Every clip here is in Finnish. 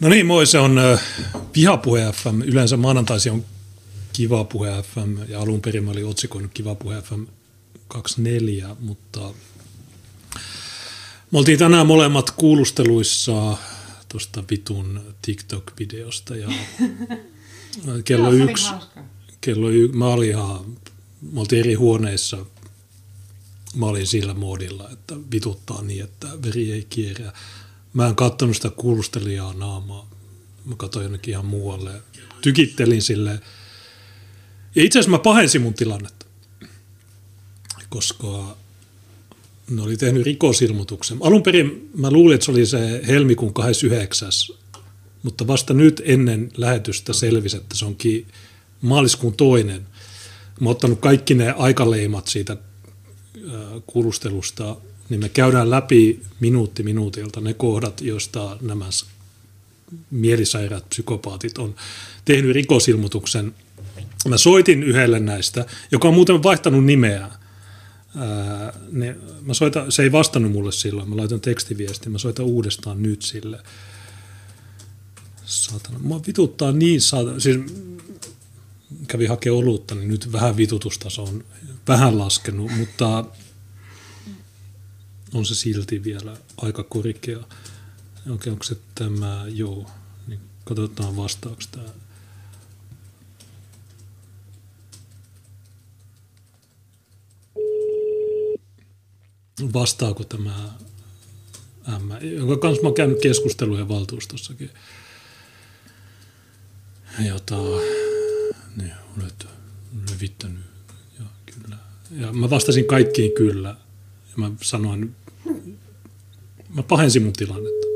No niin, moi, se on äh, Vihapuhe FM. Yleensä maanantaisi on Kiva Puhe FM ja alun perin mä olin otsikoinut Kiva Puhe FM 24, mutta me oltiin tänään molemmat kuulusteluissa tuosta vitun TikTok-videosta ja kello yksi, kello y, mä olin ihan, me oltiin eri huoneissa, mä olin sillä moodilla, että vituttaa niin, että veri ei kierrä. Mä en kattonut sitä kuulustelijaa naamaa, mä katsoin jonnekin ihan muualle, tykittelin sille. Ja itse asiassa mä pahensin mun tilannetta, koska ne oli tehnyt rikosilmoituksen. Alun perin mä luulin, että se oli se helmikuun 29. Mutta vasta nyt ennen lähetystä selvisi, että se onkin maaliskuun toinen. Mä oon ottanut kaikki ne aikaleimat siitä äh, kuulustelusta, niin me käydään läpi minuutti minuutilta ne kohdat, joista nämä mielisairaat psykopaatit on tehnyt rikosilmoituksen. Mä soitin yhdelle näistä, joka on muuten vaihtanut nimeä. Ää, ne, mä soitan, se ei vastannut mulle silloin, mä laitoin tekstiviestin, mä soitan uudestaan nyt sille. Saatana, mua vituttaa niin saatana, siis kävin hakemaan olutta, niin nyt vähän vitutustaso on vähän laskenut, mutta on se silti vielä aika korkea. Okei, onko se tämä, joo, niin katsotaan vastauksi tämä. Vastaako tämä M, jonka kanssa mä oon käynyt keskusteluja valtuustossakin, jota ne olet levittänyt. Ja, kyllä. ja mä vastasin kaikkiin kyllä. Ja mä sanoin, mä pahensin mun tilannetta.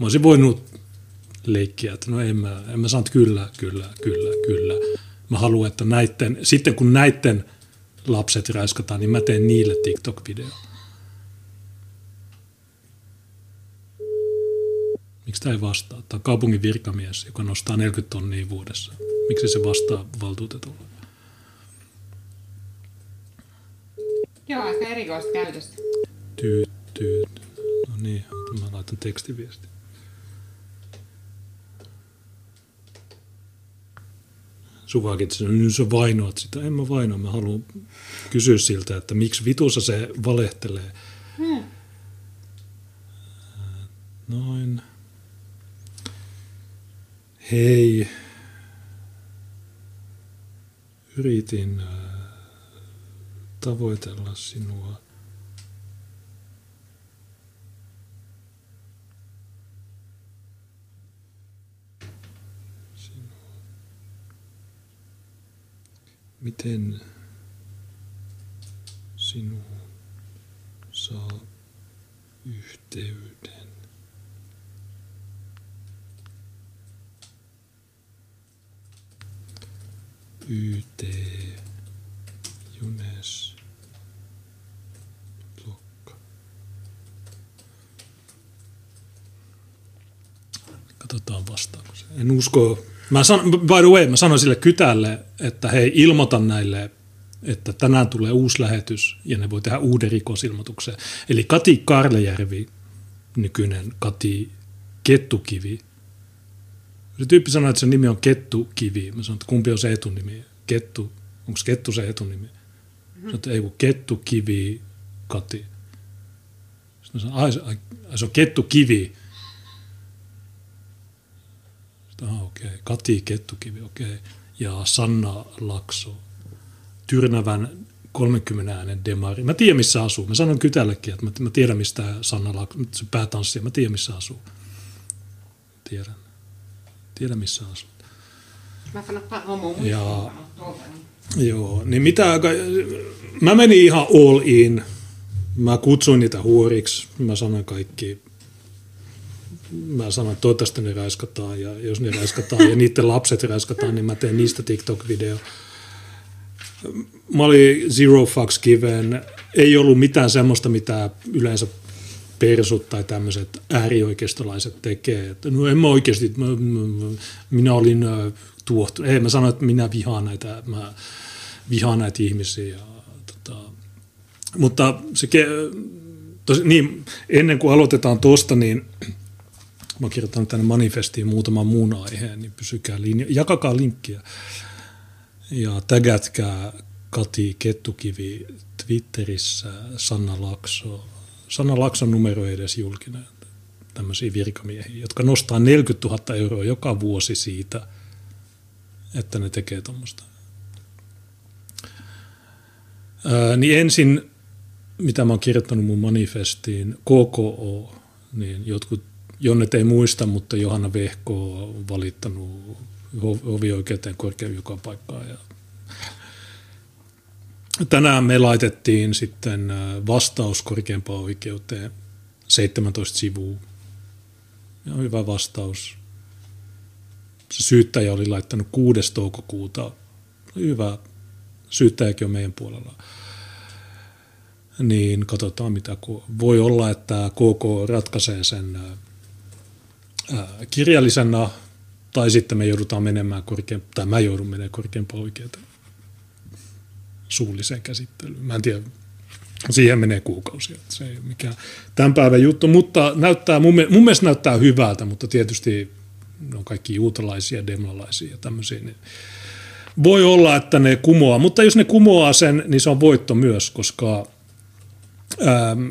Mä olisin voinut leikkiä, että no en mä, en mä sanonut kyllä, kyllä, kyllä, kyllä. Mä haluan, että näitten, sitten kun näitten lapset raiskataan, niin mä teen niille TikTok-video. Miksi tämä ei vastaa? Tämä on kaupungin virkamies, joka nostaa 40 tonnia vuodessa. Miksi se vastaa valtuutetulle? Joo, aika erikoista käytöstä. Tyyt, tyyt. No niin, mä laitan tekstiviesti. Suvaakin, että nyt sä vainoat sitä. En mä vainoa, mä haluan kysyä siltä, että miksi vitussa se valehtelee. Hmm. Noin. Hei. Yritin äh, tavoitella. Sinua. Miten sinuun saa yhteyden? YT Junes Lokka. Katsotaan vastaako se. En usko. Mä san, by the way, mä sanoin sille kytälle, että hei, ilmoita näille, että tänään tulee uusi lähetys ja ne voi tehdä uuden rikosilmoituksen. Eli Kati Karlejärvi, nykyinen Kati Kettukivi, se tyyppi sanoi, että sen nimi on Kettukivi. Mä sanoin, että kumpi on se etunimi? Kettu, onko Kettu se etunimi? Sanoin, että ei kun Kettukivi Kati. Sitten mä sanoin, ai, ai, ai, se on Kettukivi. Sitten, ah, okei, okay. Kati Kettukivi, okei. Okay. Ja Sanna Lakso, Tyrnävän 30 äänen demari. Mä tiedän, missä asuu. Mä sanon Kytällekin, että mä, mä tiedän, mistä Sanna Lakso, se päätanssija, mä tiedän, missä asuu. Tiedän. Tiedän, missä asuu. Mä kannattaa homo Ja- Joo, niin mitä, mä menin ihan all in. Mä kutsuin niitä huoriksi. Mä sanoin kaikki. Mä sanoin, että toivottavasti ne raiskataan ja jos ne raiskataan ja niiden lapset raiskataan, niin mä teen niistä TikTok-video. Mä olin zero fucks given. Ei ollut mitään semmoista, mitä yleensä persut tai tämmöiset äärioikeistolaiset tekee. Että, no en mä oikeasti, mä, mä, minä olin tuohtunut. Ei, mä sanoin, että minä vihaan näitä, mä vihaan näitä ihmisiä. Tota, mutta se, tosi, niin, ennen kuin aloitetaan tuosta, niin Mä oon kirjoittanut tänne manifestiin muutaman muun aiheen, niin pysykää linja, jakakaa linkkiä ja tägätkää Kati Kettukivi Twitterissä, Sanna Lakso. Sanna Lakson numero ei edes julkinen tämmöisiä virkamiehiä, jotka nostaa 40 000 euroa joka vuosi siitä, että ne tekee tuommoista. Niin ensin, mitä mä oon kirjoittanut mun manifestiin, KKO, niin jotkut, Jonnet ei muista, mutta Johanna Vehko on valittanut hovioikeuteen korkean joka paikkaa. Ja tänään me laitettiin sitten vastaus korkeampaan oikeuteen 17 sivua ja hyvä vastaus. Se syyttäjä oli laittanut 6. toukokuuta. Hyvä. Syyttäjäkin on meidän puolella. Niin katsotaan mitä. Voi olla, että KK ratkaisee sen kirjallisena tai sitten me joudutaan menemään korkeampaan, tai mä joudun menemään korkeampaan oikeuteen suulliseen käsittelyyn. Mä en tiedä, Siihen menee kuukausia. Se ei ole mikään tämän päivän juttu, mutta näyttää, mun, mun mielestä näyttää hyvältä, mutta tietysti ne on kaikki juutalaisia, demlalaisia ja tämmöisiä. Niin voi olla, että ne kumoaa, mutta jos ne kumoaa sen, niin se on voitto myös, koska ähm,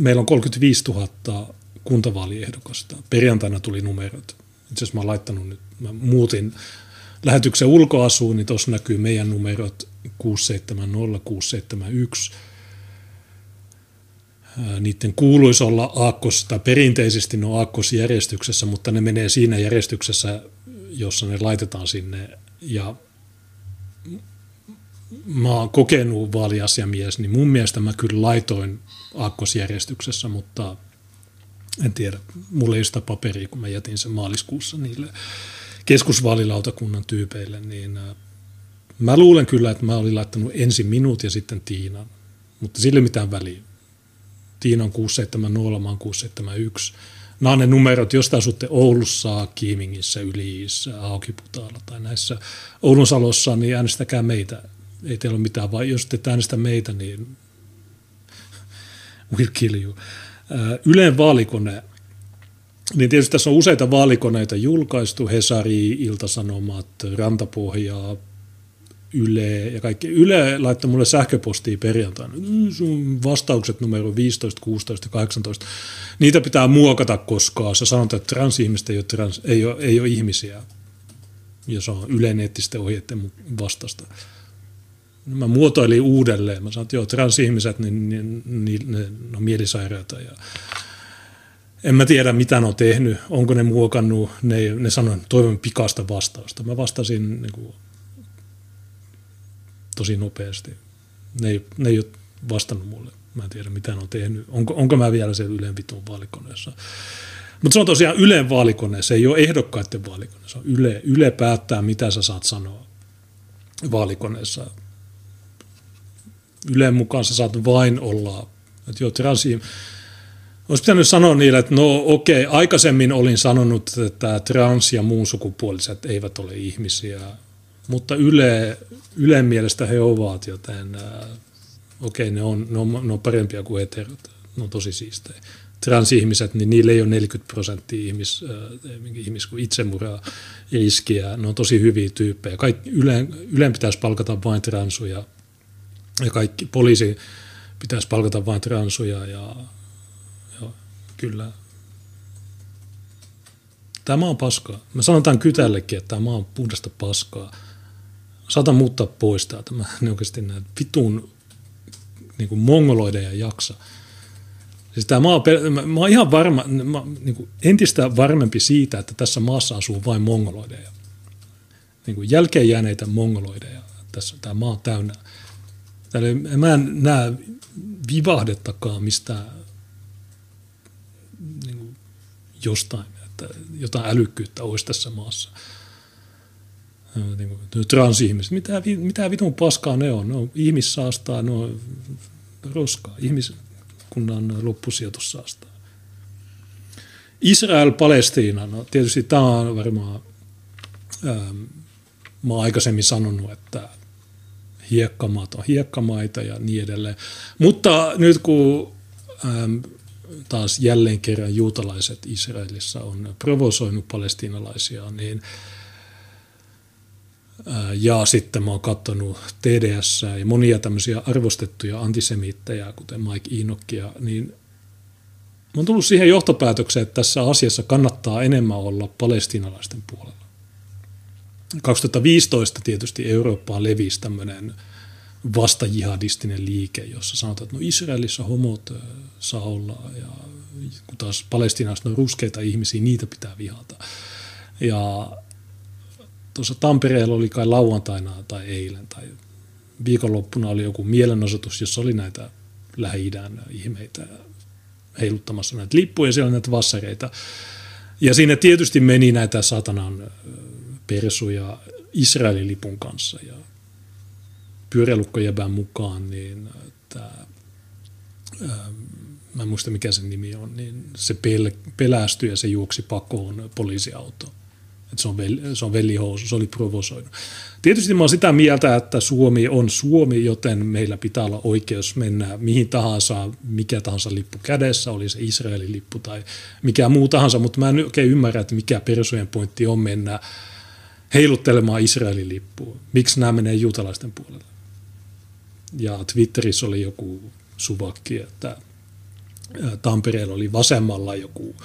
meillä on 35 000 kuntavaaliehdokasta. Perjantaina tuli numerot. Itse asiassa mä oon laittanut nyt, mä muutin lähetyksen ulkoasuun, niin tuossa näkyy meidän numerot 670, 671. Niiden kuuluisi olla aakkos, tai perinteisesti ne on aakkosjärjestyksessä, mutta ne menee siinä järjestyksessä, jossa ne laitetaan sinne. Ja mä oon kokenut vaaliasiamies, niin mun mielestä mä kyllä laitoin aakkosjärjestyksessä, mutta en tiedä, mulla ei ole sitä paperia, kun mä jätin sen maaliskuussa niille keskusvaalilautakunnan tyypeille, niin Mä luulen kyllä, että mä olin laittanut ensin minut ja sitten Tiinan, mutta sille mitään väliä. Tiina on 670, mä oon 671. Nämä on ne numerot, jos te asutte Oulussa, Kiimingissä, Yliissä, Aukiputaalla tai näissä Oulun salossa, niin äänestäkää meitä. Ei teillä ole mitään, vai jos te äänestä meitä, niin will kill you. Yleen vaalikone, niin tietysti tässä on useita vaalikoneita julkaistu, Hesari, Iltasanomat, Rantapohjaa, Yle ja kaikki. Yle laittoi mulle sähköpostia perjantaina. Sun vastaukset numero 15, 16 ja 18. Niitä pitää muokata, koska sä sanot, että transihmiset ei ole, trans, ei ole, ei ole ihmisiä. Ja se on Ylen eettisten ohjeiden vastasta. Mä muotoilin uudelleen. Mä sanoin, että joo, transihmiset, niin, niin, niin ne, ne on mielisairaita. Ja en mä tiedä, mitä ne on tehnyt. Onko ne muokannut. Ne, ne sanoivat, toivon pikasta vastausta. Mä vastasin niin kuin, tosi nopeasti. Ne ei, ne ei ole vastannut mulle. Mä en tiedä, mitä ne on tehnyt. Onko, onko mä vielä siellä Ylen vitun vaalikoneessa. Mutta se on tosiaan Ylen vaalikone, se ei ole ehdokkaiden vaalikone. Se on Yle. Yle päättää, mitä sä saat sanoa vaalikoneessa. Ylen mukaan sä saat vain olla, että joo, transi, olisi pitänyt sanoa niille, että no okei, okay, aikaisemmin olin sanonut, että trans- ja muun sukupuoliset eivät ole ihmisiä, mutta Yle, Ylen mielestä he ovat, joten äh, okei, okay, ne, on, ne, on, ne on parempia kuin heterot. Ne on tosi siistejä. Transihmiset, niin niillä ei ole 40 prosenttia ihmis, äh, ihmis kuin itsemurhaa riskiä. Ne on tosi hyviä tyyppejä. Kaikki, Ylen, Ylen pitäisi palkata vain transuja ja kaikki poliisi pitäisi palkata vain transuja ja, ja kyllä Tämä on paskaa. Mä sanon tämän kytällekin, että tämä on puhdasta paskaa saatan muuttaa pois täältä. Mä en oikeasti näin vitun niin kuin mongoloiden jaksa. Siis tämä maa, mä, mä oon ihan varma, mä, niin kuin entistä varmempi siitä, että tässä maassa asuu vain mongoloideja. Niin kuin jälkeen jääneitä mongoloideja. Tässä tämä maa on täynnä. Täällä, mä en näe vivahdettakaan mistään niin kuin jostain, että jotain älykkyyttä olisi tässä maassa niin transihmiset, mitä, mitä vitun paskaa ne on? Ne on ihmissaastaa, ne on roskaa, ihmiskunnan loppusijoitussaastaa. Israel-Palestiina, no tietysti tämä on varmaan, ähm, mä oon aikaisemmin sanonut, että hiekkamaat on hiekkamaita ja niin edelleen. Mutta nyt kun ähm, taas jälleen kerran juutalaiset Israelissa on provosoinut palestiinalaisia, niin ja sitten mä oon katsonut TDS ja monia tämmöisiä arvostettuja antisemittejä, kuten Mike Inokia, niin mä oon tullut siihen johtopäätökseen, että tässä asiassa kannattaa enemmän olla palestiinalaisten puolella. 2015 tietysti Eurooppaan levisi tämmöinen vastajihadistinen liike, jossa sanotaan, että no Israelissa homot saa olla ja kun taas palestinaiset on ruskeita ihmisiä, niitä pitää vihata. Ja tuossa Tampereella oli kai lauantaina tai eilen tai viikonloppuna oli joku mielenosoitus, jossa oli näitä lähi ihmeitä heiluttamassa näitä lippuja ja siellä oli näitä vassareita. Ja siinä tietysti meni näitä satanan persuja Israelin lipun kanssa ja pyöräilukkojäbän mukaan, niin tämä, mä en muista mikä sen nimi on, niin se pel, pelästyi ja se juoksi pakoon poliisiautoon. Että se on, veli, se on velihousu, se oli provosoinut. Tietysti mä oon sitä mieltä, että Suomi on Suomi, joten meillä pitää olla oikeus mennä mihin tahansa, mikä tahansa lippu kädessä, oli se Israelin lippu tai mikä muu tahansa, mutta mä en oikein ymmärrä, että mikä persojen pointti on mennä heiluttelemaan Israelin lippua. Miksi nämä menee juutalaisten puolelle? Ja Twitterissä oli joku suvakki, että Tampereella oli vasemmalla joku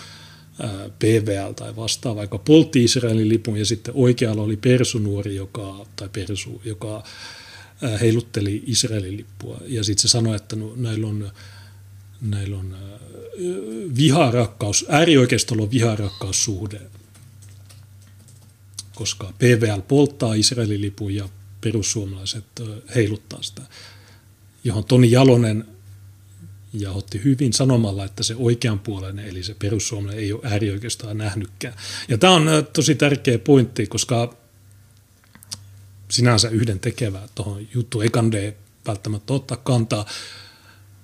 PVL tai vastaava, joka poltti Israelin lipun ja sitten oikealla oli persunuori, joka, tai persu, joka heilutteli Israelin lippua. Ja sitten se sanoi, että no, näillä on, näillä on viharakkaus, äärioikeistolla on viharakkaussuhde, koska PVL polttaa Israelin lipun ja perussuomalaiset heiluttaa sitä, johon Toni Jalonen ja otti hyvin sanomalla, että se oikeanpuoleinen, eli se perussuomalainen ei ole äärioikeastaan nähnytkään. Ja tämä on tosi tärkeä pointti, koska sinänsä yhden tekevää tuohon juttu ei välttämättä ottaa kantaa.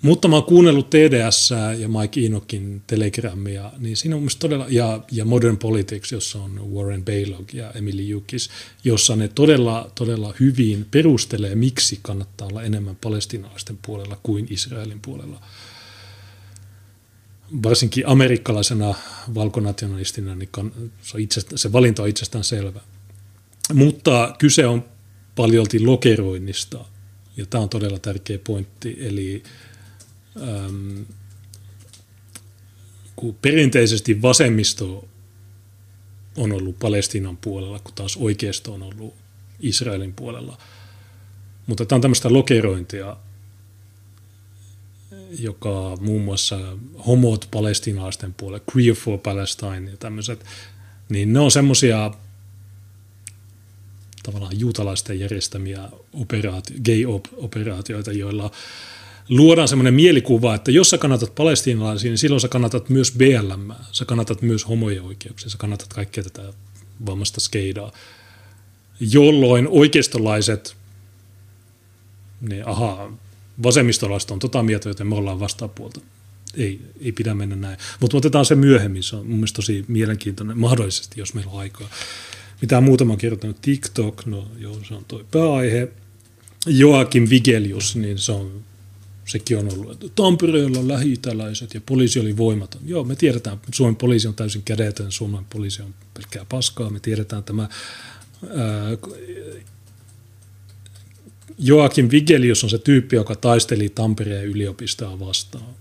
Mutta mä oon kuunnellut TDS ja Mike Inokin Telegramia, niin siinä on todella, ja, ja Modern Politics, jossa on Warren Baylog ja Emily Jukis, jossa ne todella, todella hyvin perustelee, miksi kannattaa olla enemmän palestinalaisten puolella kuin Israelin puolella. Varsinkin amerikkalaisena valkonationalistina niin se, on itse, se valinta on itsestään selvä. Mutta kyse on paljolti lokeroinnista, ja tämä on todella tärkeä pointti, eli kun perinteisesti vasemmisto on ollut Palestiinan puolella, kun taas oikeisto on ollut Israelin puolella. Mutta tämä on tämmöistä lokerointia, joka muun muassa homot palestinaisten puolella, Queer for Palestine ja tämmöiset, niin ne on semmoisia tavallaan juutalaisten järjestämiä operaatio, gay-operaatioita, joilla luodaan semmoinen mielikuva, että jos sä kannatat palestiinalaisia, niin silloin sä kannatat myös BLM, sä kannatat myös homojen oikeuksia, sä kannatat kaikkea tätä vammasta skeidaa, jolloin oikeistolaiset, niin aha, vasemmistolaiset on tota mieltä, joten me ollaan vastapuolta. Ei, ei pidä mennä näin. Mutta otetaan se myöhemmin, se on mun mielestä tosi mielenkiintoinen, mahdollisesti, jos meillä on aikaa. Mitä muutama on kirjoittanut, TikTok, no joo, se on toi pääaihe. Joakim Vigelius, niin se on sekin on ollut, että Tampereella on lähi ja poliisi oli voimaton. Joo, me tiedetään, että Suomen poliisi on täysin kädetön, Suomen poliisi on pelkkää paskaa, me tiedetään tämä ää, Joakim Vigelius on se tyyppi, joka taisteli Tampereen yliopistoa vastaan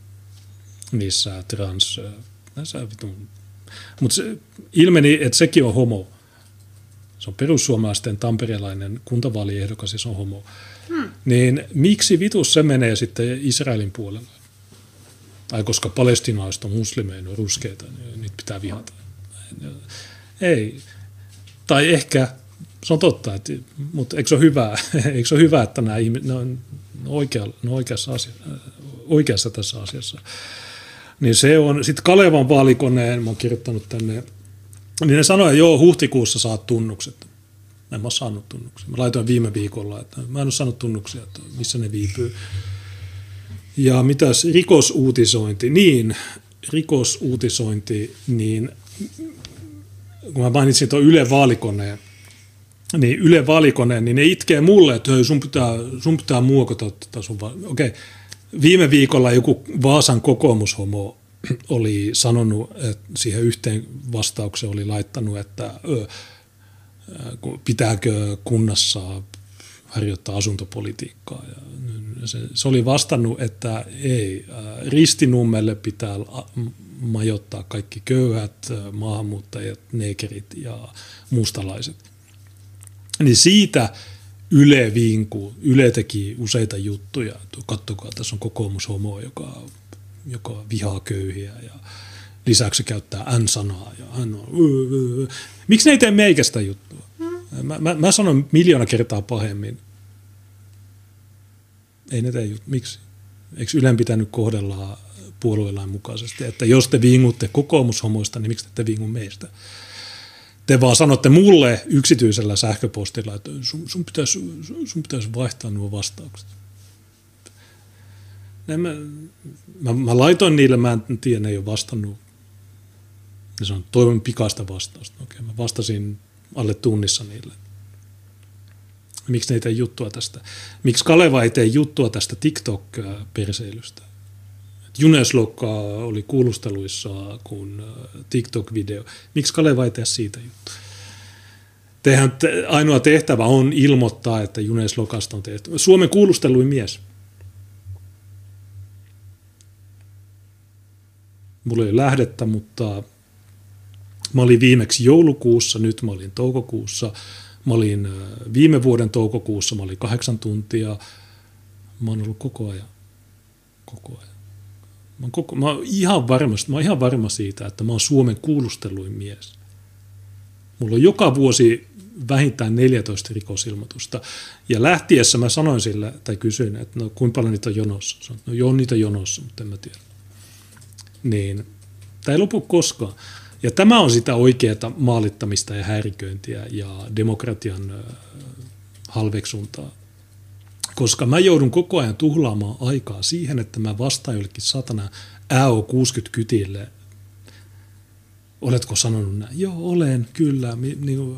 niissä trans... Näissä vitun. Mutta ilmeni, että sekin on homo. Se on perussuomalaisten tamperelainen kuntavaaliehdokas ja se on homo. Hmm. Niin miksi vitus se menee sitten Israelin puolelle? Tai koska palestinaiset on muslimeja, on ruskeita, niin niitä pitää vihata. Ei. Tai ehkä, se on totta, että, mutta eikö se ole hyvä, eikö se ole hyvä että nämä ihmiset, ne on, oikea, ne on oikeassa, asia, oikeassa tässä asiassa. Niin se on, sitten Kalevan vaalikoneen, mä oon kirjoittanut tänne, niin ne sanoo, että joo, huhtikuussa saat tunnukset. Mä en ole saanut tunnuksia. Mä laitoin viime viikolla, että mä en ole saanut tunnuksia, että missä ne viipyy. Ja mitäs rikosuutisointi, niin rikosuutisointi, niin kun mä mainitsin tuon Yle vaalikoneen, niin Yle vaalikoneen, niin ne itkee mulle, että sun pitää, sun pitää muokata tätä sun va- Okei, viime viikolla joku Vaasan kokoomushomo oli sanonut, että siihen yhteen vastaukseen oli laittanut, että ö, pitääkö kunnassa harjoittaa asuntopolitiikkaa. Ja se, se oli vastannut, että ei, ristinummelle pitää majoittaa kaikki köyhät, maahanmuuttajat, neekerit ja mustalaiset. Niin siitä Yle viinku, Yle teki useita juttuja. Kattokaa, tässä on kokoomushomo, joka, joka vihaa köyhiä ja lisäksi käyttää N-sanaa. Ja hän on, Miksi ne ei tee meikästä juttua? Mä, mä, mä sanon miljoona kertaa pahemmin. Ei ne tee. Miksi? Eikö Ylen pitänyt kohdella puoluelain mukaisesti, että jos te vingutte kokoomushomoista, niin miksi te ette vingu meistä? Te vaan sanotte mulle yksityisellä sähköpostilla, että sun, sun, pitäisi, sun pitäisi vaihtaa nuo vastaukset. Mä, mä, mä laitoin niille, mä en tiedä, ne ei ole vastannut. Ne on toivon pikaista vastausta. Okei, mä vastasin alle tunnissa niille. Miksi ne ei tee juttua tästä? Miksi Kaleva ei tee juttua tästä TikTok-perseilystä? Juneslokka oli kuulusteluissa kuin äh, TikTok-video. Miksi Kaleva ei tee siitä juttua? Tehän ainoa tehtävä on ilmoittaa, että Juneslokasta on tehty. Suomen kuulusteluin mies. Mulla ei lähdettä, mutta mä olin viimeksi joulukuussa, nyt mä olin toukokuussa. Mä olin äh, viime vuoden toukokuussa, mä olin kahdeksan tuntia. Mä oon ollut koko ajan. Koko ajan. Mä oon, koko, mä oon ihan, varma, mä oon ihan varma siitä, että mä oon Suomen kuulusteluin mies. Mulla on joka vuosi vähintään 14 rikosilmoitusta. Ja lähtiessä mä sanoin sille, tai kysyin, että no kuinka paljon niitä on jonossa. Sanoin, no joo, niitä on jonossa, mutta en mä tiedä. Niin, tämä ei lopu koskaan. Ja tämä on sitä oikeaa maalittamista ja häiriköintiä ja demokratian halveksuntaa koska mä joudun koko ajan tuhlaamaan aikaa siihen, että mä vastaan jollekin satana AO60 kytille. Oletko sanonut näin? Joo, olen, kyllä. Niin,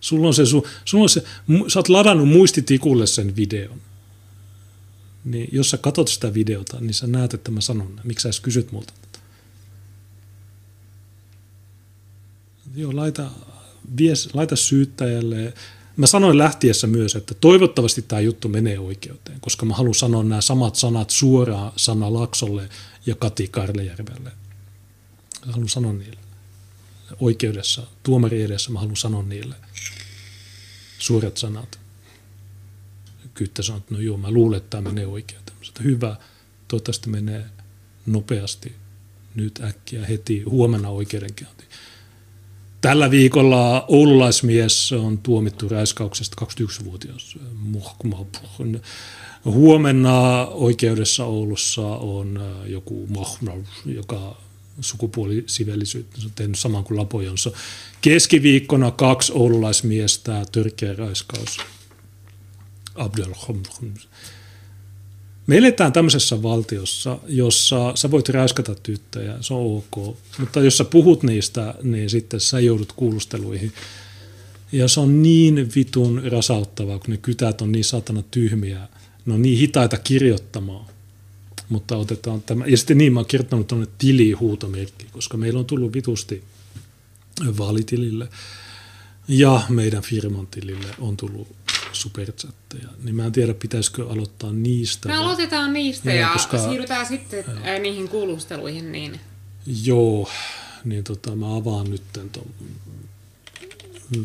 sulla on se, sulla on se, sä oot ladannut muistitikulle sen videon. Niin jos sä katsot sitä videota, niin sä näet, että mä sanon. Miksi sä edes kysyt multa Joo, laita, vies, laita syyttäjälle Mä sanoin lähtiessä myös, että toivottavasti tämä juttu menee oikeuteen, koska mä haluan sanoa nämä samat sanat suoraan Sanna Laksolle ja Kati Karlejärvelle. Mä haluan sanoa niille oikeudessa, tuomari edessä mä haluan sanoa niille suuret sanat. Kyttä sanoi, että no joo, mä luulen, että tämä menee oikeuteen. Sanoin, hyvä, toivottavasti menee nopeasti, nyt äkkiä, heti, huomenna oikeudenkäynti. Tällä viikolla oululaismies on tuomittu raiskauksesta 21-vuotias. Huomenna oikeudessa Oulussa on äh, joku joka sukupuolisivellisyyttä on tehnyt saman kuin Lapojonsa. Keskiviikkona kaksi oululaismiestä, törkeä raiskaus. Abdel me eletään tämmöisessä valtiossa, jossa sä voit räyskata tyttöjä, se on ok, mutta jos sä puhut niistä, niin sitten sä joudut kuulusteluihin. Ja se on niin vitun rasauttavaa, kun ne kytät on niin satana tyhmiä, ne on niin hitaita kirjoittamaan. Mutta otetaan tämä. Ja sitten niin, mä oon kirjoittanut tuonne tilihuutomerkki, koska meillä on tullut vitusti vaalitilille ja meidän firman tilille on tullut superchatteja, niin mä en tiedä, pitäisikö aloittaa niistä. Me vai... aloitetaan niistä ja, ja koska, siirrytään sitten ja. niihin kuulusteluihin. Niin. Joo, niin tota, mä avaan nyt tuon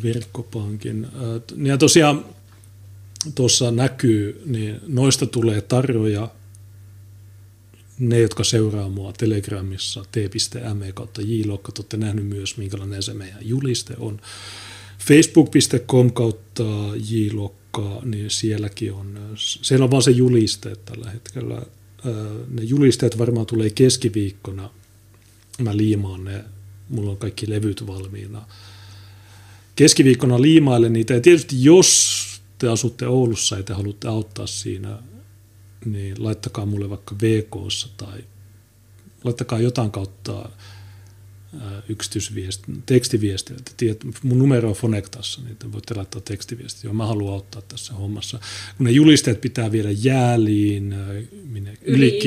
verkkopankin. Ja tosiaan tuossa näkyy, niin noista tulee tarjoja ne, jotka seuraa mua Telegramissa t.me kautta jlokka, olette nähnyt myös, minkälainen se meidän juliste on facebook.com kautta jlokka, niin sielläkin on, siellä on vaan se juliste tällä hetkellä. Ne julisteet varmaan tulee keskiviikkona. Mä liimaan ne, mulla on kaikki levyt valmiina. Keskiviikkona liimailen niitä ja tietysti jos te asutte Oulussa ja te haluatte auttaa siinä, niin laittakaa mulle vaikka vk tai laittakaa jotain kautta yksityisviesti, tekstiviestiä. Tiedät, mun numero on Fonektassa, niin te voitte laittaa tekstiviestiä. Joo, mä haluan auttaa tässä hommassa. Kun ne julisteet pitää viedä jääliin, minne, yli,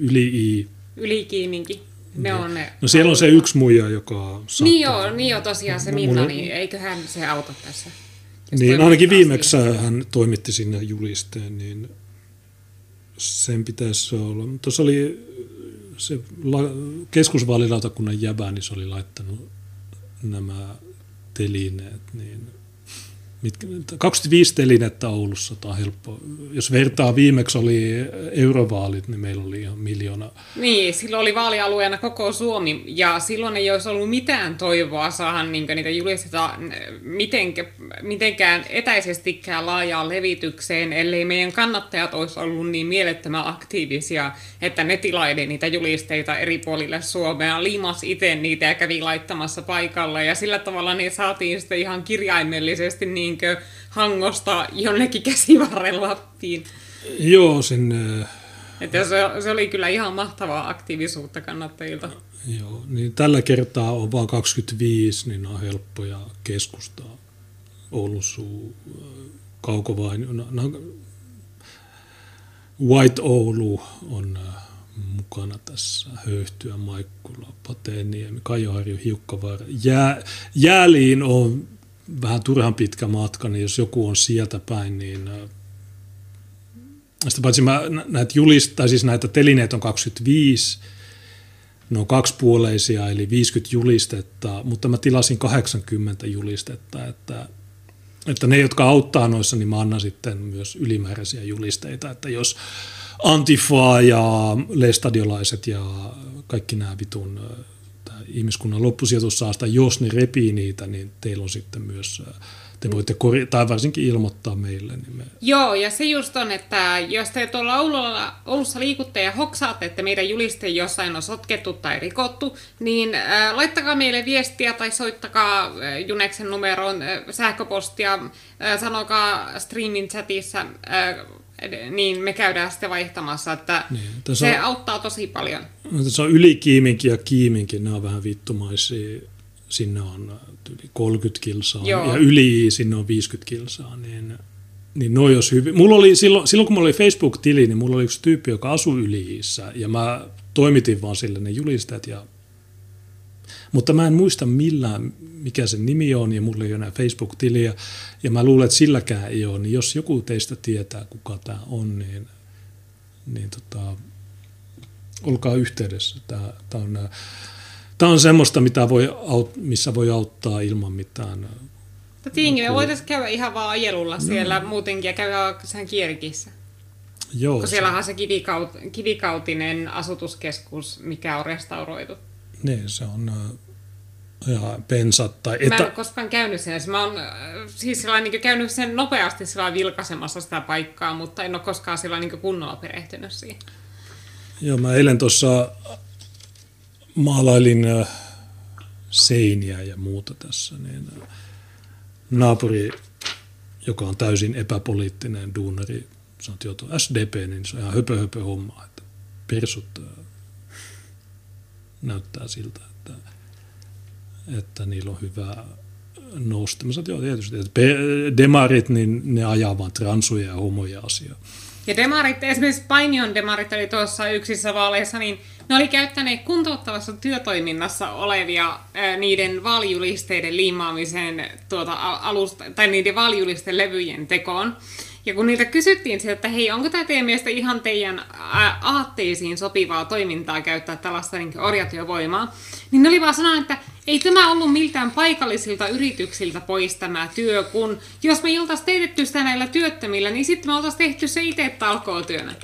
yli, I, ylikiiminki. Ne on ne no siellä on se yksi muija, joka saattaa... Niin joo, niin joo tosiaan se Minna, niin eiköhän se auta tässä. Jos niin, ainakin viimeksi hän toimitti sinne julisteen, niin sen pitäisi olla. Tuossa oli se keskusvaalilautakunnan jäbä, niin se oli laittanut nämä telineet, niin 25 telinettä Oulussa, tämä on helppo. Jos vertaa viimeksi oli eurovaalit, niin meillä oli ihan miljoona. Niin, silloin oli vaalialueena koko Suomi, ja silloin ei olisi ollut mitään toivoa saada niin niitä julisteta mitenkä, mitenkään etäisestikään laajaan levitykseen, ellei meidän kannattajat olisi ollut niin mielettömän aktiivisia, että ne tilaili niitä julisteita eri puolille Suomea, liimas itse niitä ja kävi laittamassa paikalla, ja sillä tavalla ne saatiin sitten ihan kirjaimellisesti niin niinkö hangosta jonnekin käsivarren Lappiin. Joo, sinne... Että se, se oli kyllä ihan mahtavaa aktiivisuutta kannattajilta. Joo, niin tällä kertaa on vain 25, niin on helppoja keskustaa. Oulun suu, Kaukovain, no, no, White Oulu on äh, mukana tässä. Höyhtyä, Maikkula, Pateeniemi, Kajoharju, Hiukkavaara. Jää, Jääliin on vähän turhan pitkä matka, niin jos joku on sieltä päin, niin sitä paitsi mä näitä julist, tai siis näitä telineet on 25, ne on kaksipuoleisia, eli 50 julistetta, mutta mä tilasin 80 julistetta, että, että ne, jotka auttaa noissa, niin mä annan sitten myös ylimääräisiä julisteita, että jos Antifa ja lestadiolaiset ja kaikki nämä vitun ihmiskunnan loppusijoitussaasta, jos ne repii niitä, niin teillä on sitten myös te voitte tai varsinkin ilmoittaa meille. Niin me... Joo, ja se just on, että jos te tuolla Oululla, Oulussa liikutte ja hoksaatte, että meidän juliste jossain on sotkettu tai rikottu, niin äh, laittakaa meille viestiä tai soittakaa äh, Juneksen numeroon äh, sähköpostia, äh, sanokaa streamin chatissa, äh, niin me käydään sitten vaihtamassa, että niin, se on, auttaa tosi paljon. Tässä on ylikiiminkin ja kiiminkin, ne on vähän vittumaisia. Sinne on yli 30 kilsaa Joo. ja yli sinne on 50 kilsaa, niin, niin noi jos hyvin. Mulla oli silloin, silloin kun mulla oli Facebook-tili, niin mulla oli yksi tyyppi, joka asui Yliissä ja mä toimitin vaan sille ne julistajat ja mutta mä en muista millään, mikä sen nimi on, ja mulla ei ole enää Facebook-tiliä, ja mä luulen, että silläkään ei ole, niin jos joku teistä tietää, kuka tämä on, niin, niin tota, olkaa yhteydessä. Tämä, tämä, on, tämä on semmoista, mitä voi, missä voi auttaa ilman mitään Tiingi, me voitaisiin käydä ihan vaan ajelulla siellä no. muutenkin ja käydä sen kierkissä. Joo. Kun siellä on se kivikaut, kivikautinen asutuskeskus, mikä on restauroitu. Niin, se on ja pensat. Tai että... Mä en ole koskaan käynyt sen. Mä oon siis niin käynyt sen nopeasti sillä vilkaisemassa sitä paikkaa, mutta en ole koskaan sillä niin kunnolla perehtynyt siihen. Joo, mä eilen tuossa maalailin seiniä ja muuta tässä, niin naapuri, joka on täysin epäpoliittinen duunari, sanot tuo SDP, niin se on ihan höpö, höpö homma, että persut näyttää siltä, että, että niillä on hyvä nousta. Mä sanoin, joo, tietysti, että demarit, niin ne ajaa vaan transuja ja homoja asiaa. Ja demarit, esimerkiksi Painion demarit oli tuossa yksissä vaaleissa, niin ne oli käyttäneet kuntouttavassa työtoiminnassa olevia ää, niiden vaalijulisteiden liimaamiseen tuota, alusta, tai niiden vaalijulisteiden levyjen tekoon. Ja kun niitä kysyttiin sieltä, että hei, onko tämä teidän mielestä ihan teidän aatteisiin sopivaa toimintaa käyttää tällaista niin orjatyövoimaa, niin ne oli vaan sanoa, että ei tämä ollut miltään paikallisilta yrityksiltä pois tämä työ, kun jos me oltaisiin teetetty sitä näillä työttömillä, niin sitten me oltaisiin tehty se itse talkootyönä.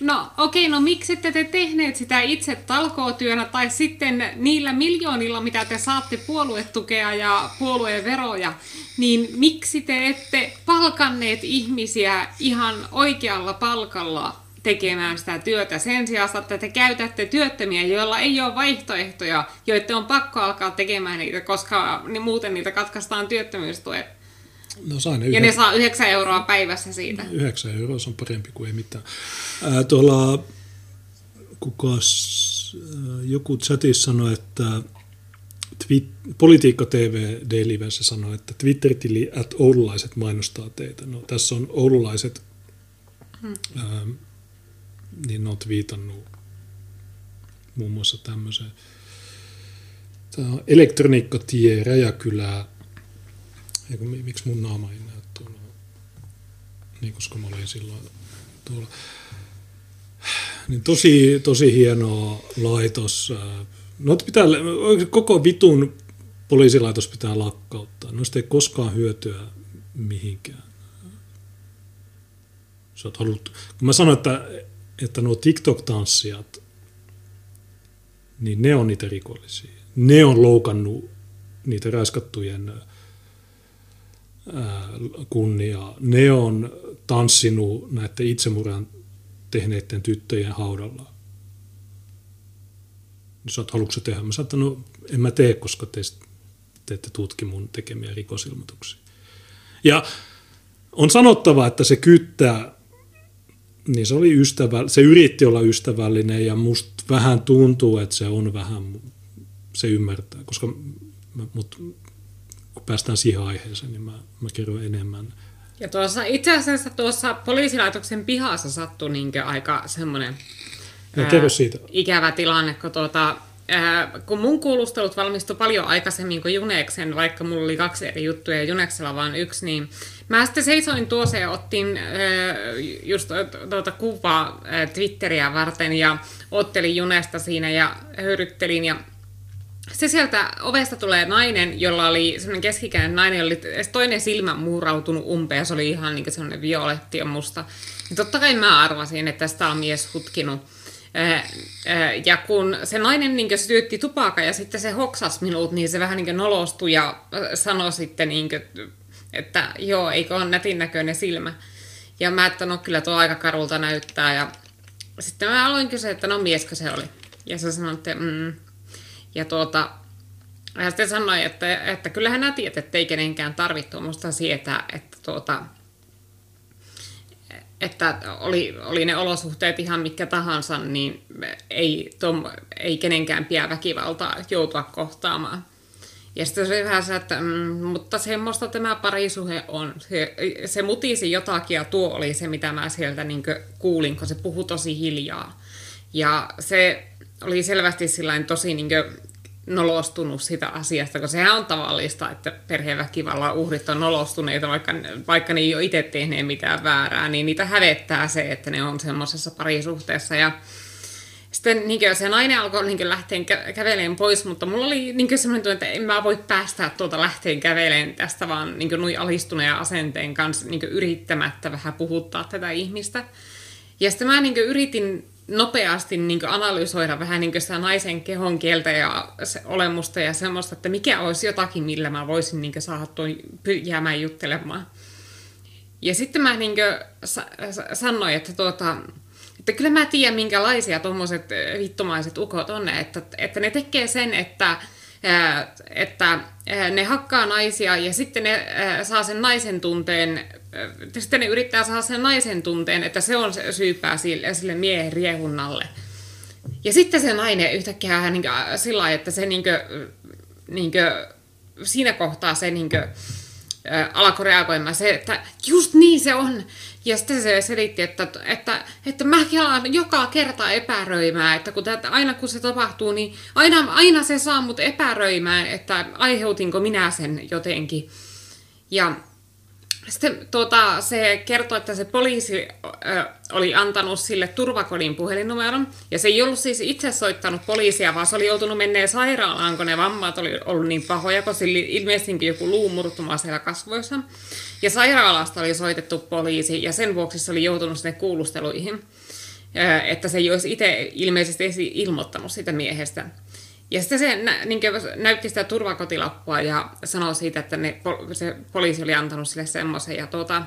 No okei, no miksi ette te tehneet sitä itse talkootyönä tai sitten niillä miljoonilla, mitä te saatte puoluetukea ja puolueen veroja, niin miksi te ette palkanneet ihmisiä ihan oikealla palkalla tekemään sitä työtä sen sijaan, että te käytätte työttömiä, joilla ei ole vaihtoehtoja, joiden on pakko alkaa tekemään niitä, koska muuten niitä katkaistaan työttömyystuet. No saa ne ja ne saa 9 euroa päivässä siitä. 9 euroa se on parempi kuin ei mitään. Ää, tuolla kukas, joku chatissa sanoi, että Twit, Politiikka TV Daily sanoi, että Twitter-tili at oululaiset mainostaa teitä. No, tässä on oululaiset, hmm. ää, niin ne on viitannut muun muassa tämmöisen. Tämä on elektroniikkatie, Räjäkylä. Eikö, miksi mun naama ei näy tuolla? Niin, koska mä olin silloin tuolla. Niin tosi, tosi hieno laitos. No, pitää, koko vitun poliisilaitos pitää lakkauttaa. Noista ei koskaan hyötyä mihinkään. Sä oot kun mä sanoin, että, että nuo TikTok-tanssijat, niin ne on niitä rikollisia. Ne on loukannut niitä raiskattujen kunniaa. Ne on tanssinut näiden itsemurhan tehneiden tyttöjen haudalla. Sä oot, haluatko tehdä? Mä sanoin, no en mä tee, koska te, te ette tutki mun tekemiä rikosilmoituksia. Ja on sanottava, että se kyttää, niin se oli ystävä, se yritti olla ystävällinen ja musta vähän tuntuu, että se on vähän, se ymmärtää, koska mä, mut, kun päästään siihen aiheeseen, niin mä, mä kerron enemmän. Ja tuossa, itse asiassa tuossa poliisilaitoksen pihassa sattui niin aika semmoinen ää, siitä. ikävä tilanne, kun tuota, Äh, kun mun kuulustelut valmistui paljon aikaisemmin kuin Juneksen, vaikka mulla oli kaksi eri juttuja ja Juneksella vaan yksi, niin mä sitten seisoin tuossa ja ottin äh, just tuota kuvaa äh, Twitteriä varten ja ottelin Junesta siinä ja höyryttelin ja se sieltä ovesta tulee nainen, jolla oli semmoinen keskikäinen nainen, jolla oli toinen silmä muurautunut umpeen, se oli ihan niin semmoinen violetti ja musta. Ja totta kai mä arvasin, että tästä on mies hutkinut ja kun se nainen niin syötti tupaka ja sitten se hoksas minut, niin se vähän niin nolostui ja sanoi sitten, niin kuin, että joo, eikö ole nätin näköinen silmä. Ja mä, että no kyllä tuo aika karulta näyttää. Ja sitten mä aloin kysyä, että no mieskö se oli. Ja se sanoi, että mm. Ja tuota, ja sitten sanoi, että, että kyllähän nämä tiedät, että ei kenenkään tarvitse tuommoista sietää, että tuota, että oli, oli ne olosuhteet ihan mitkä tahansa, niin ei, tom, ei kenenkään pidä väkivaltaa joutua kohtaamaan. Ja sitten se oli vähän se, että mm, mutta semmoista tämä parisuhe on. Se, se mutisi jotakin ja tuo oli se, mitä mä sieltä niin kuulin, kun se puhui tosi hiljaa. Ja se oli selvästi tosi niin nolostunut sitä asiasta, koska sehän on tavallista, että perheväkivallan uhrit on nolostuneita, vaikka, vaikka ne ei ole itse tehneet mitään väärää, niin niitä hävettää se, että ne on semmoisessa parisuhteessa. Ja sitten niin se nainen alkoi niin lähteä kä- käveleen pois, mutta mulla oli niin semmoinen tunne, että en mä voi päästää tuota lähteen käveleen tästä vaan niin nui alistuneen asenteen kanssa niin yrittämättä vähän puhuttaa tätä ihmistä. Ja sitten mä niin yritin nopeasti niin analysoida vähän niin sitä naisen kehon kieltä ja se olemusta ja semmoista, että mikä olisi jotakin, millä mä voisin niin saada tuon jäämään juttelemaan. Ja sitten mä niin sa- sanoin, että, tuota, että kyllä mä tiedän, minkälaisia tuommoiset vittumaiset ukot on, että, että ne tekee sen, että että ne hakkaa naisia ja sitten ne saa sen naisen tunteen, sitten ne yrittää saada sen naisen tunteen, että se on se syypää sille, sille miehen riehunnalle. Ja sitten se nainen yhtäkkiä niin kuin, sillä lailla, että se niin kuin, niin kuin, siinä kohtaa se niin kuin, alkoi reagoimaan se, että just niin se on. Ja sitten se selitti, että, että, että mäkin alan joka kerta epäröimään, että kun tätä, aina kun se tapahtuu, niin aina, aina se saa mut epäröimään, että aiheutinko minä sen jotenkin. Ja sitten tuota, se kertoi, että se poliisi ö, oli antanut sille turvakodin puhelinnumeron, ja se ei ollut siis itse soittanut poliisia, vaan se oli joutunut menneen sairaalaan, kun ne vammat oli ollut niin pahoja, kun sillä ilmeisesti joku luumurtuma siellä kasvoissa. Ja sairaalasta oli soitettu poliisi, ja sen vuoksi se oli joutunut sinne kuulusteluihin, ö, että se ei olisi itse ilmeisesti ilmoittanut sitä miehestä. Ja sitten se nä, niin näytti sitä turvakotilappua ja sanoi siitä, että ne, se poliisi oli antanut sille semmoisen. Tuota,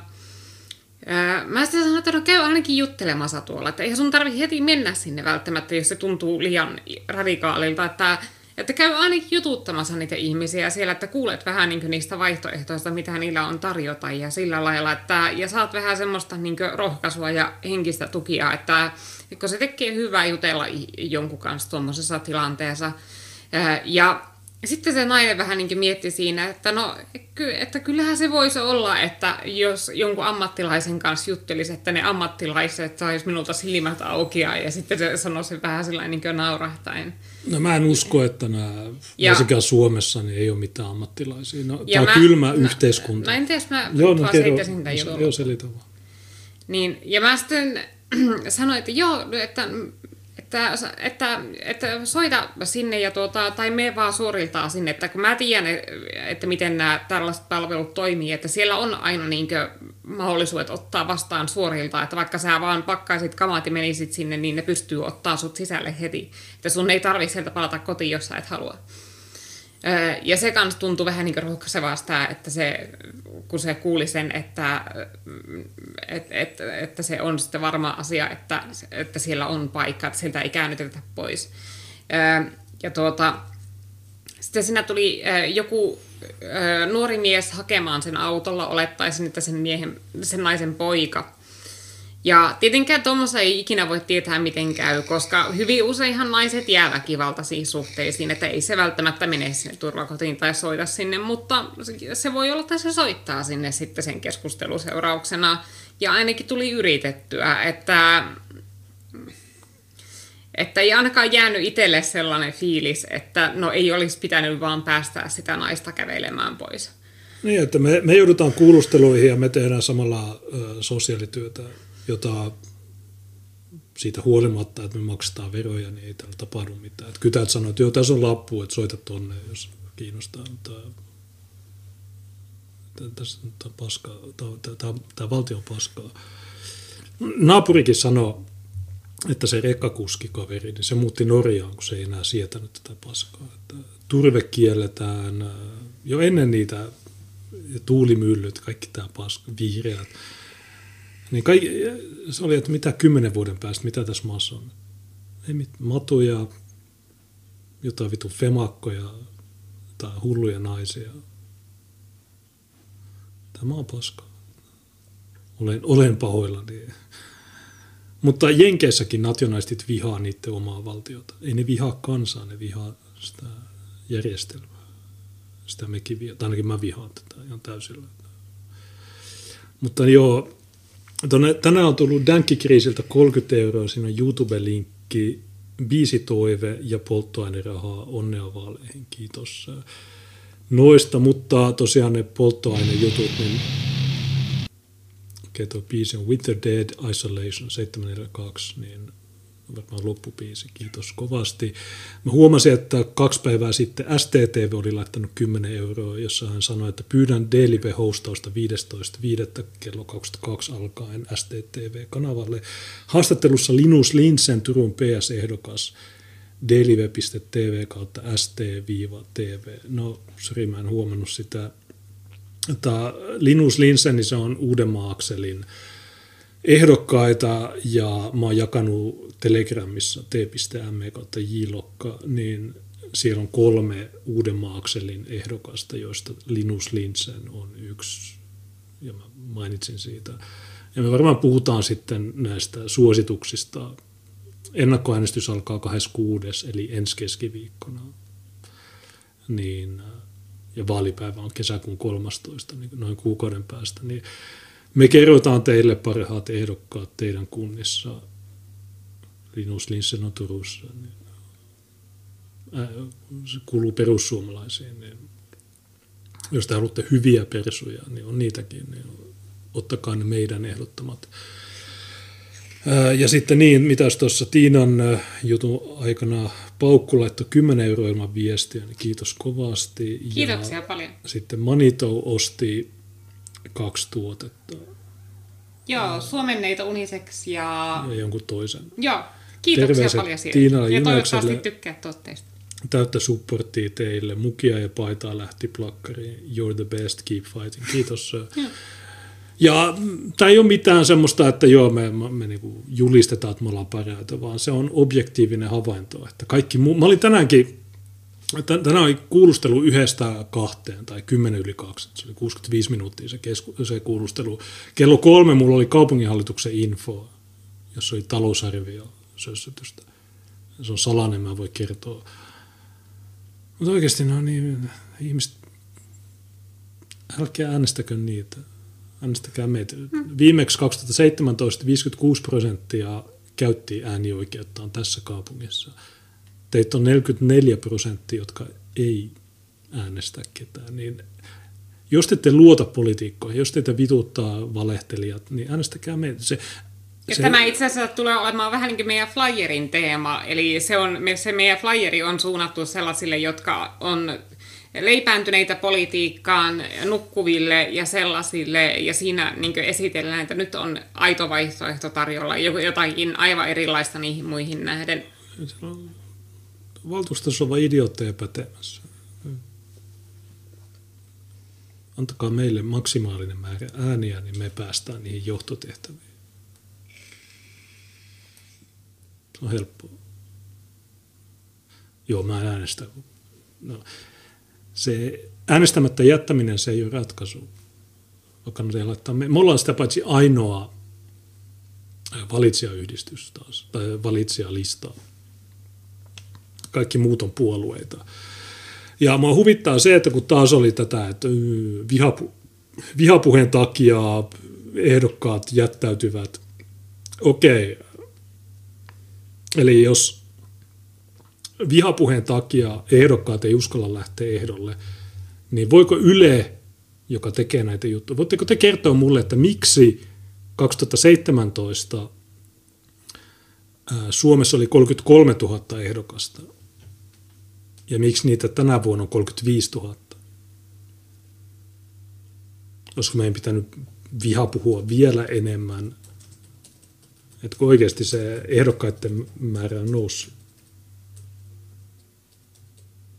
mä sitten sanoin, että no käy ainakin juttelemassa tuolla. Että eihän sun tarvi heti mennä sinne välttämättä, jos se tuntuu liian radikaalilta. Että, että käy ainakin jututtamassa niitä ihmisiä siellä, että kuulet vähän niin niistä vaihtoehtoista, mitä niillä on tarjota. Ja sillä lailla, että ja saat vähän semmoista niin rohkaisua ja henkistä tukia, että kun se tekee hyvää jutella jonkun kanssa tuommoisessa tilanteessa. Ja sitten se nainen vähän niin mietti siinä, että no, että kyllähän se voisi olla, että jos jonkun ammattilaisen kanssa juttelisi, että ne ammattilaiset sais minulta silmät auki ja sitten se sanoi se vähän sellainen niin naurahtain. No mä en usko, että nämä, ja, varsinkaan Suomessa, niin ei ole mitään ammattilaisia. No, tämä on mä, kylmä no, yhteiskunta. Mä en tiedä, jos mä joo, no, kerro, Joo, selitä vaan. Niin, ja mä sitten sanoin, että joo, että että, että, että soita sinne ja tuota, tai me vaan suoriltaan sinne, että kun mä tiedän, että miten nämä tällaiset palvelut toimii, että siellä on aina niinkö mahdollisuudet ottaa vastaan suorilta, että vaikka sä vaan pakkaisit kamat ja menisit sinne, niin ne pystyy ottaa sut sisälle heti. Että sun ei tarvitse sieltä palata kotiin, jos sä et halua. Ja se kans tuntui vähän niin rohkaisevasta, että se, kun se kuuli sen, että, et, et, että se on sitten varma asia, että, että siellä on paikka, että sieltä ei käännytetä pois. Ja tuota, sitten siinä tuli joku nuori mies hakemaan sen autolla, olettaisin, että sen, miehen, sen naisen poika. Ja tietenkään tuommoista ei ikinä voi tietää, miten käy, koska hyvin useinhan naiset jää väkivaltaisiin suhteisiin, että ei se välttämättä mene sinne turvakotiin tai soita sinne, mutta se voi olla, että se soittaa sinne sitten sen keskusteluseurauksena. Ja ainakin tuli yritettyä, että, että ei ainakaan jäänyt itselle sellainen fiilis, että no ei olisi pitänyt vaan päästää sitä naista kävelemään pois. Niin, että me, me joudutaan kuulusteluihin ja me tehdään samalla ö, sosiaalityötä jota siitä huolimatta, että me maksetaan veroja, niin ei täällä tapahdu mitään. Että kytät sanoo, että joo, tässä on lappu, että soita tonne, jos kiinnostaa. Mutta tässä on paskaa, tämä valtio on paskaa. Naapurikin sanoi, että se rekkakuskikaveri, niin se muutti Norjaan, kun se ei enää sietänyt tätä paskaa. Että turve kielletään jo ennen niitä tuulimyllyt, kaikki tämä paska, vihreät niin kai, se oli, että mitä kymmenen vuoden päästä, mitä tässä maassa on. Ei mit, matuja, jotain vitun femakkoja tai hulluja naisia. Tämä on paska. Olen, olen pahoillani. Mutta Jenkeissäkin nationalistit vihaa niiden omaa valtiota. Ei ne vihaa kansaa, ne vihaa sitä järjestelmää. Sitä mekin vihaa, tai ainakin mä vihaan tätä ihan täysillä. Mutta joo, Tänään on tullut Dänkkikriisiltä 30 euroa, siinä on YouTube-linkki, biisitoive ja polttoainerahaa onnea vaaleihin, kiitos. Noista, mutta tosiaan ne polttoainejutut, niin okei, tuo biisi on Winter Dead Isolation 742, niin varmaan loppupiisi, kiitos kovasti. Mä huomasin, että kaksi päivää sitten STTV oli laittanut 10 euroa, jossa hän sanoi, että pyydän DLive-hostausta 15.5. kello 22 alkaen STTV-kanavalle. Haastattelussa Linus Linsen Turun PS-ehdokas delive.tv kautta st-tv. No, sorry, mä en huomannut sitä. Tämä Linus Linsen, niin se on Uudenmaan akselin ehdokkaita ja mä oon jakanut Telegramissa t.me kautta jlokka, niin siellä on kolme Uudenmaakselin ehdokasta, joista Linus Linsen on yksi, ja mä mainitsin siitä. Ja me varmaan puhutaan sitten näistä suosituksista. Ennakkoäänestys alkaa 26. eli ensi keskiviikkona. Niin, ja vaalipäivä on kesäkuun 13. Niin noin kuukauden päästä. Niin me kerrotaan teille parhaat ehdokkaat teidän kunnissa. Linus Linssen on Turussa. Niin, ää, se kuuluu perussuomalaisiin. Niin, jos te haluatte hyviä persuja, niin on niitäkin. Niin ottakaa ne meidän ehdottomat. Ää, ja sitten niin, mitäs tuossa Tiinan jutun aikana Paukku laittoi 10 euroa ilman viestiä, niin kiitos kovasti. Kiitoksia ja paljon. Sitten Manito osti kaksi tuotetta. Joo, suomenneita Unisex ja... Ja jonkun toisen. Joo, kiitoksia Terveiset paljon siitä. Tiina ja toivottavasti tykkää tuotteista. Täyttä supporttia teille. Mukia ja paitaa lähti plakkariin. You're the best, keep fighting. Kiitos. Ja tämä ei ole mitään semmoista, että joo, me, me, me niinku julistetaan, että me ollaan parhaita, vaan se on objektiivinen havainto. Että kaikki muu, mä olin tänäänkin Tänään oli kuulustelu yhdestä kahteen tai kymmenen yli kaksi. Se oli 65 minuuttia se, kesku, se kuulustelu. Kello kolme mulla oli kaupunginhallituksen info, jossa oli talousarvio sössötystä. Se on salainen, mä voi kertoa. Mutta oikeasti no niin, ihmiset, älkää äänestäkö niitä. Äänestäkää meitä. Hmm. Viimeksi 2017 56 prosenttia käytti äänioikeuttaan tässä kaupungissa. Teitä on 44 prosenttia, jotka ei äänestä ketään. Niin jos te ette luota poliitikkoihin, jos teitä vituttaa valehtelijat, niin äänestäkää meitä. Se, ja se... Tämä itse asiassa tulee olemaan vähän niin kuin meidän flyerin teema, eli se, on, se meidän flyeri on suunnattu sellaisille, jotka on leipääntyneitä politiikkaan, nukkuville ja sellaisille, ja siinä niin esitellään, että nyt on aito vaihtoehto tarjolla, jotakin aivan erilaista niihin muihin nähden. Valtuustossa on vain idiootteja pätemässä. Antakaa meille maksimaalinen määrä ääniä, niin me päästään niihin johtotehtäviin. Se on helppoa. Joo, mä äänestän. No, se äänestämättä jättäminen, se ei ole ratkaisu. Laittaa. Me, me ollaan sitä paitsi ainoa valitsijayhdistys taas, tai valitsijalista. Kaikki muut on puolueita. Ja mua huvittaa se, että kun taas oli tätä, että vihapu, vihapuheen takia ehdokkaat jättäytyvät. Okei, eli jos vihapuheen takia ehdokkaat ei uskalla lähteä ehdolle, niin voiko Yle, joka tekee näitä juttuja, voitteko te kertoa mulle, että miksi 2017 Suomessa oli 33 000 ehdokasta ja miksi niitä tänä vuonna on 35 000? Olisiko meidän pitänyt viha puhua vielä enemmän? Että kun oikeasti se ehdokkaiden määrä on noussut.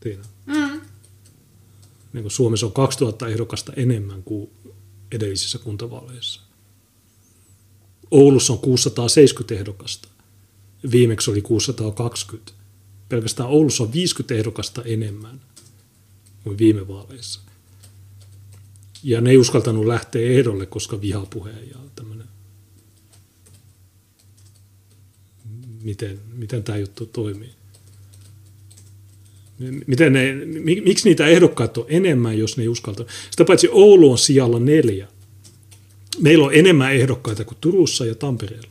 Tiina. Mm. Niin kuin Suomessa on 2000 ehdokasta enemmän kuin edellisissä kuntavaaleissa. Oulussa on 670 ehdokasta. Viimeksi oli 620. Pelkästään Oulussa on 50 ehdokasta enemmän kuin viime vaaleissa. Ja ne ei uskaltanut lähteä ehdolle, koska vihapuhe ja tämmöinen. Miten, miten tämä juttu toimii? Miten ne, miksi niitä ehdokkaita on enemmän, jos ne ei uskalta? Sitä paitsi Oulu on sijalla neljä. Meillä on enemmän ehdokkaita kuin Turussa ja Tampereella.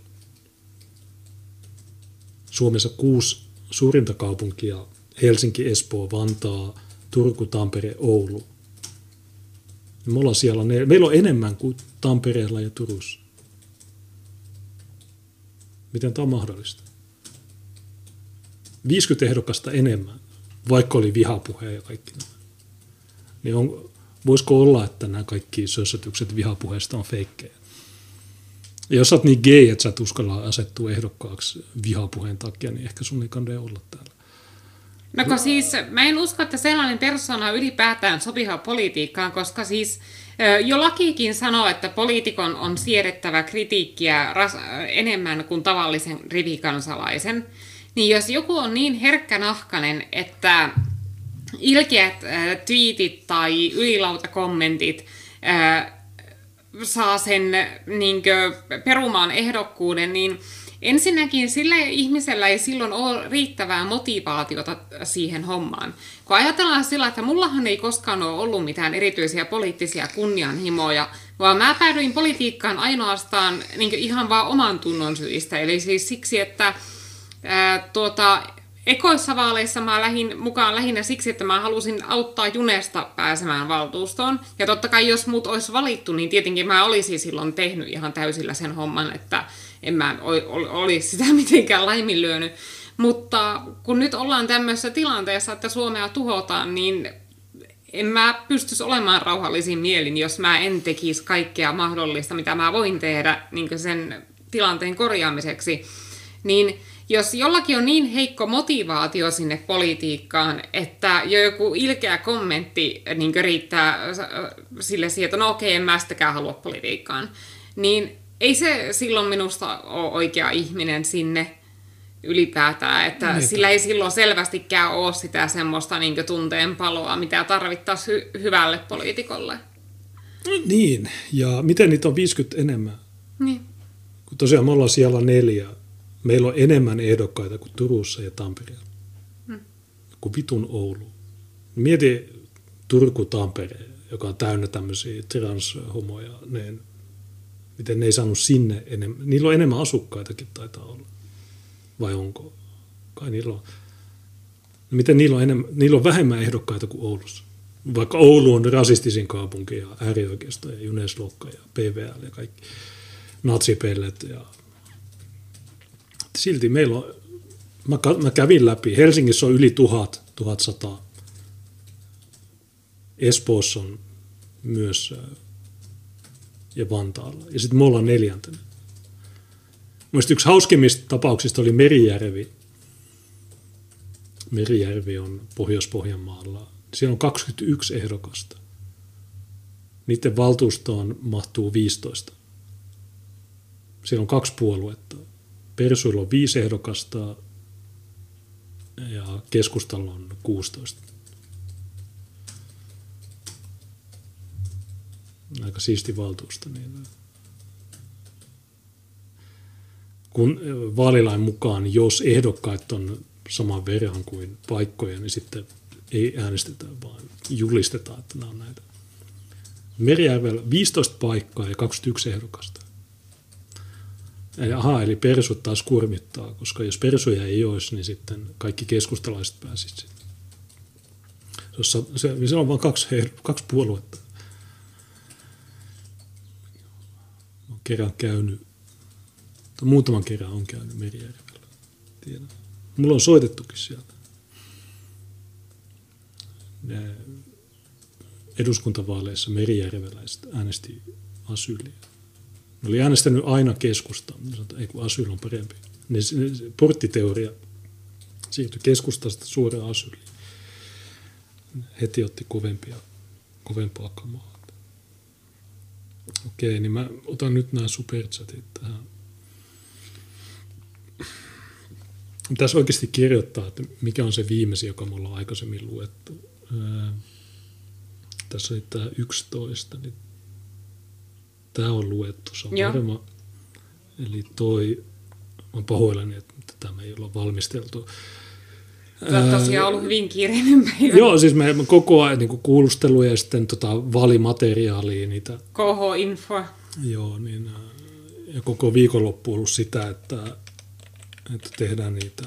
Suomessa kuusi suurinta kaupunkia, Helsinki, Espoo, Vantaa, Turku, Tampere, Oulu. Me ollaan siellä, meillä on enemmän kuin Tampereella ja Turussa. Miten tämä on mahdollista? 50 ehdokasta enemmän, vaikka oli vihapuhe ja kaikki nämä. Niin on, voisiko olla, että nämä kaikki sössötykset vihapuheesta on feikkejä? Ja jos sä oot niin gay, että sä et uskalla asettua ehdokkaaksi vihapuheen takia, niin ehkä sun ei kannata olla täällä. No kun siis, mä en usko, että sellainen persona ylipäätään sopii politiikkaan, koska siis jo lakikin sanoo, että poliitikon on siedettävä kritiikkiä enemmän kuin tavallisen rivikansalaisen. Niin jos joku on niin herkkänahkainen, että ilkeät twiitit tai ylilautakommentit saa sen niin kuin, perumaan ehdokkuuden, niin ensinnäkin sillä ihmisellä ei silloin ole riittävää motivaatiota siihen hommaan. Kun ajatellaan sillä, että mullahan ei koskaan ole ollut mitään erityisiä poliittisia kunnianhimoja, vaan mä päädyin politiikkaan ainoastaan niin ihan vaan oman tunnon syistä. Eli siis siksi, että ää, tuota, Ekoissa vaaleissa mä lähin mukaan lähinnä siksi, että mä halusin auttaa Junesta pääsemään valtuustoon. Ja totta kai jos mut olisi valittu, niin tietenkin mä olisin silloin tehnyt ihan täysillä sen homman, että en mä olisi sitä mitenkään laiminlyönyt. Mutta kun nyt ollaan tämmöisessä tilanteessa, että Suomea tuhotaan, niin en mä pystyisi olemaan rauhallisin mielin, jos mä en tekisi kaikkea mahdollista, mitä mä voin tehdä niin sen tilanteen korjaamiseksi. Niin jos jollakin on niin heikko motivaatio sinne politiikkaan, että jo joku ilkeä kommentti niin riittää sille siihen, että no okei, en mä sitäkään halua politiikkaan, niin ei se silloin minusta ole oikea ihminen sinne ylipäätään, että Niitä. sillä ei silloin selvästikään ole sitä semmoista niin tunteen paloa, mitä tarvittaisiin hy- hyvälle poliitikolle. Niin, ja miten niitä on 50 enemmän? Niin. Kun tosiaan me ollaan siellä neljä, Meillä on enemmän ehdokkaita kuin Turussa ja Tampereella. Hmm. Kuin vitun Oulu. Mieti Turku-Tampere, joka on täynnä tämmöisiä transhomoja, ne, miten ne ei saanut sinne enemmän. Niillä on enemmän asukkaitakin taitaa olla. Vai onko? Kai niillä on. No miten niillä on, enemmän, niillä on vähemmän ehdokkaita kuin Oulussa? Vaikka Oulu on rasistisin kaupunki ja äärioikeisto ja Juneslokka ja PVL ja kaikki natsipellet. Ja... Silti meillä on, mä, mä kävin läpi, Helsingissä on yli tuhat, tuhat sata. Espoossa on myös ja Vantaalla. Ja sitten me ollaan neljäntenä. Mielestäni yksi hauskimmista tapauksista oli Merijärvi. Merijärvi on Pohjois-Pohjanmaalla. Siellä on 21 ehdokasta. Niiden valtuustoon mahtuu 15. Siellä on kaksi puoluetta. Persuilla on viisi ehdokasta ja keskustalla on 16. Aika siisti valtuusto. Niin kun vaalilain mukaan, jos ehdokkaat on saman verran kuin paikkoja, niin sitten ei äänestetä, vaan julistetaan, että nämä on näitä. Merijärvellä 15 paikkaa ja 21 ehdokasta. Aha, eli persut taas kuormittaa, koska jos persuja ei olisi, niin sitten kaikki keskustalaiset pääsisivät Se, se, se on vain kaksi, kaksi puoluetta. Olen kerran käynyt, tai muutaman kerran on käynyt Merijärvellä. Tiedän. Mulla on soitettukin sieltä. Ne eduskuntavaaleissa merijärveläiset äänesti asyliä. Ne oli äänestänyt aina keskusta, ei kun asyl on parempi. Ne, porttiteoria siirtyi keskustasta suoraan asyliin. Heti otti kovempia, kovempaa kamaa. Okei, niin mä otan nyt nämä superchatit tähän. Tässä oikeasti kirjoittaa, että mikä on se viimeisin, joka me ollaan aikaisemmin luettu. tässä oli tämä 11, niin tämä on luettu, se on Joo. varma. Eli toi, on pahoillani, että tämä ei ole valmisteltu. Tämä on tosiaan ollut hyvin kiireinen päivä. Joo, siis me koko ajan niin kuulusteluja ja sitten tota valimateriaalia. Niitä, KH-info. Joo, niin, ja koko viikonloppu on ollut sitä, että, että tehdään niitä.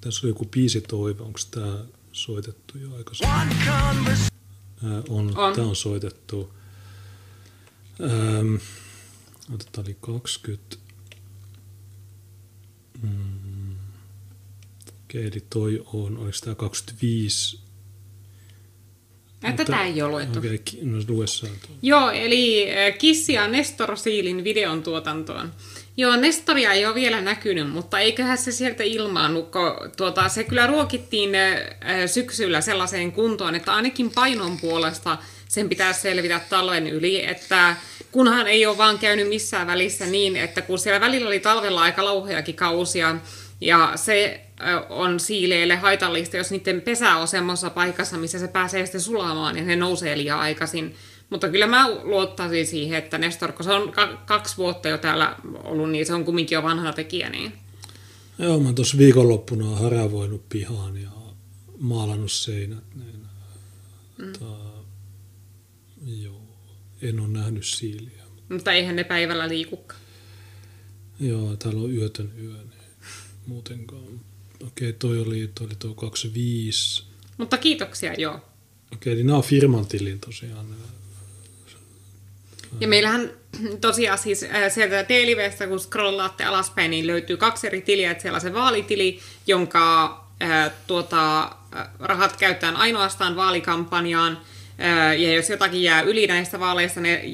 Tässä on joku biisi toive, onko tämä soitettu jo aikaisemmin? On, on. Tämä on soitettu. Ähm, otetaan oli 20. Mm. Okei, eli toi on, oliko tämä 25? Että tätä ei ole luettu. Okei, no Joo, eli Kissi ja Nestor Siilin videon tuotantoon. Joo, Nestoria ei ole vielä näkynyt, mutta eiköhän se sieltä ilmaannut, kun tuota, se kyllä ruokittiin syksyllä sellaiseen kuntoon, että ainakin painon puolesta sen pitää selvitä talven yli, että kunhan ei ole vaan käynyt missään välissä niin, että kun siellä välillä oli talvella aika lauheakin kausia, ja se on siileille haitallista, jos niiden pesä on semmoisessa paikassa, missä se pääsee sitten sulamaan ja ne nousee liian aikaisin. Mutta kyllä mä luottaisin siihen, että Nestor, kun se on kaksi vuotta jo täällä ollut, niin se on kumminkin jo vanha tekijä. Niin. Joo, mä tuossa viikonloppuna haravoinut pihaan ja maalannut seinät. Niin, mm. ta, joo, en ole nähnyt siiliä. Mutta eihän ne päivällä liikukaan. Joo, täällä on yötön yö, niin muutenkaan. Okei, toi oli, toi oli tuo 25. Mutta kiitoksia, joo. Okei, niin nämä on firman tilin tosiaan. Ja meillähän tosiaan siis äh, sieltä T-livestä, kun scrollaatte alaspäin, niin löytyy kaksi eri tiliä. Että siellä on se vaalitili, jonka äh, tuota, äh, rahat käytetään ainoastaan vaalikampanjaan. Ja jos jotakin jää yli näistä vaaleista, ne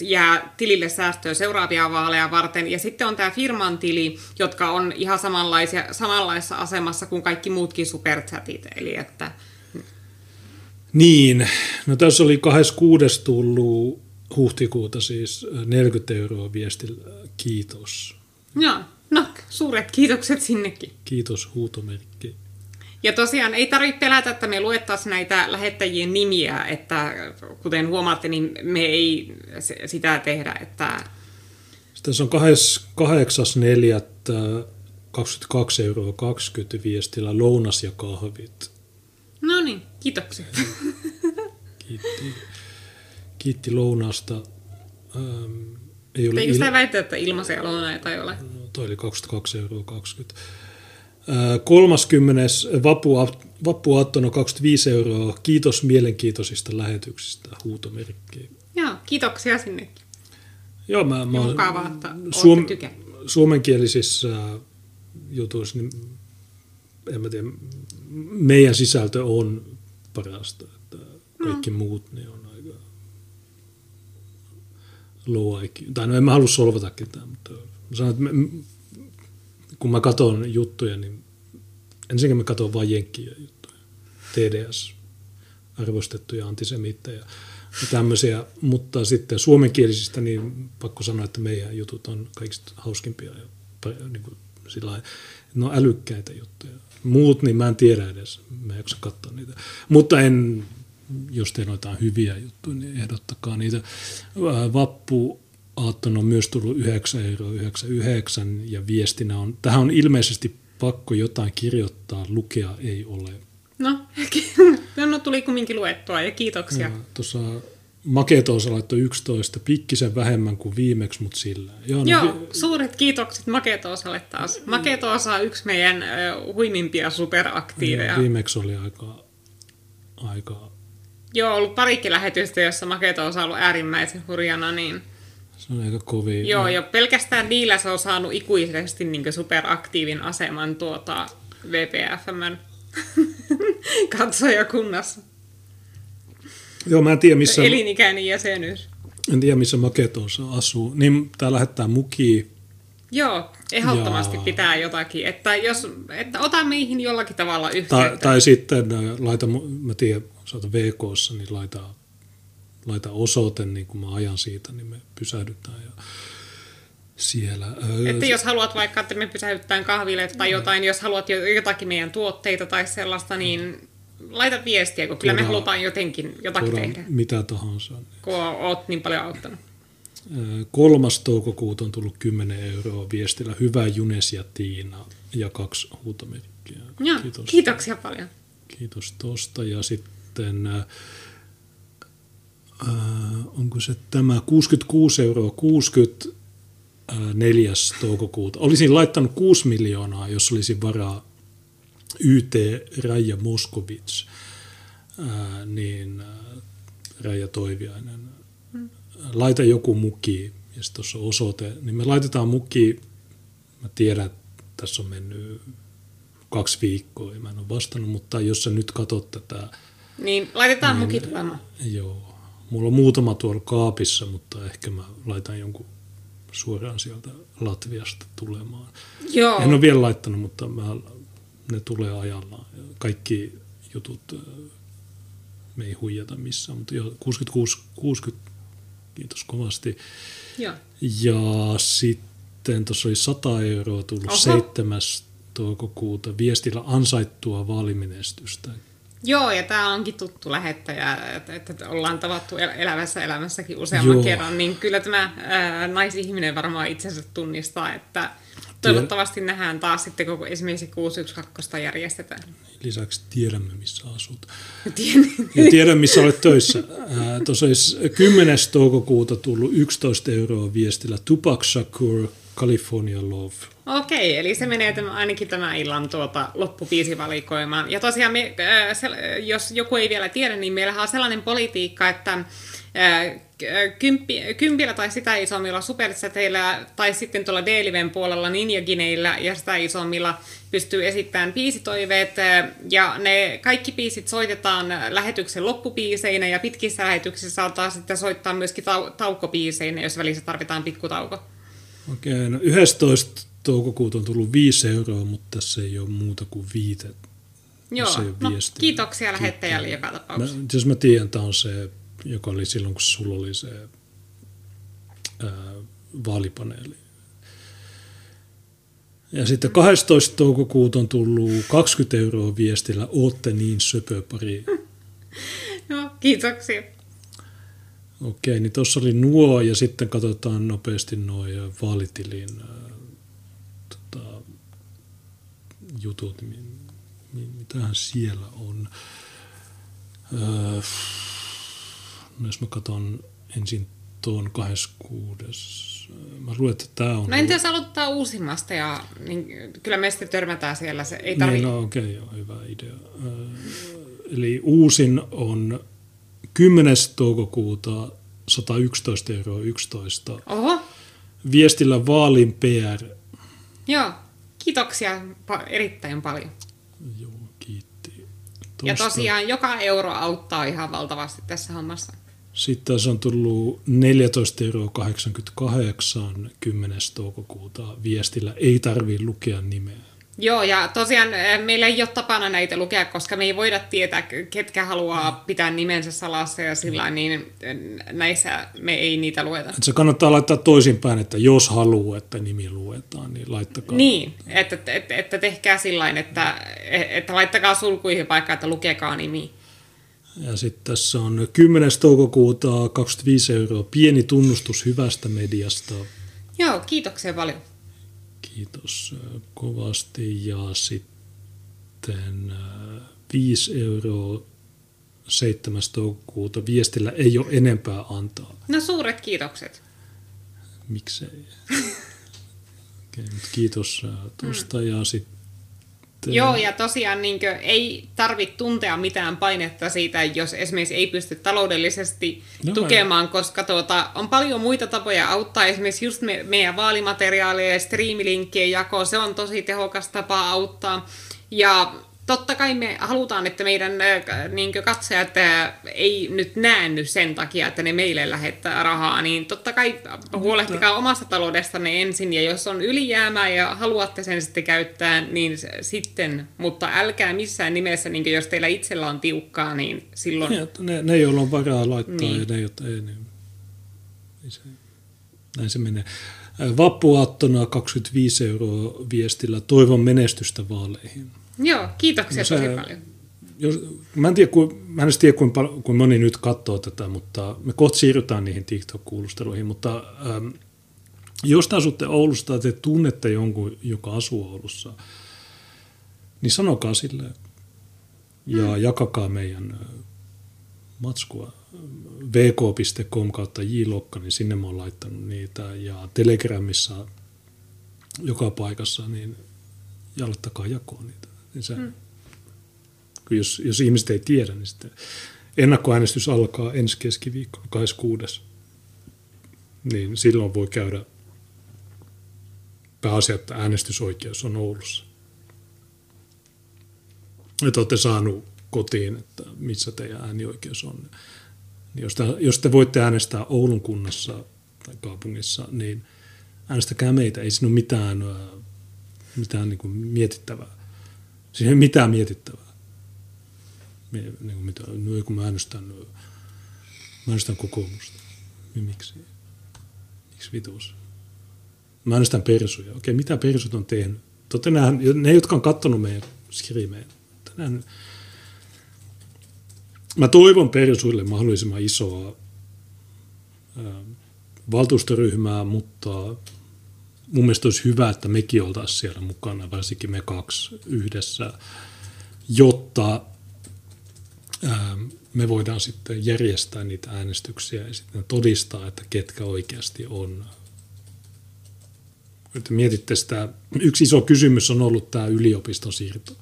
jää tilille säästöä seuraavia vaaleja varten. Ja sitten on tämä firman tili, jotka on ihan samanlaisia, samanlaisessa asemassa kuin kaikki muutkin superchatit. Eli että... Niin, no tässä oli 26. tullut huhtikuuta siis 40 euroa viestillä. Kiitos. Joo, no suuret kiitokset sinnekin. Kiitos huutomerkki. Ja tosiaan ei tarvitse pelätä, että me luettaisiin näitä lähettäjien nimiä, että kuten huomaatte, niin me ei sitä tehdä. Että... Tässä on 8.4. 22 euroa 20 viestillä lounas ja kahvit. No niin. Kiitoksia. Kiitti, kiitti lounaasta. Ähm, ei ole Eikö sitä il- väittää, että ilmaisia lounaita ei ole? no, toi oli 22 euroa 20. Äh, 30. Vappu, vappuaattona 25 euroa. Kiitos mielenkiintoisista lähetyksistä. Huutomerkki. Joo, kiitoksia sinnekin. Joo, mä, mä oon- mukavaa, että olette suom, suomenkielisissä jutuissa, niin en mä tiedä, meidän sisältö on parasta. Että kaikki muut niin on aika low IQ. Tai no en mä halua solvata ketään, mutta sanon, että me, kun mä katson juttuja, niin ensinnäkin mä katson vain jenkkien juttuja. TDS, arvostettuja antisemittejä ja tämmöisiä, mutta sitten suomenkielisistä, niin pakko sanoa, että meidän jutut on kaikista hauskimpia ja niin kuin sillä on älykkäitä juttuja. Muut, niin mä en tiedä edes, mä en jaksa katsoa niitä. Mutta en, jos teillä on hyviä juttuja, niin ehdottakaa niitä. Vappu aattona on myös tullut 9 euroa 99 ja viestinä on, tähän on ilmeisesti pakko jotain kirjoittaa, lukea ei ole. No, no tuli kumminkin luettua ja kiitoksia. Ja Tuossa Maketoosa laittoi 11, pikkisen vähemmän kuin viimeksi, mutta sillä. Joo, no, Joo, vi- suuret kiitokset Maketoosalle taas. Maketoosa on yksi meidän ö, huimimpia superaktiiveja. viimeksi oli aika, aika Joo, ollut parikin lähetystä, jossa Maketoosa on ollut äärimmäisen hurjana, niin se on aika kovin. joo, jo pelkästään niillä se on saanut ikuisesti niin superaktiivin aseman tuota VPFMn katsojakunnassa. joo, mä en tiedä, missä, Elinikäinen jäsenyys. en tiedä, missä Maketoosa asuu. Niin tää lähettää muki. Joo, ehdottomasti Jaa. pitää jotakin. Että, jos, että ota meihin jollakin tavalla yhteyttä. Tai, tai sitten äh, laita, mä tiedän, saata VKssa, niin laita, laita osoite, niin kun mä ajan siitä, niin me pysähdytään ja siellä. Että jos haluat vaikka, että me pysäyttään kahville tai jotain, jos haluat jo- jotakin meidän tuotteita tai sellaista, niin laita viestiä, kun kyllä me halutaan jotenkin jotakin tehdä, mitä tahansa. kun oot niin paljon auttanut. Kolmas toukokuuta on tullut 10 euroa viestillä. Hyvä Junes ja Tiina ja kaksi huutomerkkiä. Joo, Kiitos. kiitoksia paljon. Kiitos tosta. Ja sitten, äh, onko se tämä 66 euroa 60 äh, 4. toukokuuta. Olisin laittanut 6 miljoonaa, jos olisi varaa YT Raija Moskovits, äh, niin äh, Raija Toiviainen. Laita joku muki, ja sitten tuossa on osoite, niin me laitetaan muki, mä tiedän, että tässä on mennyt kaksi viikkoa ja mä en ole vastannut, mutta jos sä nyt katsot tätä, Niin laitetaan mukit tulemaan. joo, mulla on muutama tuolla kaapissa, mutta ehkä mä laitan jonkun suoraan sieltä Latviasta tulemaan. Joo, En ole vielä laittanut, mutta mä, ne tulee ajallaan. Ja Kaikki jutut, me ei huijata missään, mutta jo 66, 60, kiitos kovasti. joo. Ja sitten tuossa oli 100 euroa tullut Oho. 7. toukokuuta viestillä ansaittua vaalimenestystä. Joo, ja tämä onkin tuttu lähettäjä, että, että ollaan tavattu el- elävässä elämässäkin useamman Joo. kerran, niin kyllä tämä ää, naisihminen varmaan itsensä tunnistaa, että toivottavasti nähdään taas sitten, kun esimerkiksi 612 järjestetään. Lisäksi tiedämme, missä asut. Tiedän. Ja tiedän, missä olet töissä. Ää, Tuossa olisi 10. toukokuuta tullut 11 euroa viestillä Tupac Shakur, California Love. Okei, eli se menee tämä, ainakin tämän illan tuota, loppupiisivalikoimaan. Ja tosiaan, me, äh, se, jos joku ei vielä tiedä, niin meillähän on sellainen politiikka, että äh, kymppi, kympillä tai sitä isommilla supersäteillä tai sitten tuolla D-Liven puolella Ninjagineillä ja sitä isommilla pystyy esittämään biisitoiveet äh, ja ne kaikki biisit soitetaan lähetyksen loppupiiseinä ja pitkissä lähetyksissä saattaa sitten soittaa myöskin tau- taukobiiseinä, jos välissä tarvitaan pikkutauko. Okei, no 11. toukokuuta on tullut 5 euroa, mutta tässä ei ole muuta kuin viite. Joo, Se no, viestiä. kiitoksia lähettäjälle joka Mä, tapauksessa. jos mä tiedän, tämä on se, joka oli silloin, kun sulla oli se ää, vaalipaneeli. Ja sitten 12. toukokuuta on tullut 20 euroa viestillä, ootte niin söpöpari. Joo, kiitoksia. Okei, niin tuossa oli nuo ja sitten katsotaan nopeasti nuo vaalitilin ää, tota, jutut, mi, mi, mitähän siellä on. Öö, no jos mä katson ensin tuon 26. Mä luulen, että tämä on... No entä jos aloittaa uusimmasta ja niin, kyllä me sitten törmätään siellä. Se ei tarvi... Niin, no okei, okay, joo, hyvä idea. Öö, eli uusin on 10. toukokuuta 111 euroa 11. Oho. Viestillä Vaalin PR. Joo, kiitoksia pa- erittäin paljon. Joo, kiitti. Tosta. Ja tosiaan joka euro auttaa ihan valtavasti tässä hommassa. Sitten tässä on tullut 14,88 euroa 10. toukokuuta viestillä. Ei tarvitse lukea nimeä. Joo, ja tosiaan eh, meillä ei ole tapana näitä lukea, koska me ei voida tietää, ketkä haluaa pitää nimensä salassa ja sillä niin eh, näissä me ei niitä lueta. Et se kannattaa laittaa toisinpäin, että jos haluaa, että nimi luetaan, niin laittakaa. Niin, että, että, että tehkää sillä että, että laittakaa sulkuihin vaikka, että lukekaa nimi. Ja sitten tässä on 10. toukokuuta 25 euroa pieni tunnustus hyvästä mediasta. Joo, kiitoksia paljon. Kiitos äh, kovasti. Ja sitten 5 euroa 7. toukokuuta. Viestillä ei ole enempää antaa. No suuret kiitokset. Miksei? okay, kiitos tuosta. Mm. Ja sitten Joo, ja tosiaan niin kuin, ei tarvitse tuntea mitään painetta siitä, jos esimerkiksi ei pysty taloudellisesti no, tukemaan, ei. koska tuota, on paljon muita tapoja auttaa. Esimerkiksi just me, meidän vaalimateriaaleja ja striimilinkkien jako, se on tosi tehokas tapa auttaa. Ja totta kai me halutaan, että meidän niin katsojat ei nyt näänny sen takia, että ne meille lähettää rahaa, niin totta kai huolehtikaa omasta taloudestanne ensin, ja jos on ylijäämää ja haluatte sen sitten käyttää, niin sitten, mutta älkää missään nimessä, niin jos teillä itsellä on tiukkaa, niin silloin... Ja, ne, ne, joilla on varaa laittaa, niin. ja ne, jotka ei, niin, niin se, näin se menee. Vappuaattona 25 euroa viestillä. Toivon menestystä vaaleihin. Joo, kiitoksia no se, tosi paljon. Jos, mä en tiedä, kuin, mä en tiedä kuinka, kuin moni nyt katsoo tätä, mutta me kohta siirrytään niihin TikTok-kuulusteluihin, mutta ähm, jos te asutte Oulussa tai te tunnette jonkun, joka asuu Oulussa, niin sanokaa sille ja hmm. jakakaa meidän äh, matskua vk.com kautta jlokka, niin sinne mä oon laittanut niitä ja Telegramissa joka paikassa, niin jalttakaa jakoon niitä. Niin se, hmm. jos, jos ihmiset ei tiedä, niin sitten ennakkoäänestys alkaa ensi keskiviikko 26. Niin silloin voi käydä pääasia, että äänestysoikeus on Oulussa. Että olette saanut kotiin, että missä teidän äänioikeus on. Niin jos, te, jos te voitte äänestää Oulun kunnassa tai kaupungissa, niin äänestäkää meitä. Ei siinä ole mitään, mitään niin kuin mietittävää. Siinä ei ole mitään mietittävää. Niin kuin mitä, no, kun mä äänestän, mä äänestän kokoomusta. Niin miksi? Miksi vitus? Mä äänestän persuja. Okei, mitä persut on tehnyt? Totta nämä, ne, jotka on katsonut meidän skriimejä. Mä toivon persuille mahdollisimman isoa ää, valtuustoryhmää, mutta mun mielestä olisi hyvä, että mekin oltaisiin siellä mukana, varsinkin me kaksi yhdessä, jotta ää, me voidaan sitten järjestää niitä äänestyksiä ja sitten todistaa, että ketkä oikeasti on. Että mietitte sitä, yksi iso kysymys on ollut tämä yliopiston siirto.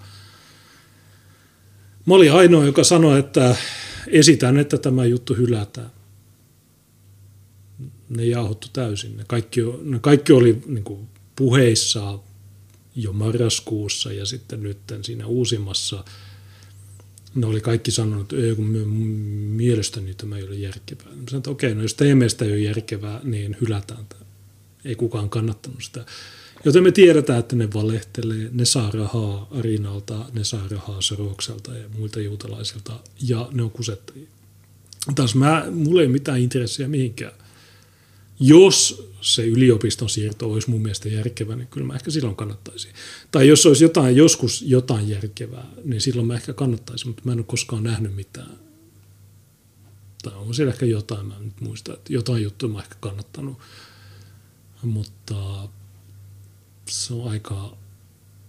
Mä olin ainoa, joka sanoi, että esitän, että tämä juttu hylätään ne jauhottu täysin. Ne kaikki, ne kaikki oli niin kuin puheissa jo marraskuussa ja sitten nyt siinä uusimmassa ne oli kaikki sanonut, että ei, kun mielestäni tämä ei ole järkevää. Mä sanoin, että okei, no jos teidän mielestä ei ole järkevää, niin hylätään tämä. Ei kukaan kannattanut sitä. Joten me tiedetään, että ne valehtelee, ne saa rahaa Arinalta, ne saa rahaa Sorokselta ja muilta juutalaisilta, ja ne on kusettajia. Taas mä, mulla ei mitään intressiä mihinkään jos se yliopiston siirto olisi mun mielestä järkevä, niin kyllä mä ehkä silloin kannattaisin. Tai jos olisi jotain, joskus jotain järkevää, niin silloin mä ehkä kannattaisin, mutta mä en ole koskaan nähnyt mitään. Tai on siellä ehkä jotain, mä en nyt muista, että jotain juttua mä ehkä kannattanut. Mutta se on aika,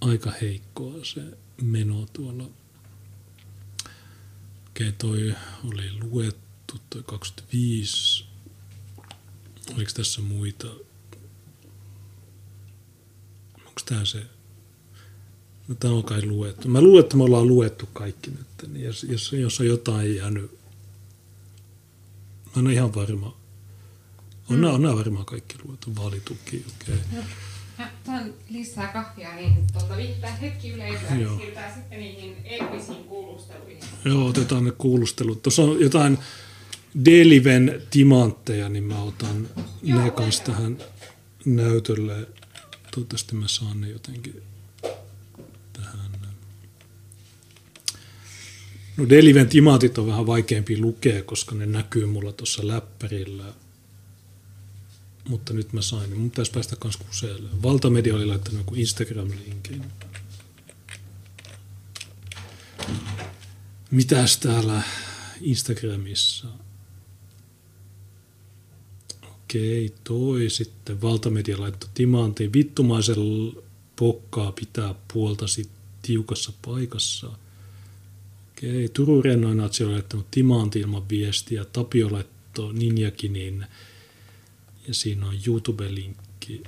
aika heikkoa se meno tuolla Okei, toi oli luettu, toi 25. Oliko tässä muita? Onko tämä se? No, tämä on kai luettu. Mä luulen, että me ollaan luettu kaikki nyt. Niin jos, jos, jos on jotain jäänyt, mä en ole ihan varma. On, mm. on nämä varmaan kaikki luettu. Vaalituki, okei. Okay. Tuon lisää kahvia, niin tuolta viittää hetki yleisöä, niin siirrytään sitten niihin eeppisiin kuulusteluihin. Joo, otetaan ne kuulustelut. Tuossa on jotain Deliven timantteja, niin mä otan ne kanssa tähän näytölle. Toivottavasti mä saan ne jotenkin tähän. No Deliven timantit on vähän vaikeampi lukea, koska ne näkyy mulla tuossa läppärillä – mutta nyt mä sain. Mun pitäisi päästä kans kuseelle. Valtamedia oli laittanut joku Instagram-linkin. Mitäs täällä Instagramissa? Okei, toi sitten valtamedia laittoi timantiin. Vittumaisella pokkaa pitää puoltasi tiukassa paikassa. Okei, Turun Rennoinatsi on laittanut ilman viestiä. Tapio laittoi Ninjakinin ja siinä on YouTube-linkki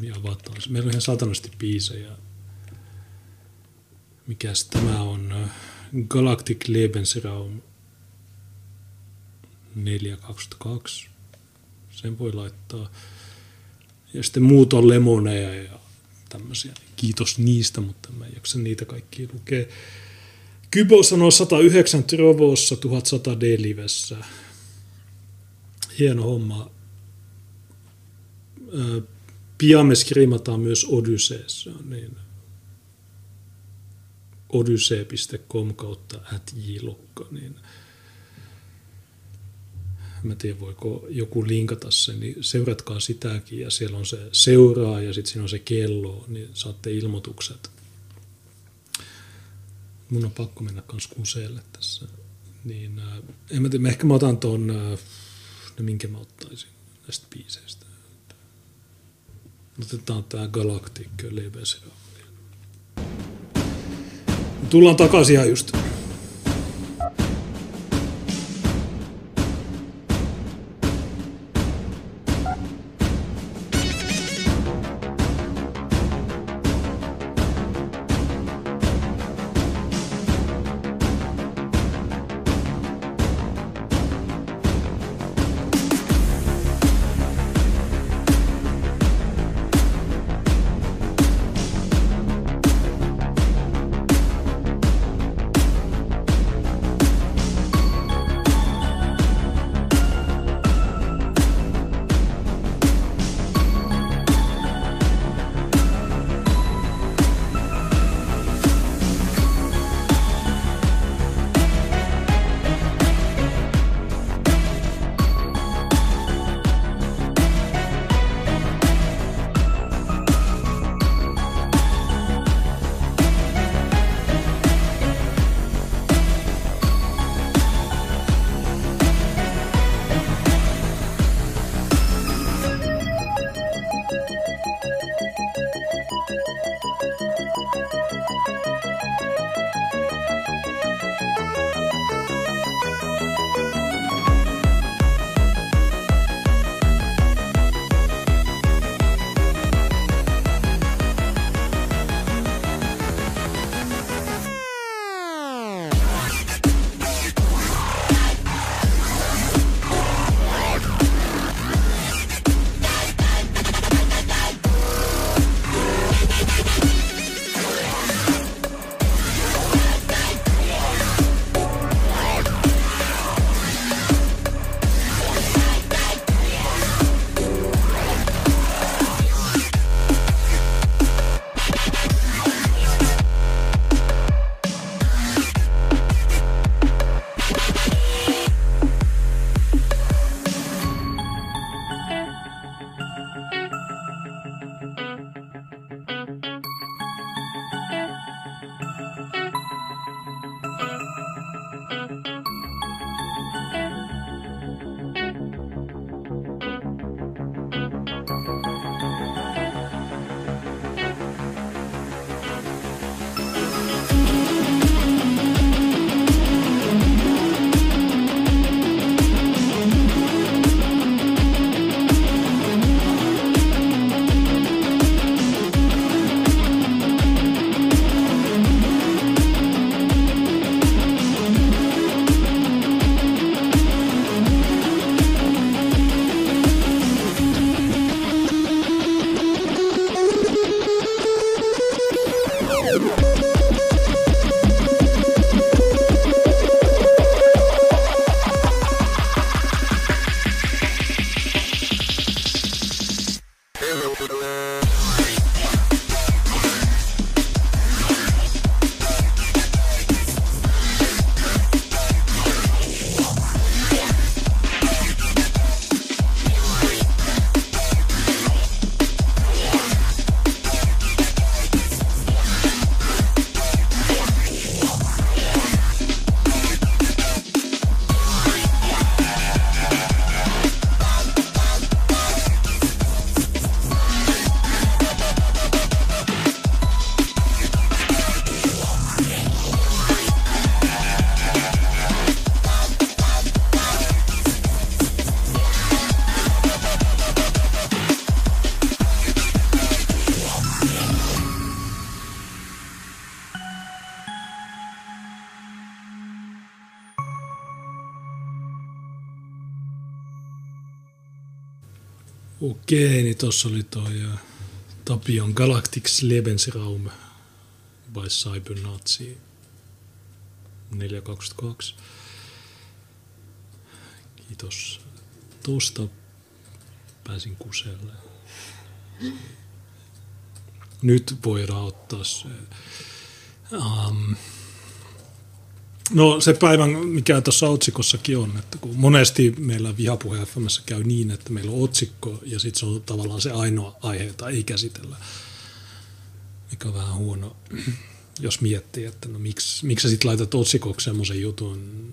ja avataan. Meillä on ihan satanasti biisejä. Mikäs tämä on? Galactic Lebensraum 422. Sen voi laittaa. Ja sitten muut on lemoneja ja tämmöisiä. Kiitos niistä, mutta mä en jaksa niitä kaikkia lukea. Kybo sanoo 109 Trovossa, 1100 Delivessä. Hieno homma pian me skrimataan myös Odysseessa, niin odyssee.com kautta at niin mä tiedän voiko joku linkata sen, niin seuratkaa sitäkin ja siellä on se seuraa ja sitten siinä on se kello, niin saatte ilmoitukset. Mun on pakko mennä kans kuseelle tässä. Niin, en mä tiedä, ehkä mä otan ton, no minkä mä ottaisin näistä biiseistä. Otetaan tämä Galactic Legacy. Tullaan takaisin ihan just. Niin tuossa oli toi äh, Tapion Galactics Lebensraum by Cybernazi 422. Kiitos. Tuosta pääsin kuselle. Nyt voidaan ottaa se. Um, no se päivän, mikä tuossa otsikossakin on, että kun monesti meillä vihapuhe käy niin, että meillä on otsikko ja sitten se on tavallaan se ainoa aihe, jota ei käsitellä, mikä on vähän huono, jos miettii, että no miksi, miksi sä sitten laitat otsikoksi semmoisen jutun,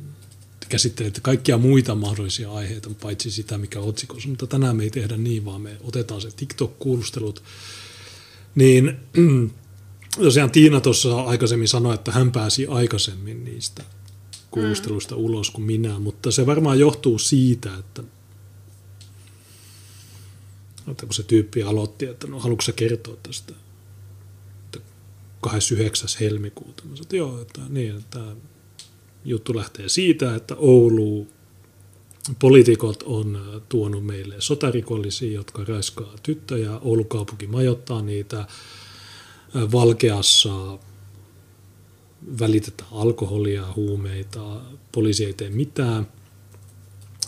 käsittelet kaikkia muita mahdollisia aiheita, paitsi sitä, mikä on otsikossa. Mutta tänään me ei tehdä niin, vaan me otetaan se TikTok-kuulustelut. Niin tosiaan Tiina tuossa aikaisemmin sanoi, että hän pääsi aikaisemmin niistä kuulusteluista mm. ulos kuin minä, mutta se varmaan johtuu siitä, että, että kun se tyyppi aloitti, että no haluatko kertoa tästä että 29. helmikuuta. Mä sanoin, että joo, että, niin, että juttu lähtee siitä, että Oulu poliitikot on tuonut meille sotarikollisia, jotka raiskaa tyttöjä. Oulu kaupunki majoittaa niitä valkeassa välitetään alkoholia, huumeita, poliisi ei tee mitään,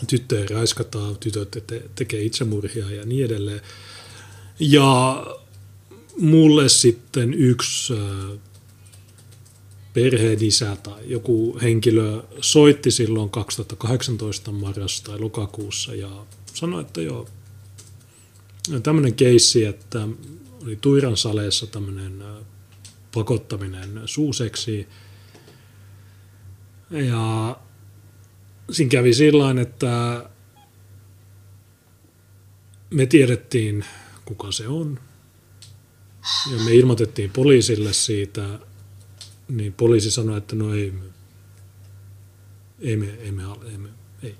tyttöjä raiskataan, tytöt te- tekee itsemurhia ja niin edelleen. Ja mulle sitten yksi perheenisä tai joku henkilö soitti silloin 2018 marrassa tai lokakuussa ja sanoi, että joo, tämmöinen keissi, että oli Tuiran saleessa tämmöinen pakottaminen suuseksi. Ja siinä kävi sillä että me tiedettiin, kuka se on. Ja me ilmoitettiin poliisille siitä, niin poliisi sanoi, että no ei, ei me, ei me, ei me, ei.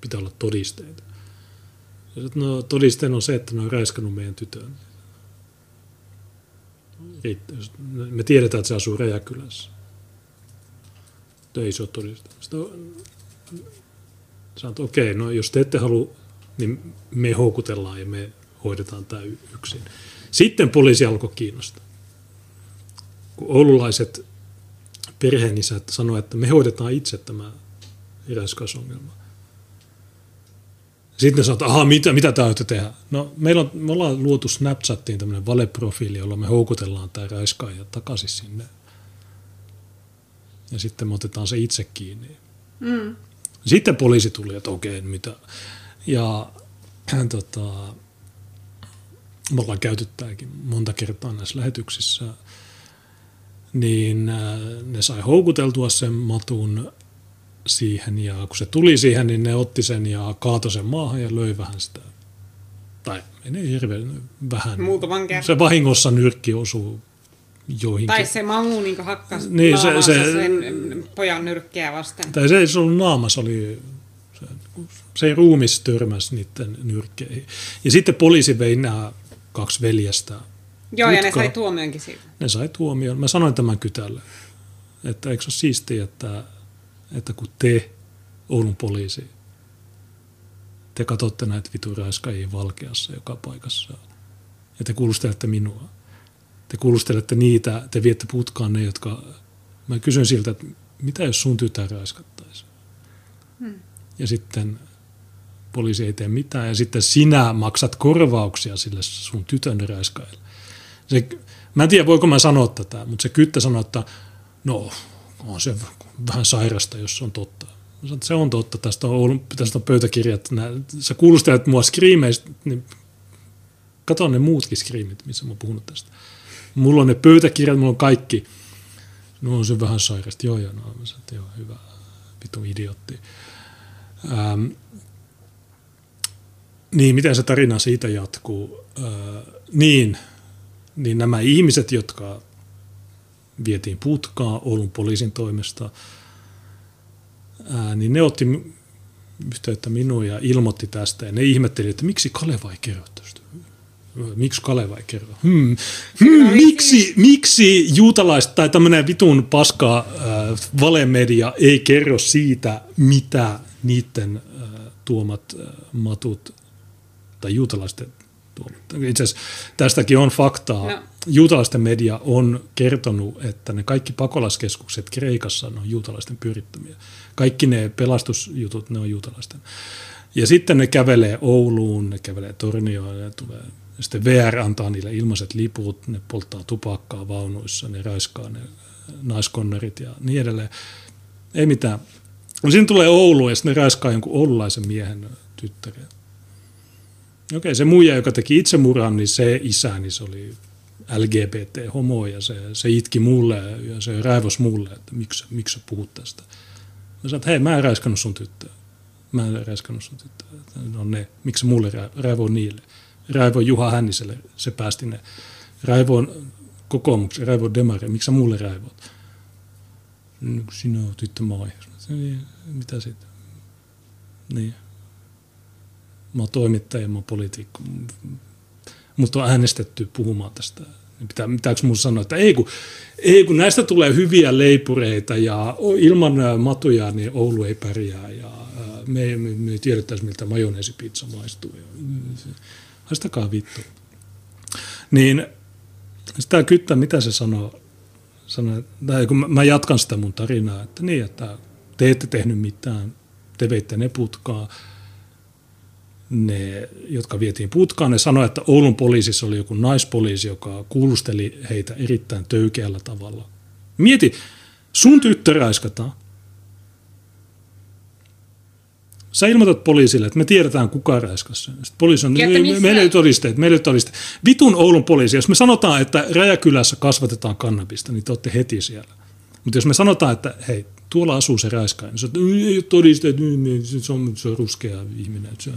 Pitää olla todisteita. No todisteen on se, että ne on räiskannut meidän tytön. Me tiedetään, että se asuu Räjäkylässä. Ei se ole. Sanoit, okei, okay, no jos te ette halua, niin me houkutellaan ja me hoidetaan tämä yksin. Sitten poliisi alkoi kiinnostaa. Kun oululaiset perheenisät sanoivat, että me hoidetaan itse tämä räyskausongelma. Sitten ne sanoo, että mitä, mitä täytyy tehdä? No, meillä on, me ollaan luotu Snapchattiin tämmöinen valeprofiili, jolla me houkutellaan tämä räiskaaja takaisin sinne. Ja sitten me otetaan se itse kiinni. Mm. Sitten poliisi tuli, että okei, okay, mitä. Ja tota, me ollaan käyty tämäkin monta kertaa näissä lähetyksissä. Niin äh, ne sai houkuteltua sen matun siihen ja kun se tuli siihen, niin ne otti sen ja kaatoi sen maahan ja löi vähän sitä. Tai menee hirveän vähän. Muutaman kerran. Se vahingossa nyrkki osuu joihinkin. Tai se mamu niin hakkasi niin, se, se, sen pojan nyrkkiä vasten. Tai se ei se ollut naama, se oli se, se ruumis törmäsi niiden nyrkkeihin. Ja sitten poliisi vei nämä kaksi veljestä. Joo, ja ne sai tuomionkin siitä. Ne sai tuomion. Mä sanoin tämän kytälle, että eikö se ole siistiä, että että kun te, Oulun poliisi, te katsotte näitä vituraiskajia valkeassa joka paikassa ja te kuulustelette minua. Te kuulustelette niitä, te viette putkaan ne, jotka... Mä kysyn siltä, että mitä jos sun tytär raiskattaisiin? Hmm. Ja sitten poliisi ei tee mitään ja sitten sinä maksat korvauksia sille sun tytön raiskaille. Se, mä en tiedä, voiko mä sanoa tätä, mutta se kyttä sanoo, että no, on se vähän sairasta, jos on totta. Sanoin, se on totta, tästä on, tästä on pöytäkirjat. Nää, sä kuulustelet mua skriimeistä, niin kato ne muutkin skriimit, missä mä oon puhunut tästä. Mulla on ne pöytäkirjat, mulla on kaikki. No on se vähän sairasta. Joo, joo, no, mä sanoin, joo, hyvä, vitu idiotti. Ähm, niin, miten se tarina siitä jatkuu? Äh, niin, niin nämä ihmiset, jotka vietiin putkaa Oulun poliisin toimesta, ää, niin ne otti yhteyttä minuun ja ilmoitti tästä. Ja ne ihmetteli, että miksi Kaleva ei kerro tästä. Miksi Kaleva ei kerro? Hmm. Hmm, miksi, miksi juutalaiset tai tämmöinen vitun paska äh, valemedia ei kerro siitä, mitä niiden äh, tuomat matut, tai juutalaisten tuomat. Itse asiassa tästäkin on faktaa. No. Juutalaisten media on kertonut, että ne kaikki pakolaskeskukset Kreikassa on juutalaisten pyrittämiä. Kaikki ne pelastusjutut, ne on juutalaisten. Ja sitten ne kävelee Ouluun, ne kävelee Tornioon ja tulee sitten VR antaa niille ilmaiset liput, ne polttaa tupakkaa vaunuissa, ne raiskaa ne naiskonnerit ja niin edelleen. Ei mitään. No siinä tulee Oulu ja sitten ne raiskaa jonkun oululaisen miehen tyttären. Okei, se muija, joka teki itsemurhan, niin se isä, niin se oli LGBT-homo ja se, se itki mulle ja se raivos mulle, että miksi, miksi sä puhut tästä. Mä sanoin, että hei, mä en raiskannut sun tyttöä. Mä en raiskannut sun tyttöä. No ne, miksi mulle raivoo niille. Raivo Juha Hänniselle, se päästi ne. Raivoon kokoomuksen, Raivo Demari, miksi sä mulle raivot? No, sinä oot tyttö moi. Mitä sitten? Niin. Mä oon toimittaja, mä oon poliitikko. Mutta on äänestetty puhumaan tästä. Pitää, pitääkö mun sanoa, että ei kun, ei kun näistä tulee hyviä leipureita ja ilman matuja niin Oulu ei pärjää ja me, me, me tiedettäisiin miltä majoneesipizza maistuu. Haistakaa vittu. Niin sitä kyttä, mitä se sanoo, sanoo tai kun mä jatkan sitä mun tarinaa, että niin, että te ette tehnyt mitään, te veitte ne putkaa, ne, jotka vietiin putkaan, ne sanoi, että Oulun poliisissa oli joku naispoliisi, joka kuulusteli heitä erittäin töykeällä tavalla. Mieti, sun tyttö raiskataan, Sä ilmoitat poliisille, että me tiedetään kuka räiskas sen. Sitten poliisi on, me, meillä ei todisteet, meillä ei todisteet. Vitun Oulun poliisi, jos me sanotaan, että Räjäkylässä kasvatetaan kannabista, niin te olette heti siellä. Mutta jos me sanotaan, että hei, tuolla asuu se räiskaaja, niin se, ei ole todisteet, se on, se on ruskea ihminen, se,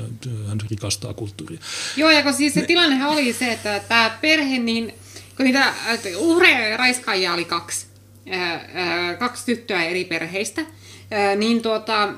hän rikastaa kulttuuria. Joo, ja kun siis se tilannehan oli se, että tämä perhe, niin kun niitä uhreja ja raiskaajia oli kaksi, kaksi tyttöä eri perheistä, niin tuota,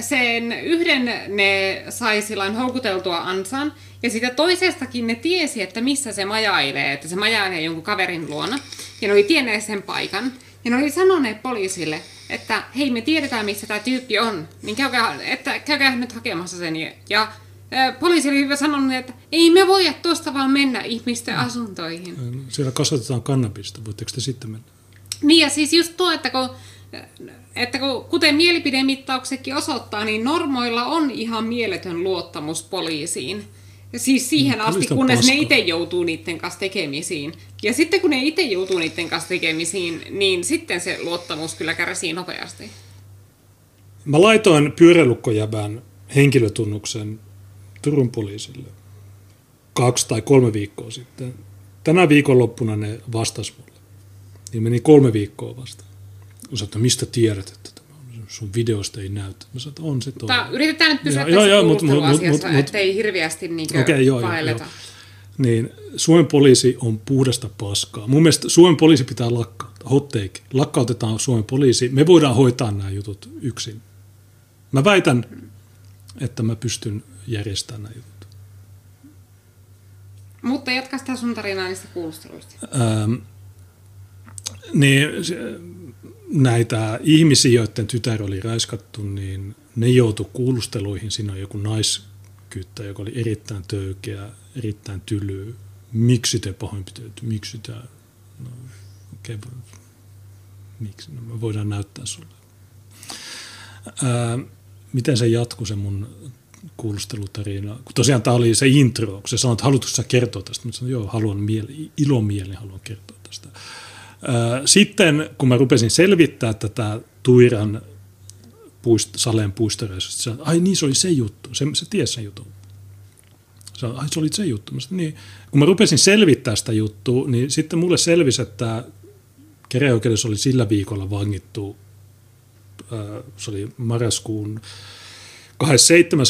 sen yhden ne sai silloin houkuteltua ansaan, ja sitä toisestakin ne tiesi, että missä se majailee, että se majailee jonkun kaverin luona, ja ne oli tienneet sen paikan. Ja ne oli sanoneet poliisille, että hei, me tiedetään, missä tämä tyyppi on, niin käykää, että, käykää nyt hakemassa sen. Ja ää, poliisi oli hyvä sanonut, että ei me voida tuosta vaan mennä ihmisten asuntoihin. Siellä kasvatetaan kannabista, voitteko te sitten mennä? Niin ja siis just tuo, että kun että kuten mielipidemittauksetkin osoittaa, niin normoilla on ihan mieletön luottamus poliisiin. Siis siihen no, asti, kunnes paska. ne itse joutuu niiden kanssa tekemisiin. Ja sitten kun ne itse joutuu niiden kanssa tekemisiin, niin sitten se luottamus kyllä kärsii nopeasti. Mä laitoin pyöräilukkojävän henkilötunnuksen Turun poliisille kaksi tai kolme viikkoa sitten. Tänä viikonloppuna ne vastasi mulle. Niin meni kolme viikkoa vasta. Mä sanoin, että mistä tiedät, että sun videosta ei näytä. Mä sanoin, että on se toi. yritetään nyt pysyä joo, tässä joo, mut, mut, mut, ettei hirveästi niin okay, joo, joo, joo. Niin Suomen poliisi on puhdasta paskaa. Mun mielestä Suomen poliisi pitää lakkauttaa. Hot take. Lakkautetaan Suomen poliisi. Me voidaan hoitaa nämä jutut yksin. Mä väitän, että mä pystyn järjestämään nämä jutut. Mutta jatka sitä sun tarinaa niistä kuulusteluista. Ähm, niin näitä ihmisiä, joiden tytär oli raiskattu, niin ne joutu kuulusteluihin. Siinä on joku naiskyttä, joka oli erittäin töykeä, erittäin tyly. Miksi te pahoinpitelty? Miksi tämä? No, okay, miksi? No, me voidaan näyttää sulle. Ää, miten se jatkuu se mun kuulustelutarina? Kun tosiaan tämä oli se intro, kun se sanoi, että haluatko sä kertoa tästä? Mä sanoin, joo, haluan mieli, ilomielin haluan kertoa tästä. Sitten kun mä rupesin selvittää tätä Tuiran puist- Saleen puistoreissusta, sanoin, ai niin se oli se juttu, se, se tiesi sen jutun. Sanoin, ai se oli se juttu. Mä sanoin, niin. Kun mä rupesin selvittää sitä juttua, niin sitten mulle selvisi, että kereoikeudessa oli sillä viikolla vangittu, se oli marraskuun 27.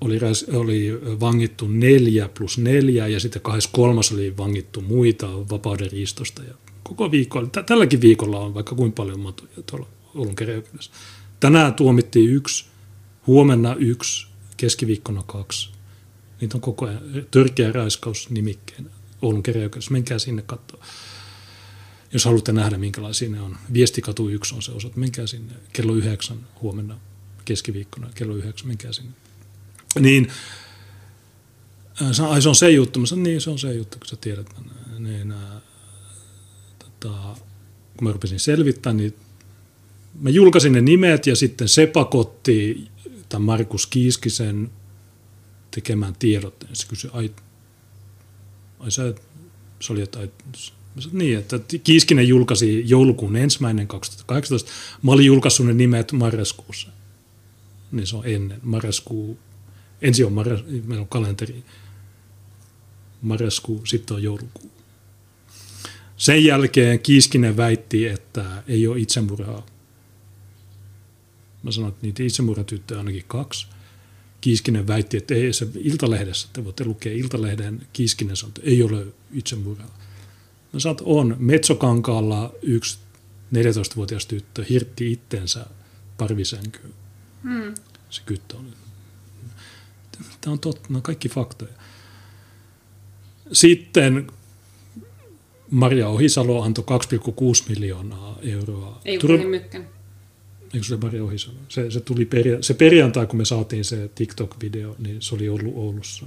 28 oli, oli vangittu neljä plus neljä ja sitten 23. oli vangittu muita vapauden riistosta. Ja koko viikko, tälläkin viikolla on vaikka kuinka paljon matuja tuolla Oulun käräjäoikeudessa. Tänään tuomittiin yksi, huomenna yksi, keskiviikkona kaksi. Niitä on koko ajan törkeä raiskaus nimikkeen Oulun käräjäoikeudessa. Menkää sinne katsoa. Jos haluatte nähdä, minkälaisia ne on. Viestikatu 1 on se osa. Menkää sinne kello yhdeksän huomenna keskiviikkona kello yhdeksän, mikä sinne. Niin, ai se on se juttu. Mä sanoin, niin se on se juttu, kun sä tiedät. Niin, ää, tota, kun mä rupesin selvittämään, niin mä julkaisin ne nimet ja sitten se pakotti tämän Markus Kiiskisen tekemään tiedotteen. Se kysyi, ai, ai sä, se oli jotain, niin, että Kiiskinen julkaisi joulukuun ensimmäinen 2018. Mä olin julkaissut ne nimet marraskuussa. Niin se on ennen. Marraskuu, ensin on marras, meillä on kalenteri. Marraskuu, sitten on joulukuu. Sen jälkeen Kiiskinen väitti, että ei ole itsemurhaa. Mä sanoin, että niitä itsemurhatyttöjä on ainakin kaksi. Kiiskinen väitti, että ei se Iltalehdessä, te voitte lukea Iltalehden, Kiiskinen sanoi, että ei ole itsemurhaa. Mä sanoin, että on. Metsokankaalla yksi 14-vuotias tyttö hirtti itsensä parvisänkyyn. Hmm. Se kyttö oli. Tämä on totta, nämä on kaikki faktoja. Sitten Maria Ohisalo antoi 2,6 miljoonaa euroa. Ei Tur- Mykkänen. Eikö se Maria Ohisalo? Se, se, tuli peria- se perjantai, kun me saatiin se TikTok-video, niin se oli ollut Oulussa.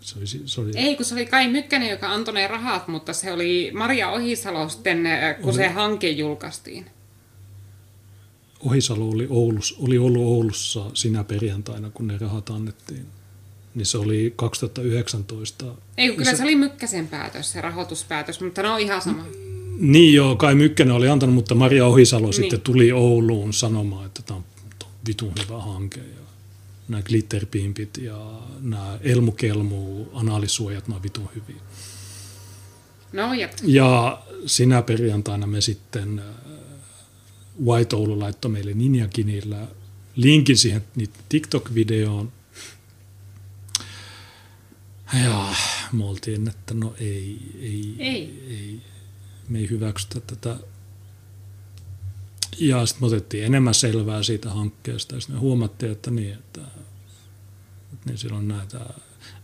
Se oli, se oli... Ei, kun se oli Kai Mykkänen, joka antoi ne rahat, mutta se oli Maria Ohisalo sitten, äh, kun oli... se hanke julkaistiin. Ohisalo oli, Oulus, oli ollut Oulussa sinä perjantaina, kun ne rahat annettiin. Niin se oli 2019. Ei, kyllä se, se oli Mykkäsen päätös, se rahoituspäätös, mutta ne on ihan sama. Niin joo, Kai Mykkänen oli antanut, mutta Maria Ohisalo niin. sitten tuli Ouluun sanomaan, että tämä on vitun hyvä hanke. Ja nämä glitterpimpit ja nämä elmukelmu analisuojat, nämä on vitun hyviä. No, ja. ja sinä perjantaina me sitten äh, White Oulu laittoi meille Ninjakinillä linkin siihen TikTok-videoon. Ja me oltiin, että no ei, ei, ei. ei me ei hyväksytä tätä. Ja sitten me otettiin enemmän selvää siitä hankkeesta ja sitten me huomattiin, että niin, että, että niin siellä on näitä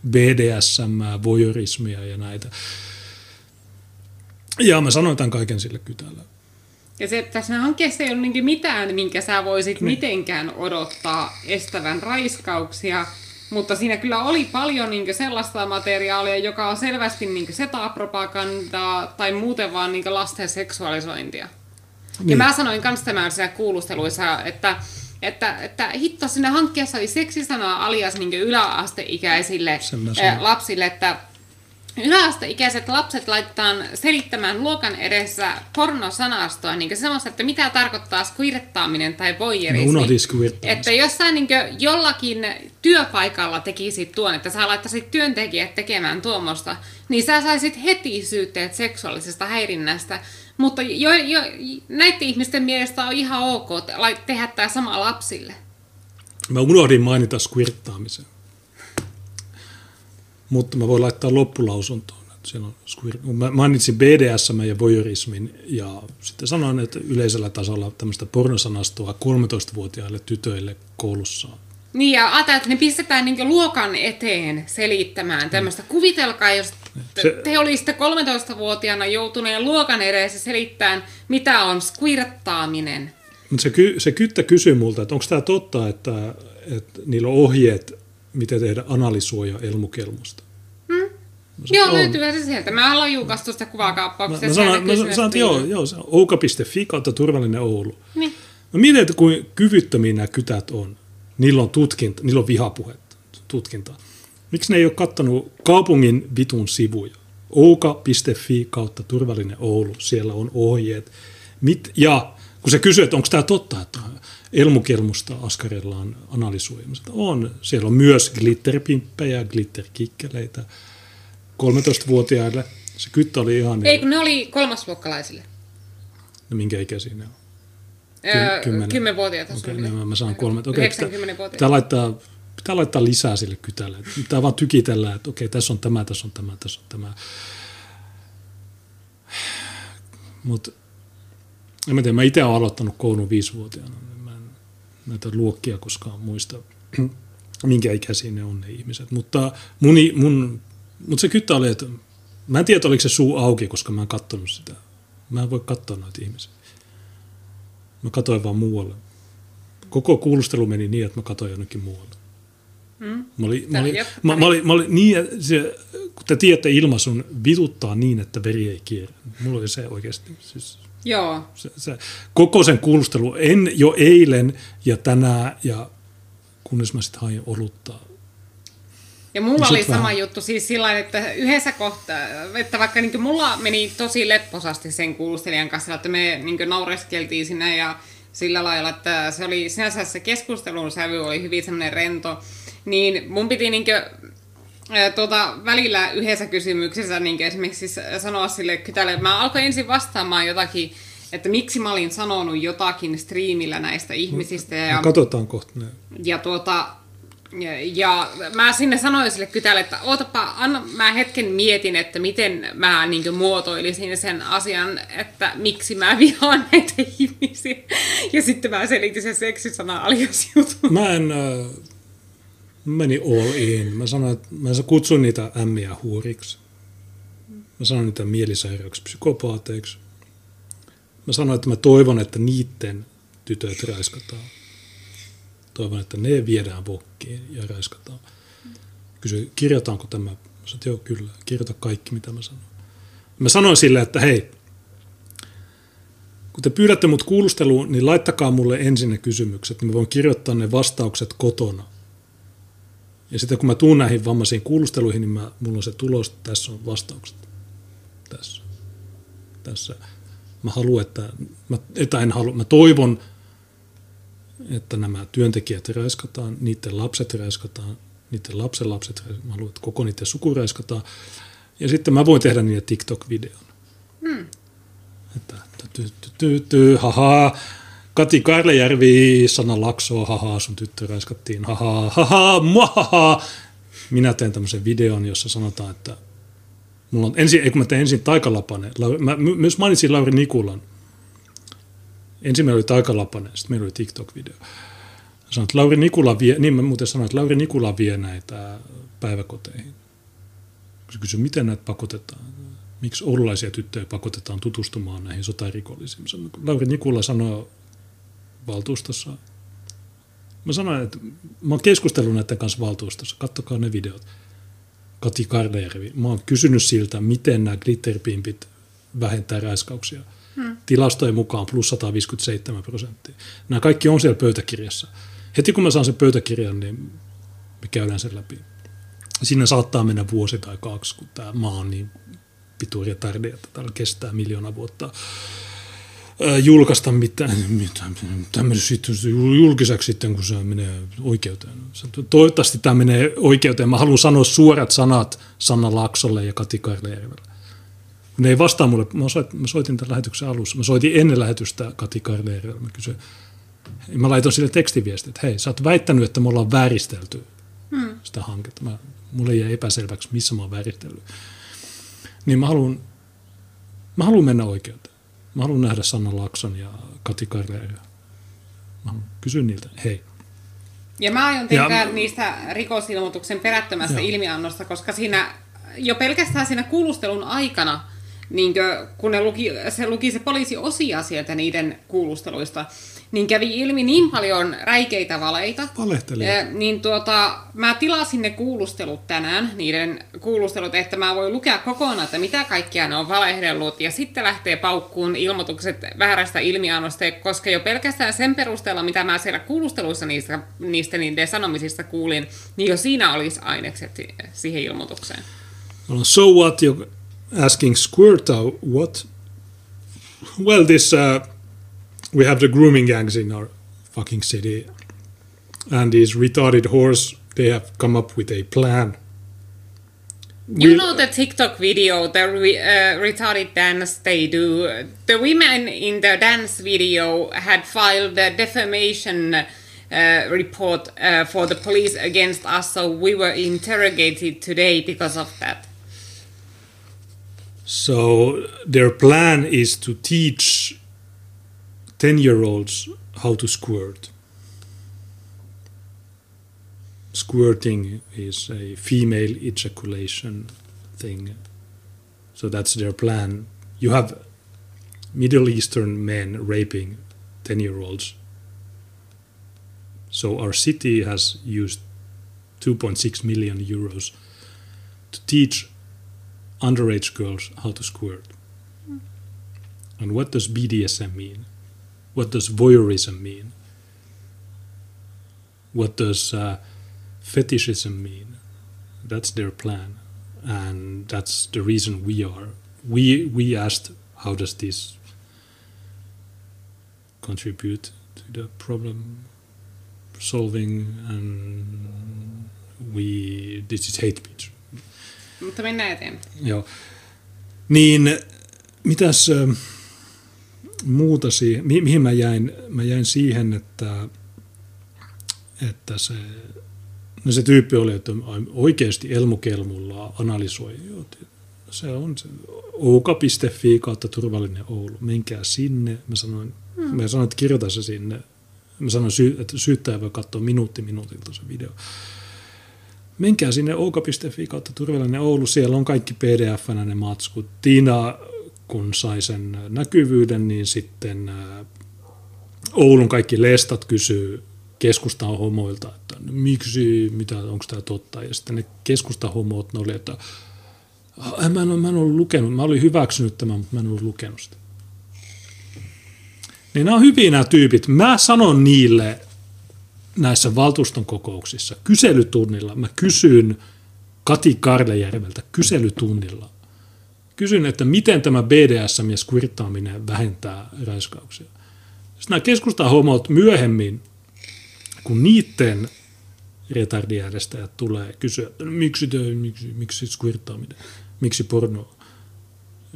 BDSM, voyeurismia ja näitä. Ja mä sanoin tämän kaiken sille kytällä. Ja se, tässä hankkeessa ei ole niin mitään, minkä sä voisit niin. mitenkään odottaa estävän raiskauksia, mutta siinä kyllä oli paljon niin sellaista materiaalia, joka on selvästi niin setapropagandaa tai muuten vaan niin lasten seksuaalisointia. Niin. Ja mä sanoin myös tämmöisissä kuulusteluissa, että, että, että hitto siinä hankkeessa oli seksisanaa alias niin yläasteikäisille lapsille, että Yläasteikäiset lapset laitetaan selittämään luokan edessä pornosanastoa, niin semmoista, että mitä tarkoittaa squirttaaminen tai voyerismi. No että jos sä niin jollakin työpaikalla tekisit tuon, että sä laittaisit työntekijät tekemään tuommoista, niin sä saisit heti syytteet seksuaalisesta häirinnästä. Mutta jo, jo, näiden ihmisten mielestä on ihan ok tehdä tämä sama lapsille. Mä unohdin mainita squirttaamisen. Mutta mä voin laittaa loppulausuntoon. Siellä on squir- mä mainitsin BDSM ja voyeurismin ja sitten sanoin, että yleisellä tasolla tämmöistä pornosanastoa 13-vuotiaille tytöille koulussa niin ja ajatellaan, että ne pistetään niin luokan eteen selittämään tämmöistä. Kuvitelkaa, jos se, te olisitte 13-vuotiaana joutuneen luokan edessä selittämään, mitä on squirttaaminen. Mutta se, ky, se kyttä kysyy multa, että onko tämä totta, että, että niillä on ohjeet miten tehdä analysoja elmukelmusta. Hmm? Joo, on. löytyy se sieltä. Mä ollaan julkaistu sitä kuvakaappauksesta. Mä, mä, sanon, mä sanon, että joo, joo, se on ouka.fi kautta turvallinen Oulu. Niin. Mä mietin, että kuin kyvyttömiä nämä kytät on. Niillä on tutkinta, niillä on vihapuhetta, tutkinta. Miksi ne ei ole kattanut kaupungin vitun sivuja? ouka.fi kautta turvallinen Oulu, siellä on ohjeet. Mit, ja kun se kysyy, että onko tämä totta, että elmukelmusta askarellaan analysoimassa. On. Siellä on myös glitterpimppejä, glitterkikkeleitä 13-vuotiaille. Se kyttä oli ihan... Ei, kun ne oli kolmasluokkalaisille. No minkä ikäisiä ne on? Kymmenen. Kymmenvuotiaita. Okei, okay, niin mä saan kolme. Okei, pitää, pitää, laittaa, pitää laittaa lisää sille kytälle. Pitää vaan tykitellä, että okei, tässä on tämä, tässä on tämä, tässä on tämä. Mutta en mä tiedä, mä itse olen aloittanut koulun viisivuotiaana. Näitä luokkia koskaan muista, minkä ikäisiä ne on ne ihmiset. Mutta, mun, mun, mutta se kyttä oli, että mä en tiedä, oliko se suu auki, koska mä en katsonut sitä. Mä en voi katsoa noita ihmisiä. Mä katsoin vaan muualle. koko kuulustelu meni niin, että mä katsoin jonnekin muualle. Mm. Mä olin, mä Tää- olin, jep, mä, mä olin, mä olin niin, se, kun te tiedätte, ilmaisun vituttaa niin, että veri ei kierrä. Mulla oli se oikeasti. Siis, Joo. se, se, koko sen kuulustelu, en jo eilen ja tänään, ja kunnes mä sitten hain olutta. Ja mulla Ja oli sama vähän- juttu siis sillä että yhdessä kohtaa, että vaikka niin mulla meni tosi lepposasti sen kuulustelijan kanssa, että me niin naureskeltiin sinne ja sillä lailla, että se oli sinänsä se keskustelun sävy oli hyvin semmoinen rento, niin mun piti niin kuin, tuota, välillä yhdessä kysymyksessä niin esimerkiksi sanoa sille kytälle, mä alkoin ensin vastaamaan jotakin, että miksi mä olin sanonut jotakin striimillä näistä ihmisistä. Ja, Ja katsotaan kohta ne. ja tuota, ja, ja mä sinne sanoin sille kytälle, että ootapa, anna, mä hetken mietin, että miten mä niin muotoilisin sen asian, että miksi mä vihaan näitä ihmisiä. Ja sitten mä selitin sen seksisana alias jutun. Mä en, äh, meni all in. Mä sanoin, että mä kutsun niitä ämmiä huuriksi. Mä sanoin niitä mielisairaaksi psykopaateiksi. Mä sanoin, että mä toivon, että niiden tytöt raiskataan. Toivon, että ne viedään vokkiin ja raiskataan. Kysyi, kirjoitaanko tämä? Mä sanoin, että joo, kyllä. Kirjoita kaikki, mitä mä sanon. Mä sanoin sille, että hei, kun te pyydätte mut kuulusteluun, niin laittakaa mulle ensin ne kysymykset, niin mä voin kirjoittaa ne vastaukset kotona. Ja sitten kun mä tuun näihin vammaisiin kuulusteluihin, niin mä, mulla on se tulos, että tässä on vastaukset. Tässä. Tässä. Mä haluan, että, mä, että en halua, mä toivon, että nämä työntekijät raiskataan, niiden lapset raiskataan, niiden lapsen lapset, raiskataan. mä haluan, että koko niiden suku raiskataan. Ja sitten mä voin tehdä niille TikTok-videon. Että ty, ty, ty, ty, haha, Kati Karlejärvi, Sanna Lakso, haha, sun tyttö raiskattiin, haha, haha, muahaha. Minä teen tämmöisen videon, jossa sanotaan, että mulla on ensin, kun mä teen ensin Taikalapane, mä my- myös mainitsin Lauri Nikulan. Ensin meillä oli Taikalapane, sitten meillä oli TikTok-video. Sanoin, että Lauri Nikula vie, niin mä muuten sanoin, että Lauri Nikula vie näitä päiväkoteihin. Se kysyi, miten näitä pakotetaan? Miksi oululaisia tyttöjä pakotetaan tutustumaan näihin sotarikollisiin? Lauri Nikula sanoi valtuustossa, mä sanoin, että mä oon keskustellut näiden kanssa valtuustossa, kattokaa ne videot. Kati Kardajärvi, mä oon kysynyt siltä, miten nämä glitterpimpit vähentää raiskauksia. Hmm. Tilastojen mukaan plus 157 prosenttia. Nämä kaikki on siellä pöytäkirjassa. Heti kun mä saan sen pöytäkirjan, niin me käydään sen läpi. Sinne saattaa mennä vuosi tai kaksi, kun tämä maa on niin pitu retardi, että täällä kestää miljoona vuotta julkaista mitään, mitään tämmöisen sitten julkiseksi sitten, kun se menee oikeuteen. Toivottavasti tämä menee oikeuteen. Mä haluan sanoa suorat sanat Sanna Laksolle ja Kati Karlejärvelle. Ne ei vastaa mulle. Mä soitin, mä soitin tämän lähetyksen alussa. Mä soitin ennen lähetystä Kati Karlejärvelle. Mä kysyin, mä laitoin sille tekstiviestin, että hei, sä oot väittänyt, että me ollaan vääristelty hmm. sitä hanketta. Mä, mulle jäi epäselväksi, missä mä oon vääristellyt. Niin mä haluan, mä haluan mennä oikeuteen. Mä haluan nähdä Sanna Lakson ja Kati Karleja. Mä haluan kysyä niiltä, hei, Ja mä aion tehdä Ja- niistä rikosilmoituksen perättömästä Joo. ilmiannosta, koska siinä jo pelkästään siinä kuulustelun aikana, niin kun ne luki, se luki se poliisi osia sieltä niiden kuulusteluista, niin kävi ilmi niin paljon räikeitä valeita, Valehtelija. Eh, niin tuota, mä tilasin ne kuulustelut tänään, niiden kuulustelut, että mä voin lukea kokonaan, että mitä kaikkia ne on valehdellut, ja sitten lähtee paukkuun ilmoitukset väärästä ilmiannosta, koska jo pelkästään sen perusteella, mitä mä siellä kuulusteluissa niistä, niistä niiden sanomisista kuulin, niin jo siinä olisi ainekset si- siihen ilmoitukseen. So what? You're asking Squirtle what? Well, this uh, we have the grooming gangs in our fucking city, and these retarded horse they have come up with a plan. You We- know the TikTok video, the re, uh, retarded dance they do. The women in the dance video had filed a defamation uh, report uh, for the police against us, so we were interrogated today because of that. So their plan is to teach ten-year-olds how to squirt. Squirting is a female ejaculation thing. So that's their plan. You have Middle Eastern men raping 10 year olds So our city has used 2.6 million euros to teach underage girls how to squirt. And what does BDSM mean? What does voyeurism mean? What does uh, fetishism mean? That's their plan, and that's the reason we are. We we asked how does this contribute to the problem solving, and we this is hate speech. Mutta mennään eteenpäin. Joo. Niin, mitäs ö, muuta siihen, mi, mihin mä jäin? Mä jäin siihen, että, että se, no se tyyppi oli, että oikeasti Elmukelmulla analysoi. Se on se ouka.fi kautta turvallinen Oulu. Menkää sinne. Mä sanoin, hmm. mä sanoin että kirjoita se sinne. Mä sanoin, että syyttäjä voi katsoa minuutti minuutilta se video menkää sinne ouka.fi kautta turvallinen Oulu, siellä on kaikki pdf ne matskut. Tiina, kun sai sen näkyvyyden, niin sitten ää, Oulun kaikki lestat kysyy keskustan homoilta, että no, miksi, mitä, onko tämä totta. Ja sitten ne keskustan homot, ne oli, että "Ah, mä en, ole, mä en ollut lukenut, mä olin hyväksynyt tämän, mutta mä en ollut lukenut sitä. Niin nämä on hyviä nämä tyypit. Mä sanon niille näissä valtuuston kokouksissa, kyselytunnilla, mä kysyn Kati Karlejärveltä kyselytunnilla, kysyn, että miten tämä BDSM ja squirttaaminen vähentää raiskauksia. Sitten nämä keskustahomot myöhemmin, kun niiden retardiäänestäjät tulee kysyä, että no, miksi, te, miksi, miksi squirttaaminen, miksi porno.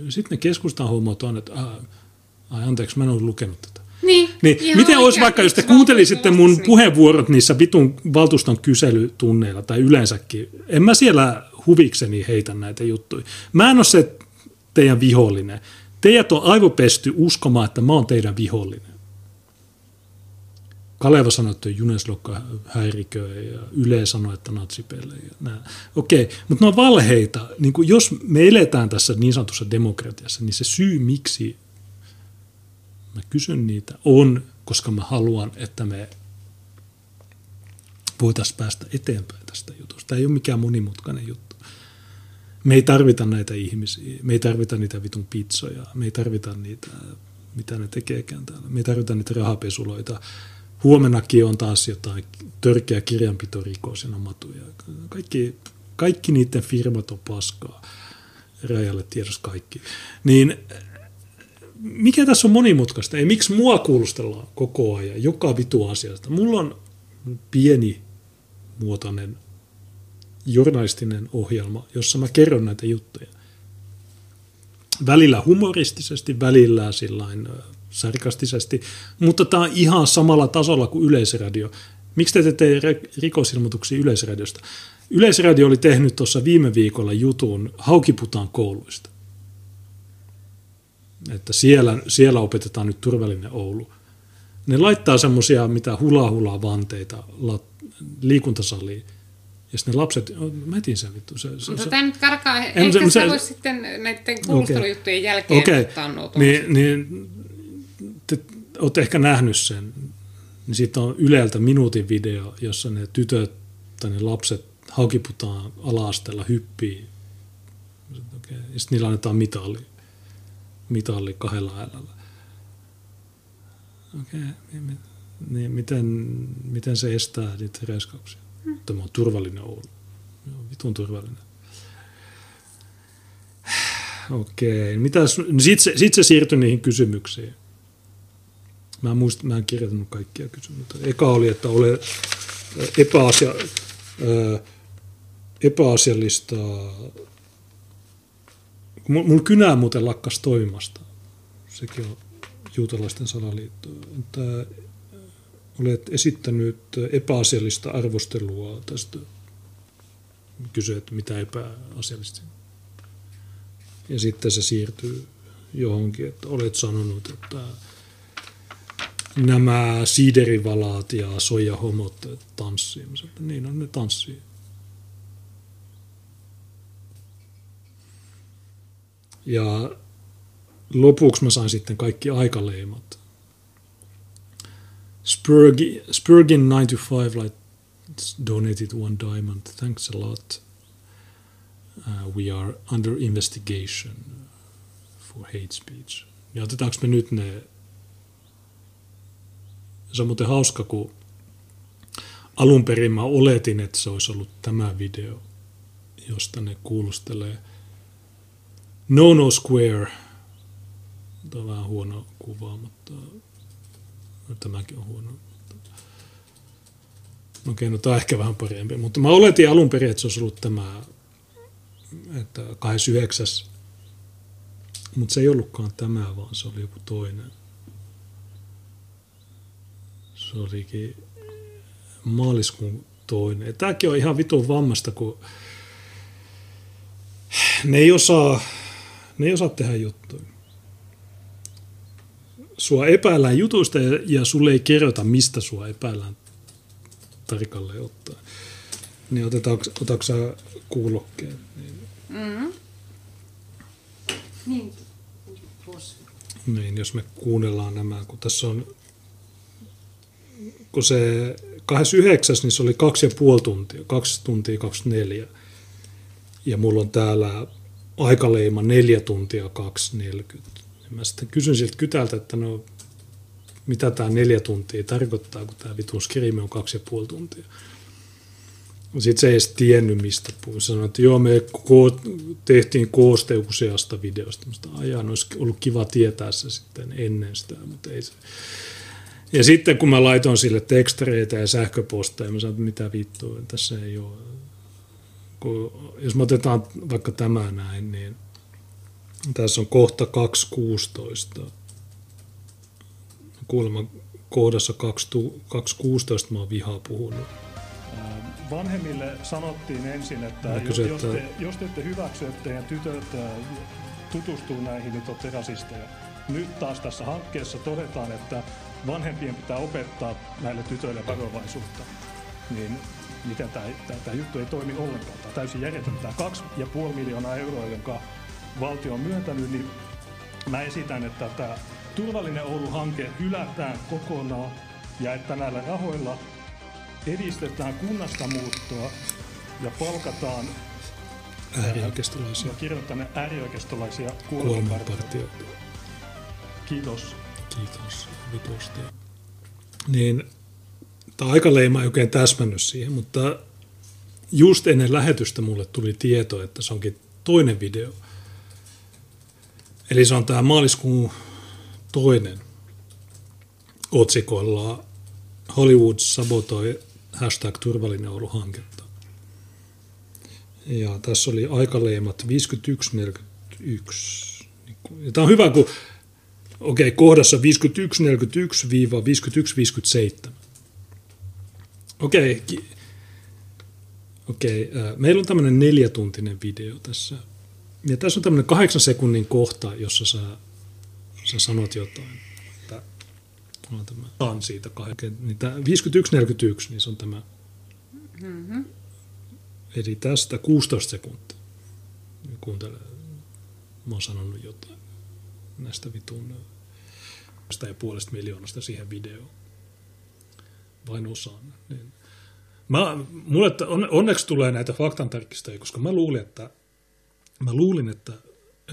Sitten ne keskustahomot on, että ai anteeksi, mä en ole lukenut tätä. Niin, Niin, miten olisi vaikka, jos te kuuntelisitte mun puheenvuorot niissä vitun valtuuston kyselytunneilla tai yleensäkin, en mä siellä huvikseni heitä näitä juttuja. Mä en ole se teidän vihollinen. Teidät on aivopesty uskomaan, että mä oon teidän vihollinen. Kaleva sanoi, että Juneslokka häiriköi ja Yle sanoi, että natsipelle. Okei, mutta ne on valheita. Niin jos me eletään tässä niin sanotussa demokratiassa, niin se syy, miksi mä kysyn niitä, on, koska mä haluan, että me voitaisiin päästä eteenpäin tästä jutusta. Tämä ei ole mikään monimutkainen juttu. Me ei tarvita näitä ihmisiä, me ei tarvita niitä vitun pizzoja, me ei tarvita niitä, mitä ne tekeekään täällä. Me ei tarvita niitä rahapesuloita. Huomennakin on taas jotain törkeä kirjanpitorikos ja matuja. Kaikki, kaikki niiden firmat on paskaa. Rajalle tiedossa kaikki. Niin mikä tässä on monimutkaista? Ei miksi mua kuulustellaan koko ajan, joka vitu asiasta? Mulla on pieni muotoinen journalistinen ohjelma, jossa mä kerron näitä juttuja. Välillä humoristisesti, välillä sillain sarkastisesti, mutta tämä on ihan samalla tasolla kuin Yleisradio. Miksi te teette rikosilmoituksia Yleisradiosta? Yleisradio oli tehnyt tuossa viime viikolla jutun Haukiputaan kouluista että siellä, siellä opetetaan nyt turvallinen Oulu. Ne laittaa semmoisia mitä hula-hula vanteita lat, liikuntasaliin. Ja sitten ne lapset, oh, mä etin sen vittu. Se, se, Mutta se, tämä nyt karkaa. En- Ehkä se- se, se- voisi sitten näiden kuulustelujuttujen jälkeen Okei, ottaa nuo niin, niin te olette ehkä nähnyt sen. Niin siitä on Yleltä minuutin video, jossa ne tytöt tai ne lapset haukiputaan ala-asteella hyppii. Okay. Ja sitten niillä annetaan mitali. Mitali kahdella äänellä. Okei, okay. niin miten, miten se estää niitä reiskauksia? Tämä on turvallinen Oulu. Joo, vitun turvallinen. Okei, mitäs, no sit, se, sit se siirtyi niihin kysymyksiin. Mä en, muista, mä en kirjoittanut kaikkia kysymyksiä. Eka oli, että ole epäasia, ää, epäasiallista. Mulla mul kynää muuten lakkas toimimasta. Sekin on juutalaisten salaliitto. Että olet esittänyt epäasiallista arvostelua tästä. Kysy, että mitä epäasiallista ja sitten se siirtyy johonkin, että olet sanonut, että nämä siiderivalat ja soijahomot tanssii. Sanoin, että niin on, ne tanssii. Ja lopuksi mä sain sitten kaikki aikaleimat. Spurgin, Spurgin 95 like donated one diamond. Thanks a lot. Uh, we are under investigation for hate speech. Ja otetaanko me nyt ne... Se on muuten hauska, kun alun perin mä oletin, että se olisi ollut tämä video, josta ne kuulustelee. No No Square. Tämä on vähän huono kuva, mutta tämäkin on huono. Okei, no tämä on ehkä vähän parempi, mutta mä oletin alun perin, että se olisi ollut tämä, että 29. Mutta se ei ollutkaan tämä, vaan se oli joku toinen. Se olikin maaliskuun toinen. Tämäkin on ihan vitun vammasta, kun ne ei osaa, ne ei osaa tehdä juttuja. Sua epäillään jutuista ja, ja sulle ei kerrota, mistä sua epäillään tarkalleen ottaa. Niin otetaanko, otatko sä kuulokkeen? Niin, Mm. Niin. niin, jos me kuunnellaan nämä, kun tässä on, kun se 29, niin se oli kaksi ja puoli tuntia, kaksi tuntia 24. Ja mulla on täällä aikaleima neljä tuntia 2.40. Ja mä sitten kysyn siltä kytältä, että no, mitä tämä neljä tuntia tarkoittaa, kun tämä vitun skriimi on kaksi ja puoli tuntia. Sitten se ei edes tiennyt, mistä puhuu. Sanoi, että joo, me tehtiin kooste useasta videosta. Mistä ajaa, no olisi ollut kiva tietää se sitten ennen sitä, mutta ei se. Ja sitten kun mä laitoin sille tekstareita ja sähköposteja, mä sanoin, että mitä vittua, tässä ei ole. Kun, jos me otetaan vaikka tämä näin, niin tässä on kohta 2.16. Kuulemma kohdassa 2.16 mä oon vihaa puhunut. Vanhemmille sanottiin ensin, että Mä jos, kysyn, jos, että- te, jos te ette hyväksy, että teidän tytöt tutustuu näihin, niin te olette rasisteja. Nyt taas tässä hankkeessa todetaan, että vanhempien pitää opettaa näille tytöille varovaisuutta. Niin miten tämä, juttu ei toimi ollenkaan. Tämä on täysin järjetöntä. Tämä kaksi ja puoli miljoonaa euroa, jonka valtio on myöntänyt, niin mä esitän, että tämä Turvallinen Oulu-hanke hylätään kokonaan ja että näillä rahoilla edistetään kunnasta muuttoa ja palkataan, Äärioikeistolaisia mä kirjoitan tänne äärioikeistolaisia kuolemanpartioita. kuolemanpartioita. Kiitos. Kiitos vitusti. Niin, tämä aikaleima ei oikein täsmännyt siihen, mutta just ennen lähetystä mulle tuli tieto, että se onkin toinen video. Eli se on tämä maaliskuun toinen otsikolla Hollywood sabotoi hashtag turvallinen Oulu hanketta. Ja tässä oli aikaleimat 51.41. Ja tämä on hyvä, kun Okei, kohdassa 51.41-51.57. Okei, ki- okei äh, meillä on tämmöinen neljätuntinen video tässä. Ja tässä on tämmöinen kahdeksan sekunnin kohta, jossa sä, sä sanot jotain. Että, on tämä, on siitä kahdeksan, niin tämä 51.41, niin se on tämä. Mm-hmm. Eli tästä 16 sekuntia. Kuuntele, mä oon sanonut jotain näistä vitun sitä ja puolesta miljoonasta siihen videoon. Vain osaan. Niin. Mä, mulle, että on, onneksi tulee näitä faktantarkistajia, koska mä luulin, että mä luulin, että,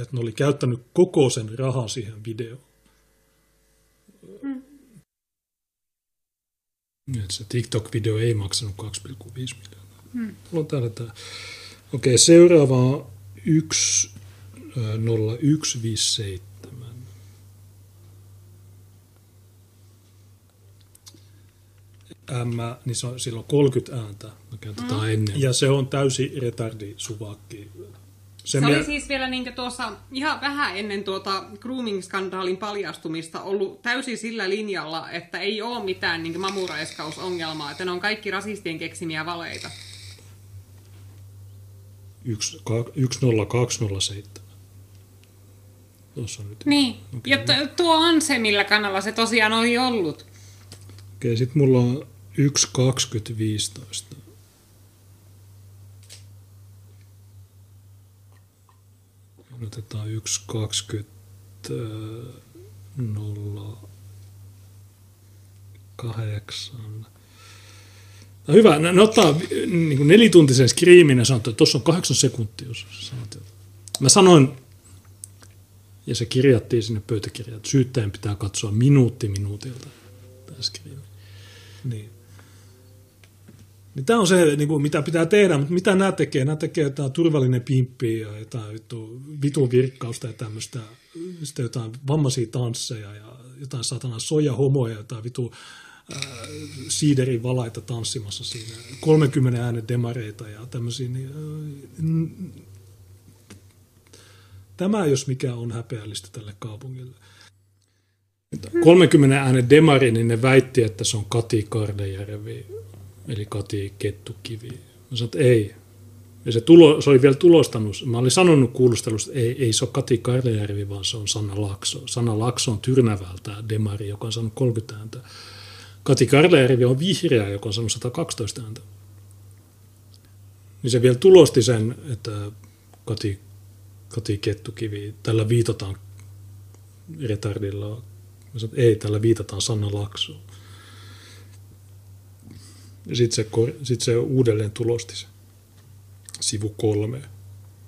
että ne oli käyttänyt koko sen rahan siihen videoon. Mm. Että se TikTok-video ei maksanut 2,5 miljoonaa. Mm. Mulla on täällä tämä. Okei, seuraava on 1 M, niin se on, sillä on 30 ääntä, me käytetään mm. ennen. Ja se on täysi retardi suvakki. Se oli siis vielä niin tuossa ihan vähän ennen tuota grooming-skandaalin paljastumista ollut täysin sillä linjalla, että ei ole mitään niin mamuraiskausongelmaa, että ne on kaikki rasistien keksimiä valeita. 10207. Tuossa on nyt. Niin, ja t- tuo on se, millä kannalla se tosiaan oli ollut. Okei, sitten mulla on 1.2015. Otetaan 1.20 0 kahdeksan. No hyvä, ne, ne ottaa niin kuin nelituntisen skriimin ja sanoo, että tuossa on kahdeksan sekuntia, jos sanot. Mä sanoin, ja se kirjattiin sinne pöytäkirjaan, että syyttäjän pitää katsoa minuutti minuutilta tämä skriimi. Niin. Niin tämä on se, niin kuin, mitä pitää tehdä, mutta mitä nämä tekee? Nämä tekee jotain turvallinen pimppi ja jotain vittu, vitun virkkausta ja tämmöistä, sitten jotain vammaisia tansseja ja jotain satana soja homoja, jotain vitu äh, siiderin valaita tanssimassa siinä, 30 äänen demareita ja tämmöisiä. Niin, äh, tämä, jos mikä on häpeällistä tälle kaupungille. 30 äänen demari, niin ne väitti, että se on Kati Kardejärvi eli Kati Kettukivi. Mä sanoin, että ei. Ja se, tulo, se oli vielä tulostanut, mä olin sanonut kuulustelusta, että ei, ei se ole Kati Karjärvi, vaan se on Sanna Lakso. Sanna Lakso on Tyrnävältä demari, joka on saanut 30 ääntä. Kati Karjärvi on vihreä, joka on saanut 112 ääntä. Niin se vielä tulosti sen, että Kati, Kati Kettukivi, tällä viitataan retardilla. Mä sanoin, että ei, tällä viitataan Sanna Laksoon. Sitten se, sit se uudelleen tulosti se sivu kolme.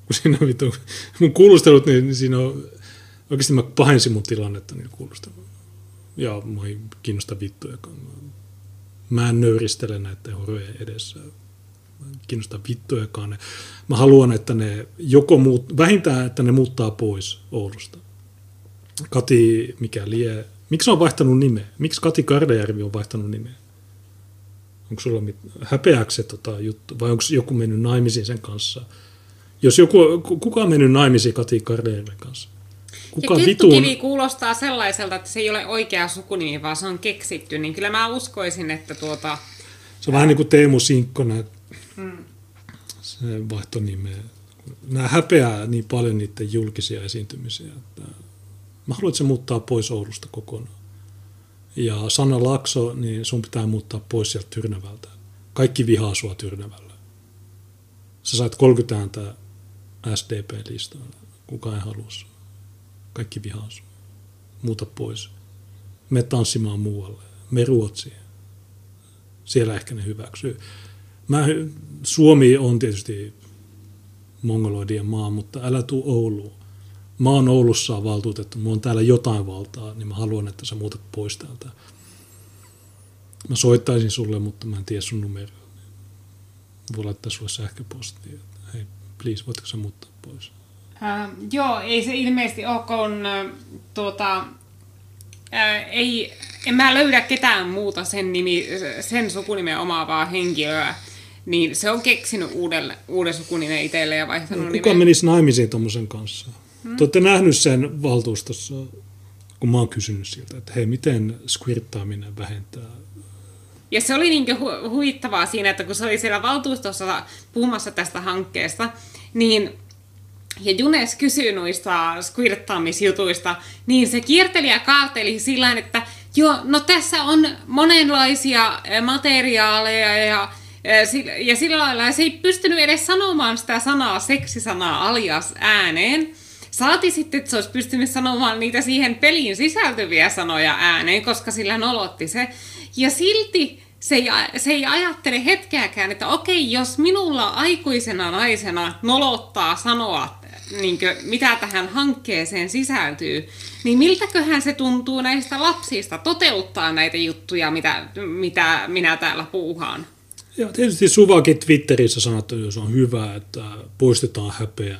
Kun siinä on vitu, mun kuulustelut, niin, siinä on, oikeasti mä pahensin mun tilannetta niin kuulustelut. Ja mä ei kiinnosta vittujakaan. Mä en nöyristele näiden horojen edessä. Mä en kiinnosta vittujakaan. Mä haluan, että ne joko muut, vähintään, että ne muuttaa pois Oulusta. Kati, mikä lie, miksi on vaihtanut nimeä? Miksi Kati Kardejärvi on vaihtanut nimeä? Onko sulla mit, häpeäksi tota juttu, vai onko joku mennyt naimisiin sen kanssa? Jos joku, kuka on mennyt naimisiin Kati Kardeerven kanssa? Kuka ja Kettukivi on... kuulostaa sellaiselta, että se ei ole oikea sukunimi, vaan se on keksitty, niin kyllä mä uskoisin, että tuota... Se on vähän niin kuin Teemu Sinkkonen, hmm. se vaihto nimeä. Nämä häpeää niin paljon niiden julkisia esiintymisiä, että mä haluan, että se muuttaa pois Oulusta kokonaan. Ja Sanna Lakso, niin sun pitää muuttaa pois sieltä Tyrnävältä. Kaikki vihaa sua Tyrnävällä. Sä sait 30 ääntä SDP-listoilla. Kuka ei halua sua. Kaikki vihaa sua. Muuta pois. Me tanssimaan muualle. Me Ruotsiin. Siellä ehkä ne hyväksyy. Mä, Suomi on tietysti mongoloidien maa, mutta älä tuu Ouluun mä oon Oulussa valtuutettu, mulla on täällä jotain valtaa, niin mä haluan, että sä muutat pois täältä. Mä soittaisin sulle, mutta mä en tiedä sun numeroa. Voi laittaa sulle sähköpostia, että hei, please, voitko sä muuttaa pois? Äh, joo, ei se ilmeisesti ole, kun äh, tuota, äh, ei, en mä löydä ketään muuta sen, nimi, sen sukunimen omaavaa henkilöä, niin se on keksinyt uuden, uuden sukunimen itselleen ja vaihtanut no, Kuka nimen. menisi naimisiin tuommoisen kanssa? Te olette nähnyt sen valtuustossa, kun mä oon kysynyt siltä, että hei, miten squirttaaminen vähentää ja se oli niin hu- huittavaa siinä, että kun se oli siellä valtuustossa puhumassa tästä hankkeesta, niin ja Junes kysyi noista squirttaamisjutuista, niin se kierteli ja kaarteli sillä että joo, no tässä on monenlaisia eh, materiaaleja ja eh, ja sillä lailla se ei pystynyt edes sanomaan sitä sanaa, seksisanaa alias ääneen. Saati sitten, että se olisi pystynyt sanomaan niitä siihen peliin sisältyviä sanoja ääneen, koska sillä nolotti se. Ja silti se ei, se ei ajattele hetkeäkään, että okei, jos minulla aikuisena naisena nolottaa sanoa, niin kuin, mitä tähän hankkeeseen sisältyy, niin miltäköhän se tuntuu näistä lapsista toteuttaa näitä juttuja, mitä, mitä minä täällä puuhaan? Ja tietysti Suvakin Twitterissä sanoi, että jos on hyvä, että poistetaan häpeä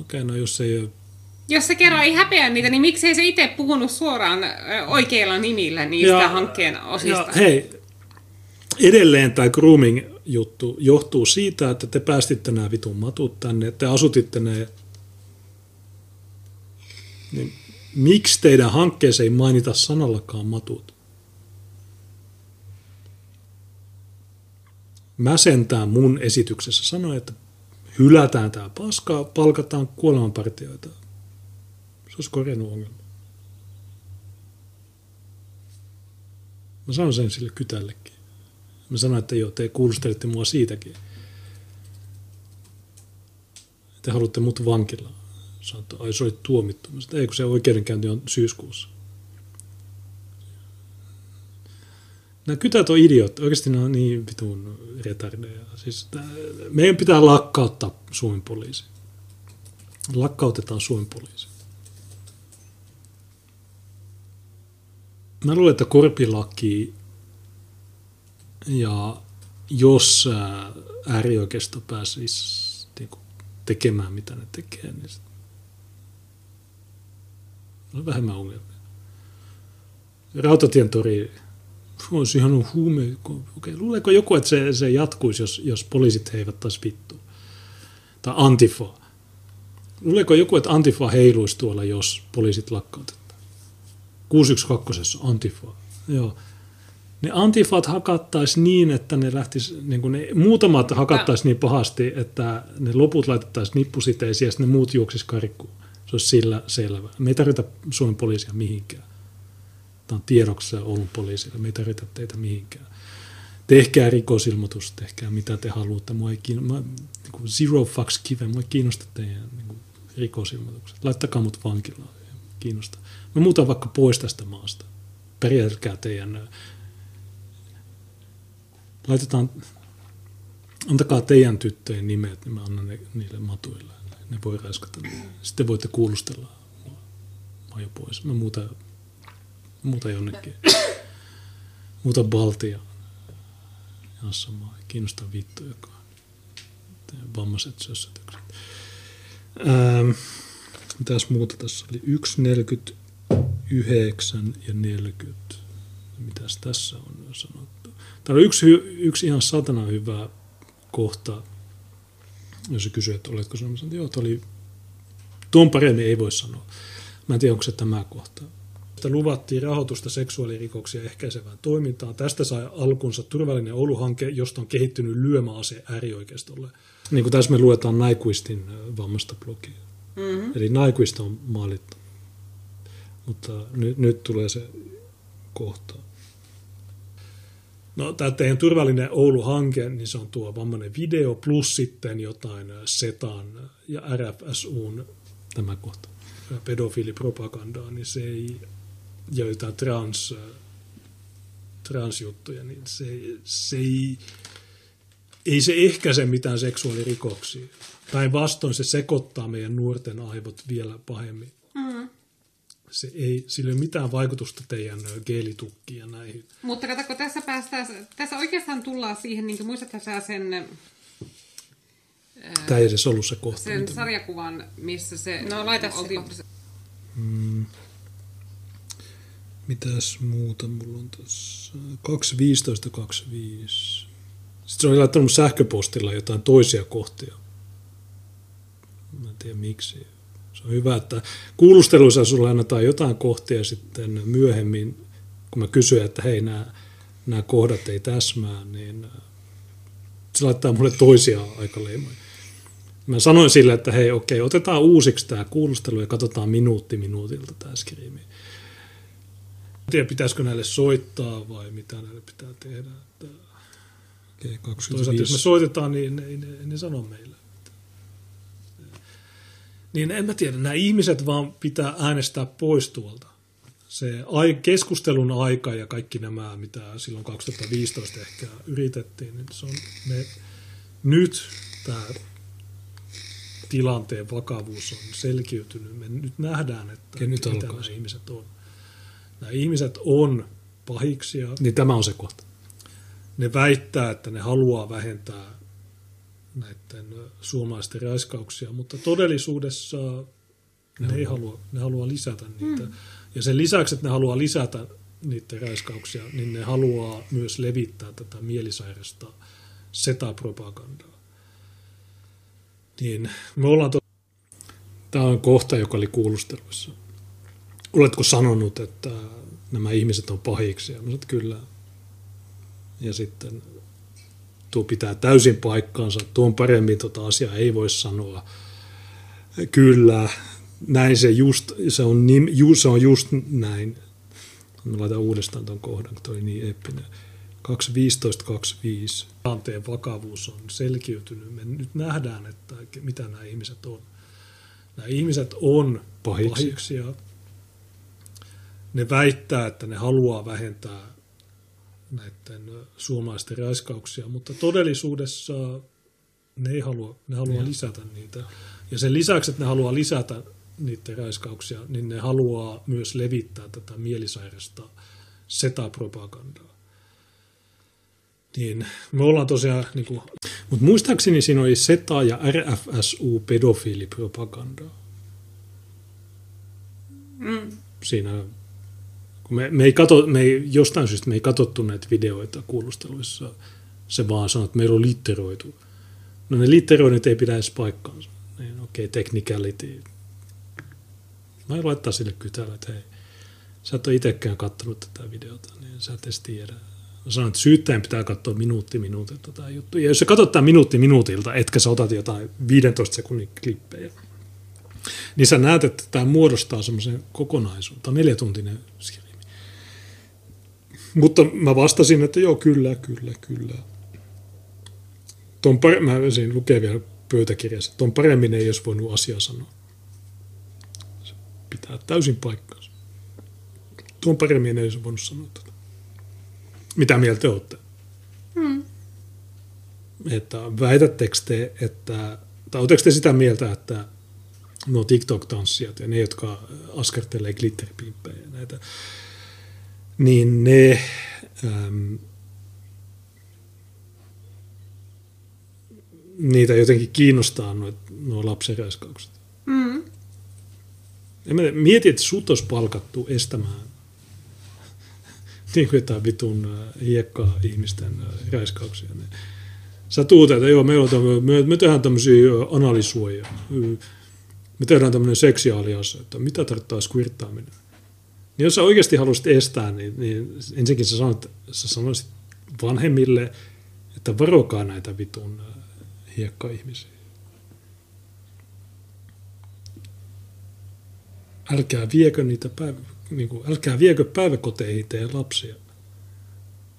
okei, okay, no jos ei ole jos se kerran ei häpeä niitä, niin miksei se itse puhunut suoraan oikeilla nimillä niistä ja, hankkeen osista? Ja, hei, edelleen tämä grooming-juttu johtuu siitä, että te päästitte nämä vitun matut tänne, te asutitte ne. Niin miksi teidän hankkeeseen ei mainita sanallakaan matut? Mä sentään mun esityksessä sanoin, että hylätään tämä paskaa, palkataan kuolemanpartioita. Se olisi korjannut ongelma. Mä sanon sen sille kytällekin. Mä sanoin, että joo, te kuulustelitte mua siitäkin. Te haluatte mut vankilaan. Sanoin, että ai se oli tuomittu. Sanoin, ei kun se oikeudenkäynti on syyskuussa. Nämä kytät on idiot. Oikeasti ne on niin vitun retardeja. Siis tää, meidän pitää lakkauttaa Suomen poliisi. Lakkautetaan Suomen poliisi. Mä luulen, että korpilaki ja jos äärioikeisto pääsisi niin tekemään mitä ne tekee, niin sit on vähemmän ongelmia. Rautatien tori olisi ihan huume. Okei, luuleeko joku, että se, se jatkuisi, jos, jos poliisit heivät taas vittu? Tai Antifa. Luuleeko joku, että Antifa heiluisi tuolla, jos poliisit lakkautetaan? 612 Antifa. Joo. Ne antifat hakattaisi niin, että ne lähtis, niin kuin ne muutamat hakattaisi niin pahasti, että ne loput laitettaisiin nippusiteisiin ja sitten ne muut juoksis karikkuun. Se olisi sillä selvä. Me ei tarvita Suomen poliisia mihinkään. Tämä on tiedoksi ollut poliisille. Me ei tarvita teitä mihinkään. Tehkää rikosilmoitus, tehkää mitä te haluatte. Mua ei kiinno, mä, niin kuin zero fucks given. Mua ei kiinnosta teidän niin kuin rikosilmoitukset. Laittakaa mut vankilaan. Kiinnosta. Mä muutan vaikka pois tästä maasta. Pärjätkää teidän laitetaan, antakaa teidän tyttöjen nimet, niin mä annan ne niille matuille. Ne voi raiskata. Sitten voitte kuulustella mä jo pois. Mä muuta, muuta jonnekin. Muuta Baltia. Ihan sama. Vittu, joka on vammaiset sössötykset. Ähm, mitäs muuta tässä oli? 1, 49 ja 40. Mitäs tässä on sanottu? Täällä on yksi, yksi ihan satana hyvä kohta, jos se kysyy, että oletko sanomassa, että joo, oli, tuon paremmin ei voi sanoa. Mä en tiedä, onko se tämä kohta. Että luvattiin rahoitusta seksuaalirikoksia ehkäisevään toimintaan. Tästä sai alkunsa turvallinen Oulu-hanke, josta on kehittynyt lyömäase äärioikeistolle. Niin kuin tässä me luetaan Naikuistin vammasta blogia. Mm-hmm. Eli Naikuista on maalittu. Mutta nyt, nyt tulee se kohta. No, tämä teidän turvallinen Oulu-hanke, niin se on tuo vammainen video plus sitten jotain SETAn ja RFSUn tämä kohta pedofiilipropagandaa, niin se ei, ja jotain trans, transjuttuja, niin se, se ei, ei se ehkäise mitään seksuaalirikoksia. Päinvastoin se sekoittaa meidän nuorten aivot vielä pahemmin se ei, sillä ei ole mitään vaikutusta teidän geelitukkiin ja näihin. Mutta katsoko, tässä päästään, tässä oikeastaan tullaan siihen, niin kuin muistatko sä sen... Tämä ei edes ollut se kohta. Sen sarjakuvan, missä se... No laita se hmm. Mitäs muuta mulla on tässä? 2.15.25. Sitten se oli laittanut sähköpostilla jotain toisia kohtia. Mä en tiedä miksi on hyvä, että kuulusteluissa sulle annetaan jotain kohtia sitten myöhemmin, kun mä kysyn, että hei, nämä, nämä kohdat ei täsmää, niin äh, se laittaa mulle toisia aikaleimoja. Mä sanoin sille, että hei, okei, otetaan uusiksi tämä kuulustelu ja katsotaan minuutti minuutilta tämä skriimi. Tiedä, pitäisikö näille soittaa vai mitä näille pitää tehdä. Okei, 25. Toisaalta jos me soitetaan, niin ne, ne, ne sano meille niin en mä tiedä, nämä ihmiset vaan pitää äänestää pois tuolta. Se keskustelun aika ja kaikki nämä, mitä silloin 2015 ehkä yritettiin, niin se on ne, nyt tämä tilanteen vakavuus on selkiytynyt. Me nyt nähdään, että ja nyt mitä nämä ihmiset on. Nämä ihmiset on pahiksia. Niin tämä on se kohta. Ne väittää, että ne haluaa vähentää näiden suomalaisten raiskauksia, mutta todellisuudessa ne, ei halua, ne haluaa lisätä niitä. Mm. Ja sen lisäksi, että ne haluaa lisätä niiden raiskauksia, niin ne haluaa myös levittää tätä mielisairasta setapropagandaa. Niin me ollaan to- Tämä on kohta, joka oli kuulusteluissa. Oletko sanonut, että nämä ihmiset on pahiksi? Ja mä sanoin, kyllä. Ja sitten tuo pitää täysin paikkaansa, tuon paremmin tuota asiaa ei voi sanoa. Kyllä, näin se just, se on, nim, ju, se on just näin. Mä laitan uudestaan tuon kohdan, kun toi niin eppinen. 2.15.25. Tilanteen vakavuus on selkiytynyt. Me nyt nähdään, että mitä nämä ihmiset on. Nämä ihmiset on pahiksia. pahiksia. Ne väittää, että ne haluaa vähentää näiden suomalaisten raiskauksia, mutta todellisuudessa ne ei halua, ne haluaa lisätä niitä. Ja sen lisäksi, että ne haluaa lisätä niiden raiskauksia, niin ne haluaa myös levittää tätä mielisairasta setapropagandaa. Niin, me ollaan tosiaan, niin kuin, mutta muistaakseni siinä oli SETA ja RFSU pedofiilipropagandaa. Mm. Siinä, me, me, ei kato, me ei, jostain syystä me ei katsottu näitä videoita kuulusteluissa, se vaan sanoo, että meillä on litteroitu. No ne litteroinnit ei pidä edes paikkaansa. Niin, okei, okay, technicality. Mä laittaa sille kytällä, että hei, sä et ole itsekään katsonut tätä videota, niin sä et edes tiedä. Mä sanon, että syyttäjän pitää katsoa minuutti minuutilta tämä juttu. Ja jos sä katsot tämän minuutti minuutilta, etkä sä otat jotain 15 sekunnin klippejä, niin sä näet, että tämä muodostaa semmoisen kokonaisuuden. Tämä on neljätuntinen. Mutta mä vastasin, että joo, kyllä, kyllä, kyllä. Tuon par- mä siinä lukee vielä pöytäkirjassa, että tuon paremmin ei olisi voinut asiaa sanoa. Se pitää täysin paikkaansa. Tuon paremmin ei olisi voinut sanoa tätä. Mitä mieltä te olette? Hmm. Että väitättekö te, että, tai oletteko te sitä mieltä, että nuo TikTok-tanssijat ja ne, jotka askertelee glitterpimppejä ja näitä, niin ne äm, niitä jotenkin kiinnostaa nuo, nuo lapsenraiskaukset. Mm. Mieti, että sut olisi palkattu estämään niin kuin jotain vitun hiekkaa ihmisten raiskauksia. Sä tuut, että joo, meillä on tämmöinen, me, me tehdään tämmöisiä analysuoja. Me tehdään tämmöinen seksiaalias, että mitä tarkoittaa squirttaaminen. Niin jos sä oikeasti haluaisit estää, niin, niin ensinnäkin sä, sanot, sä sanoisit vanhemmille, että varokaa näitä vitun hiekka-ihmisiä. Älkää viekö niitä päivä, niin kuin, älkää viekö päiväkoteihin teidän lapsia.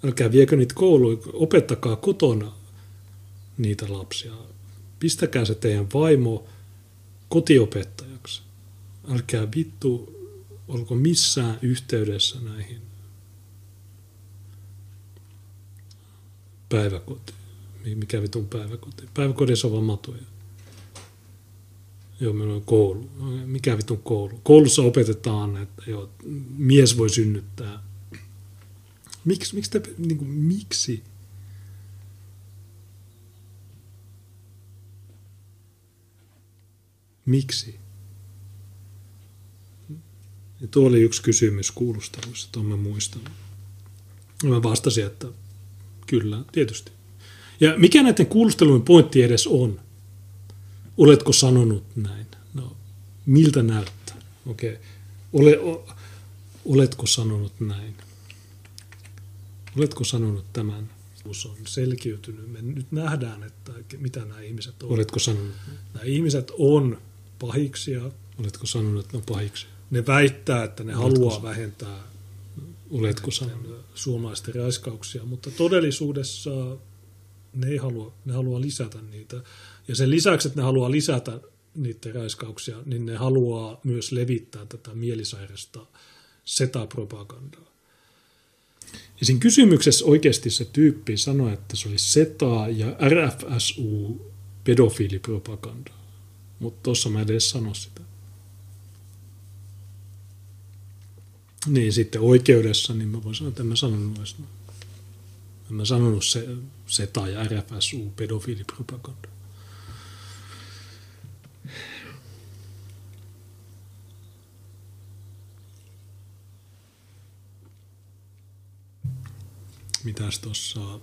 Älkää viekö niitä kouluun, opettakaa kotona niitä lapsia. Pistäkää se teidän vaimo kotiopettajaksi. Älkää vittu, olko missään yhteydessä näihin päiväkotiin. Mikä vitun päiväkoti? Päiväkodissa on vaan matuja. Joo, meillä on koulu. Mikä vitun koulu? Koulussa opetetaan, että joo, mies voi synnyttää. Miksi, miksi te, niin kuin, miksi? Miksi? Ja tuo oli yksi kysymys kuulusteluissa, tuon mä muistan. Mä vastasin, että kyllä, tietysti. Ja mikä näiden kuulustelujen pointti edes on? Oletko sanonut näin? No, miltä näyttää? Okei. Okay. Ole, o, oletko sanonut näin? Oletko sanonut tämän? on selkiytynyt. Me nyt nähdään, että mitä nämä ihmiset on. Oletko sanonut? Nämä ihmiset on pahiksia. Oletko sanonut, että ne on pahiksia? Ne väittää, että ne Oletko haluaa vähentää Oletko suomalaisten raiskauksia, mutta todellisuudessa ne ei halua, ne haluaa lisätä niitä. Ja sen lisäksi, että ne haluaa lisätä niiden raiskauksia, niin ne haluaa myös levittää tätä mielisairasta setapropagandaa. Ja siinä kysymyksessä oikeasti se tyyppi sanoi, että se oli SETA ja RFSU pedofiilipropaganda. Mutta tuossa mä edes sano sitä. Niin sitten oikeudessa, niin mä voin sanoa, että en mä sanonut En mä sanonut se, SETA ja RFSU pedofiilipropaganda. Mitäs tuossa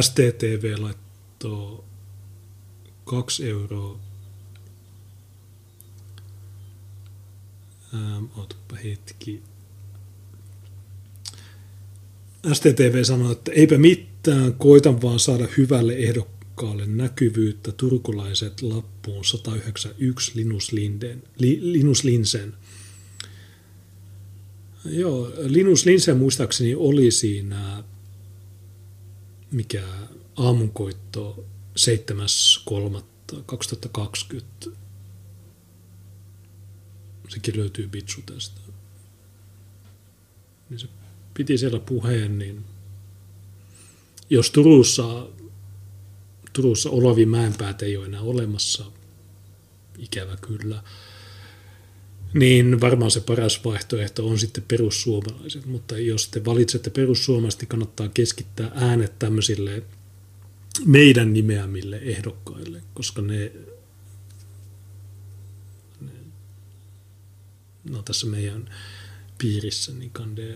STTV laittoi kaksi euroa. Ähm, otapa hetki. STTV sanoi, että eipä mitään, koitan vaan saada hyvälle ehdokkaalle näkyvyyttä turkulaiset lappuun 191 Linus, Linden, li, Linus Linsen. Joo, Linus Linsen muistaakseni oli siinä, mikä aamunkoitto 7.3.2020. Sekin löytyy Bitsutesta. Niin se piti siellä puheen, niin jos Turussa, Turussa Olavi Mäenpäät ei ole enää olemassa, ikävä kyllä, niin varmaan se paras vaihtoehto on sitten perussuomalaiset. Mutta jos te valitsette perussuomalaiset, niin kannattaa keskittää äänet tämmöisille meidän nimeämille ehdokkaille, koska ne no tässä meidän piirissä, niin kande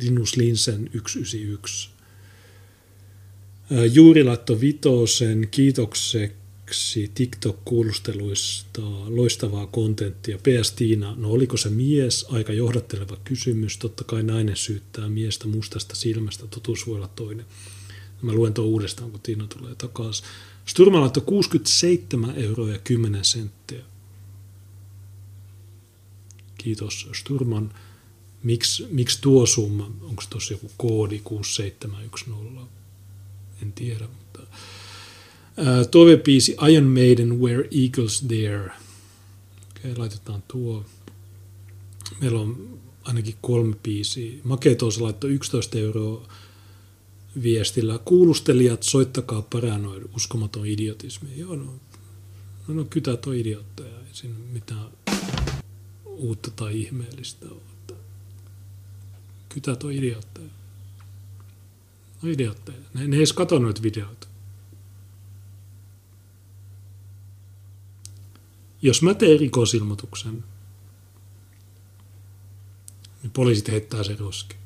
Linus Linsen 191. Juuri laittoi vitosen kiitokseksi TikTok-kuulusteluista loistavaa kontenttia. PS Tiina, no oliko se mies? Aika johdatteleva kysymys. Totta kai nainen syyttää miestä mustasta silmästä, totuus voi olla toinen. Mä luen tuon uudestaan, kun Tiina tulee takaisin. Sturma laittoi 67 euroa ja 10 senttiä. Kiitos Sturman. Miksi, miksi tuo summa? Onko tuossa joku koodi 6710? En tiedä. Mutta, ää, toivepiisi Iron Maiden Where Eagles There. Okei, laitetaan tuo. Meillä on ainakin kolme biisiä. Maketos laittoi 11 euroa viestillä. Kuulustelijat, soittakaa paranoid, uskomaton idiotismi. Joo, no, no, no kytät on idiotteja, ei siinä mitään uutta tai ihmeellistä ole. Kytät on idiotteja. No idiotteja. Ne, ne ei edes katso noita videoita. Jos mä teen rikosilmoituksen, niin poliisit heittää se roskiin.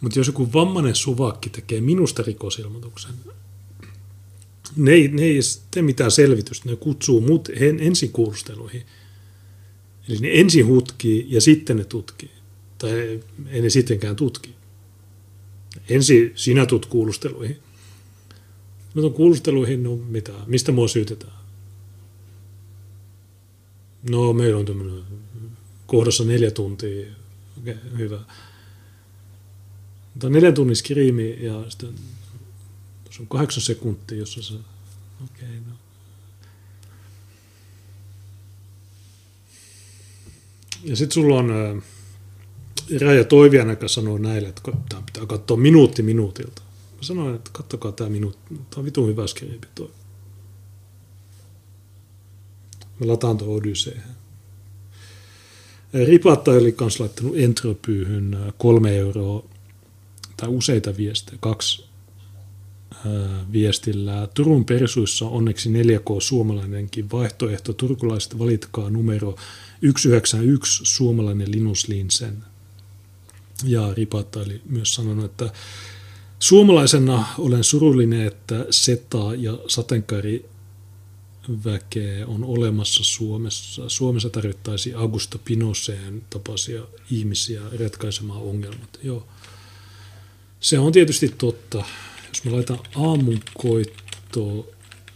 Mutta jos joku vammainen suvakki tekee minusta rikosilmoituksen, ne ei, ne ei tee mitään selvitystä, ne kutsuu mut ensin kuulusteluihin. Eli ne ensin hutkii ja sitten ne tutkii. Tai ei ne sittenkään tutki. Ensin sinä tut kuulusteluihin. Nyt on kuulusteluihin, no mitä, mistä mua syytetään? No meillä on tämmöinen kohdassa neljä tuntia, okay, hyvä. Mutta neljän tunnin skriimi ja sitten tuossa on kahdeksan sekuntia, jossa se, okei, okay, no. Ja sitten sulla on ää, Raija Toivian, joka sanoo näille, että tämä pitää katsoa minuutti minuutilta. Mä sanoin, että kattokaa tämä minuutti. Tämä on vitun hyvä skriipi toi. Mä lataan tuon Odysseen. Ripatta oli kans laittanut entropyyhyn kolme euroa tai useita viestejä, kaksi viestillä. Turun persuissa on onneksi 4K suomalainenkin vaihtoehto. Turkulaiset valitkaa numero 191 suomalainen Linus Linsen. Ja Ripatta oli myös sanonut, että suomalaisena olen surullinen, että SETA ja sateenkaari väkeä on olemassa Suomessa. Suomessa tarvittaisiin Augusto Pinoseen tapaisia ihmisiä ratkaisemaan ongelmat. Joo. Se on tietysti totta. Jos me laitan aamunkoitto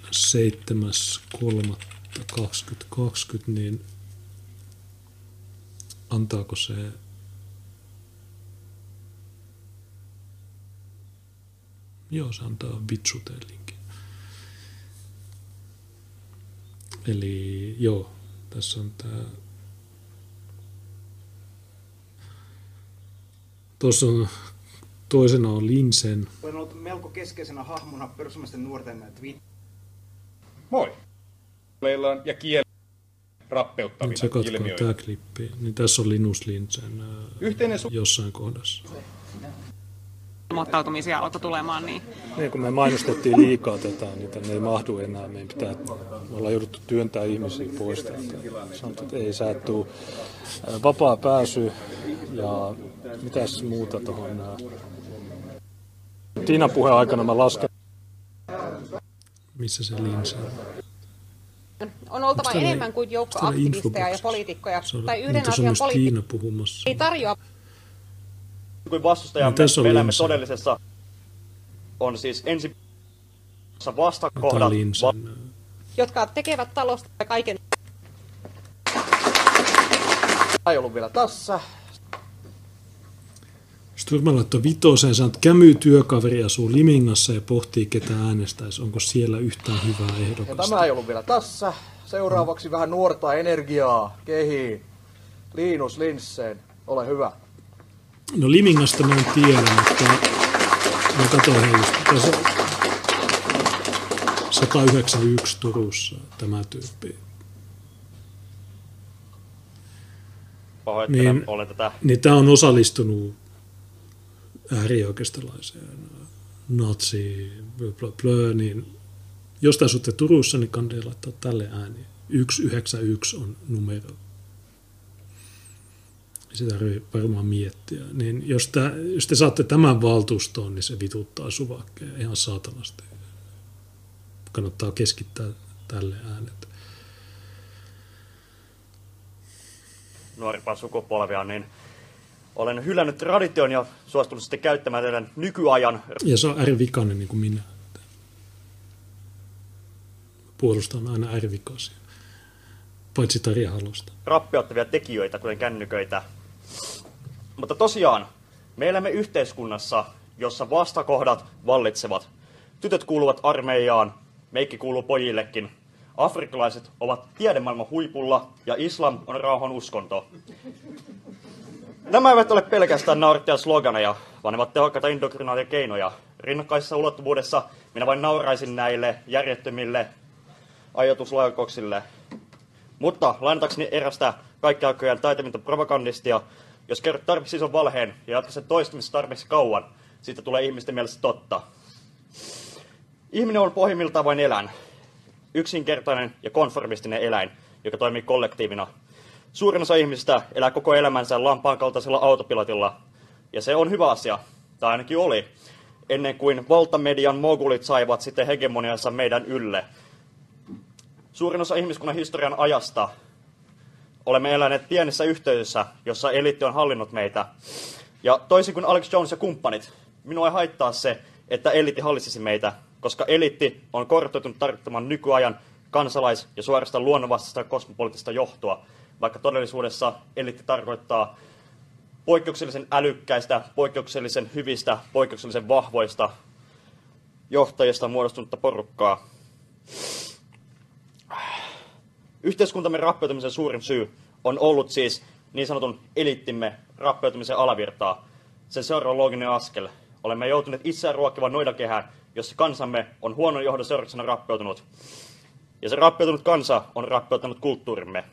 7.3.2020, niin antaako se Joo, se antaa vitsuteen. Eli joo, tässä on tämä Tuossa on toisena on Linsen. Olen ollut melko keskeisenä hahmona perussuomalaisten nuorten Twitter. Moi! Meillä on ja kieli Nyt rappeuttavina se katkaa ilmiöitä. tämä klippi. Niin tässä on Linus Linsen ää, Yhteinen su- jossain kohdassa. ilmoittautumisia alkoi tulemaan, niin Niin, kun me mainostettiin liikaa tätä, niin tänne ei mahdu enää. Meidän pitää, me ollaan jouduttu työntää ihmisiä pois. Sanottu, että ei sä et tuu. Ää, Vapaa pääsy ja mitäs muuta tuohon. Tiinan puheen aikana mä lasken. Missä se Linsen on? On oltava täällä- enemmän kuin joukko aktivisteja ja poliitikkoja. Se on- Tai niin yhden asian myös poliitikko Tiina puhumassa. ei tarjoa kuin vastustajamme No, tässä on me elämme todellisessa on siis ensi vastakohdat. Linsen. jotka tekevät talosta kaiken Ei ollut vielä tässä. Sturman laittoi vitoseen, sanoi, että Kämy työkaveri asuu Limingassa ja pohtii, ketä äänestäisi. Onko siellä yhtään hyvää Ja ehdokasta? tämä ei ollut vielä tässä. Seuraavaksi vähän nuorta energiaa kehiin. Linus Linssen, ole hyvä. No Limingasta mä en tiedä, mutta mä katsoin hei, just tässä 191 Turussa tämä tyyppi. Pahoittelen, Niin. olen tätä Niin tämä on osallistunut äärioikeistolaiseen natsi, blö, blö, niin jos te asutte Turussa, niin kannattaa laittaa tälle ääni. 191 on numero. Sitä tarvitsee varmaan miettiä. Niin jos, te, jos te saatte tämän valtuustoon, niin se vituttaa suvakkeja ihan saatanasti. Kannattaa keskittää tälle äänet. nuorimpaa sukupolvia, niin olen hylännyt tradition ja suostunut sitten käyttämään teidän nykyajan Ja se on ärvikainen niin kuin minä. Puolustan aina ärvikasia. Paitsi Tarja Halosta. rappeuttavia tekijöitä, kuten kännyköitä. Mutta tosiaan, me elämme yhteiskunnassa, jossa vastakohdat vallitsevat. Tytöt kuuluvat armeijaan, meikki kuuluu pojillekin. Afrikkalaiset ovat tiedemaailman huipulla ja islam on rauhan uskonto. Nämä eivät ole pelkästään naurettuja sloganeja, vaan ne ovat tehokkaita indoktrinaatiokeinoja. Rinnakkaisessa ulottuvuudessa minä vain nauraisin näille järjettömille ajatuslaikoksille. Mutta lainatakseni erästä kaikkiaikojen taitavinta propagandistia, jos kerrot tarpeeksi ison valheen ja jatkat sen toistamista tarpeeksi kauan, siitä tulee ihmisten mielestä totta. Ihminen on pohjimmiltaan vain eläin. Yksinkertainen ja konformistinen eläin, joka toimii kollektiivina. Suurin osa ihmisistä elää koko elämänsä lampaan kaltaisella autopilotilla. Ja se on hyvä asia, tai ainakin oli, ennen kuin valtamedian mogulit saivat sitten hegemoniansa meidän ylle. Suurin osa ihmiskunnan historian ajasta olemme eläneet pienessä yhteisössä, jossa eliitti on hallinnut meitä. Ja toisin kuin Alex Jones ja kumppanit, minua ei haittaa se, että eliitti hallitsisi meitä, koska eliitti on korruptoitunut tarvittamaan nykyajan kansalais- ja suorastaan luonnonvastaista kosmopoliittista johtoa, vaikka todellisuudessa eliitti tarkoittaa poikkeuksellisen älykkäistä, poikkeuksellisen hyvistä, poikkeuksellisen vahvoista johtajista muodostunutta porukkaa. Yhteiskuntamme rappeutumisen suurin syy on ollut siis niin sanotun elittimme rappeutumisen alavirtaa. Sen seuraava looginen askel. Olemme joutuneet itseään ruokkivan noidakehään, jossa kansamme on huonon johdon seurauksena rappeutunut. Ja se rappeutunut kansa on rappeuttanut kulttuurimme,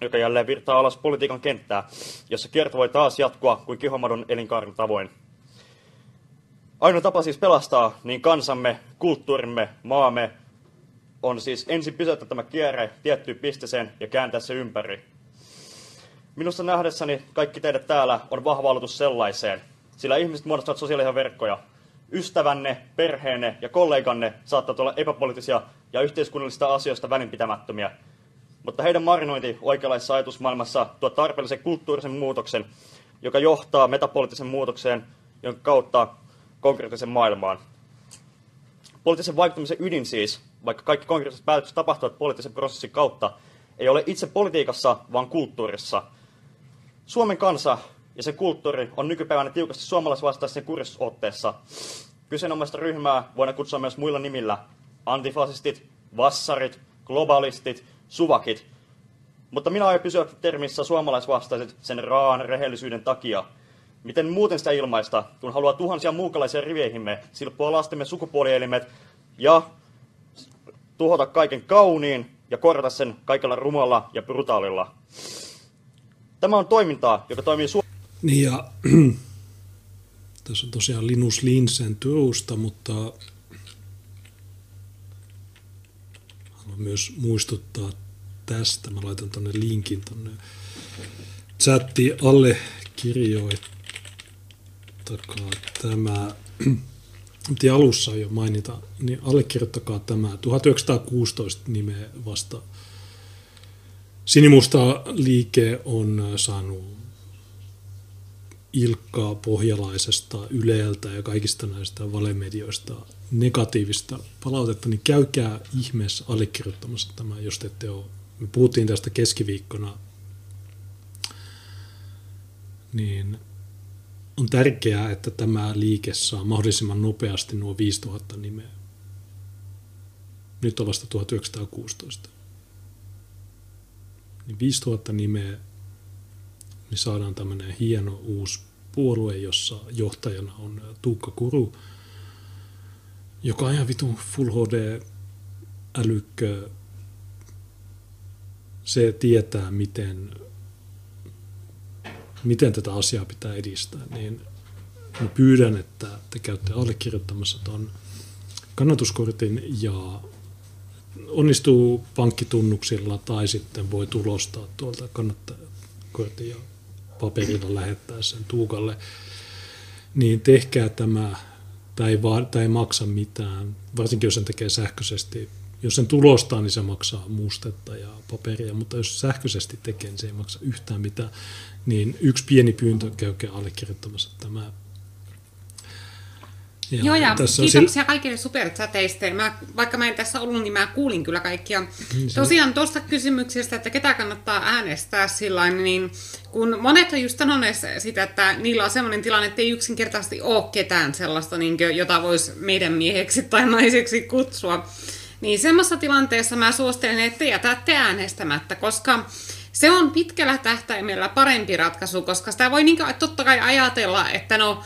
joka jälleen virtaa alas politiikan kenttää, jossa kierto voi taas jatkua kuin kihomadon elinkaaren tavoin. Ainoa tapa siis pelastaa niin kansamme, kulttuurimme, maamme, on siis ensin pysäyttää tämä kierre tiettyyn pisteeseen ja kääntää se ympäri. Minusta nähdessäni kaikki teidät täällä on vahva aloitus sellaiseen, sillä ihmiset muodostavat sosiaalisia verkkoja. Ystävänne, perheenne ja kolleganne saattavat olla epäpoliittisia ja yhteiskunnallisista asioista välinpitämättömiä. Mutta heidän marinointi oikeanlaisessa ajatusmaailmassa tuo tarpeellisen kulttuurisen muutoksen, joka johtaa metapoliittisen muutokseen, jonka kautta konkreettisen maailmaan. Poliittisen vaikuttamisen ydin siis, vaikka kaikki konkreettiset päätökset tapahtuvat poliittisen prosessin kautta, ei ole itse politiikassa, vaan kulttuurissa. Suomen kansa ja sen kulttuuri on nykypäivänä tiukasti suomalaisvastaisen kuristusotteessa. Kyseenomaista ryhmää voidaan kutsua myös muilla nimillä. Antifasistit, vassarit, globalistit, suvakit. Mutta minä aion pysyä termissä suomalaisvastaiset sen raan rehellisyyden takia. Miten muuten sitä ilmaista, kun haluaa tuhansia muukalaisia riveihimme, silppua lastemme sukupuolielimet ja tuhota kaiken kauniin ja korjata sen kaikella rumalla ja brutaalilla. Tämä on toimintaa, joka toimii su- Niin ja tässä on tosiaan Linus Linsen Turusta, mutta haluan myös muistuttaa tästä. Mä laitan tonne linkin tonne chatti alle kirjoittakaa tämä. Piti alussa jo mainita, niin allekirjoittakaa tämä 1916 nimeä vasta. Sinimusta liike on saanut Ilkkaa Pohjalaisesta, Yleltä ja kaikista näistä valemedioista negatiivista palautetta, niin käykää ihmeessä allekirjoittamassa tämä, jos te ette ole. Me puhuttiin tästä keskiviikkona, niin on tärkeää, että tämä liike saa mahdollisimman nopeasti nuo 5000 nimeä. Nyt on vasta 1916. Niin 5000 nimeä niin saadaan tämmöinen hieno uusi puolue, jossa johtajana on Tuukka Kuru, joka on ihan vitun Full HD älykkö. Se tietää, miten, miten tätä asiaa pitää edistää. Niin mä pyydän, että te käytte allekirjoittamassa tuon kannatuskortin ja onnistuu pankkitunnuksilla tai sitten voi tulostaa tuolta kannattajakortin ja paperilla lähettää sen Tuukalle, niin tehkää tämä, tämä ei, vaan, tämä ei maksa mitään, varsinkin jos sen tekee sähköisesti. Jos sen tulostaa, niin se maksaa mustetta ja paperia, mutta jos sähköisesti tekee, niin se ei maksa yhtään mitään. Niin yksi pieni pyyntö, käykää allekirjoittamassa tämä ja Joo, ja tässä kiitoksia sil... kaikille superchateista. Mä, vaikka mä en tässä ollut, niin mä kuulin kyllä kaikkia. Niin Tosiaan tuosta kysymyksestä, että ketä kannattaa äänestää sillä niin kun monet on just sanoneet sitä, että niillä on sellainen tilanne, että ei yksinkertaisesti ole ketään sellaista, niin kuin, jota voisi meidän mieheksi tai naiseksi kutsua. Niin semmoisessa tilanteessa mä suosittelen, että jätätte äänestämättä, koska se on pitkällä tähtäimellä parempi ratkaisu, koska sitä voi niin totta kai ajatella, että no,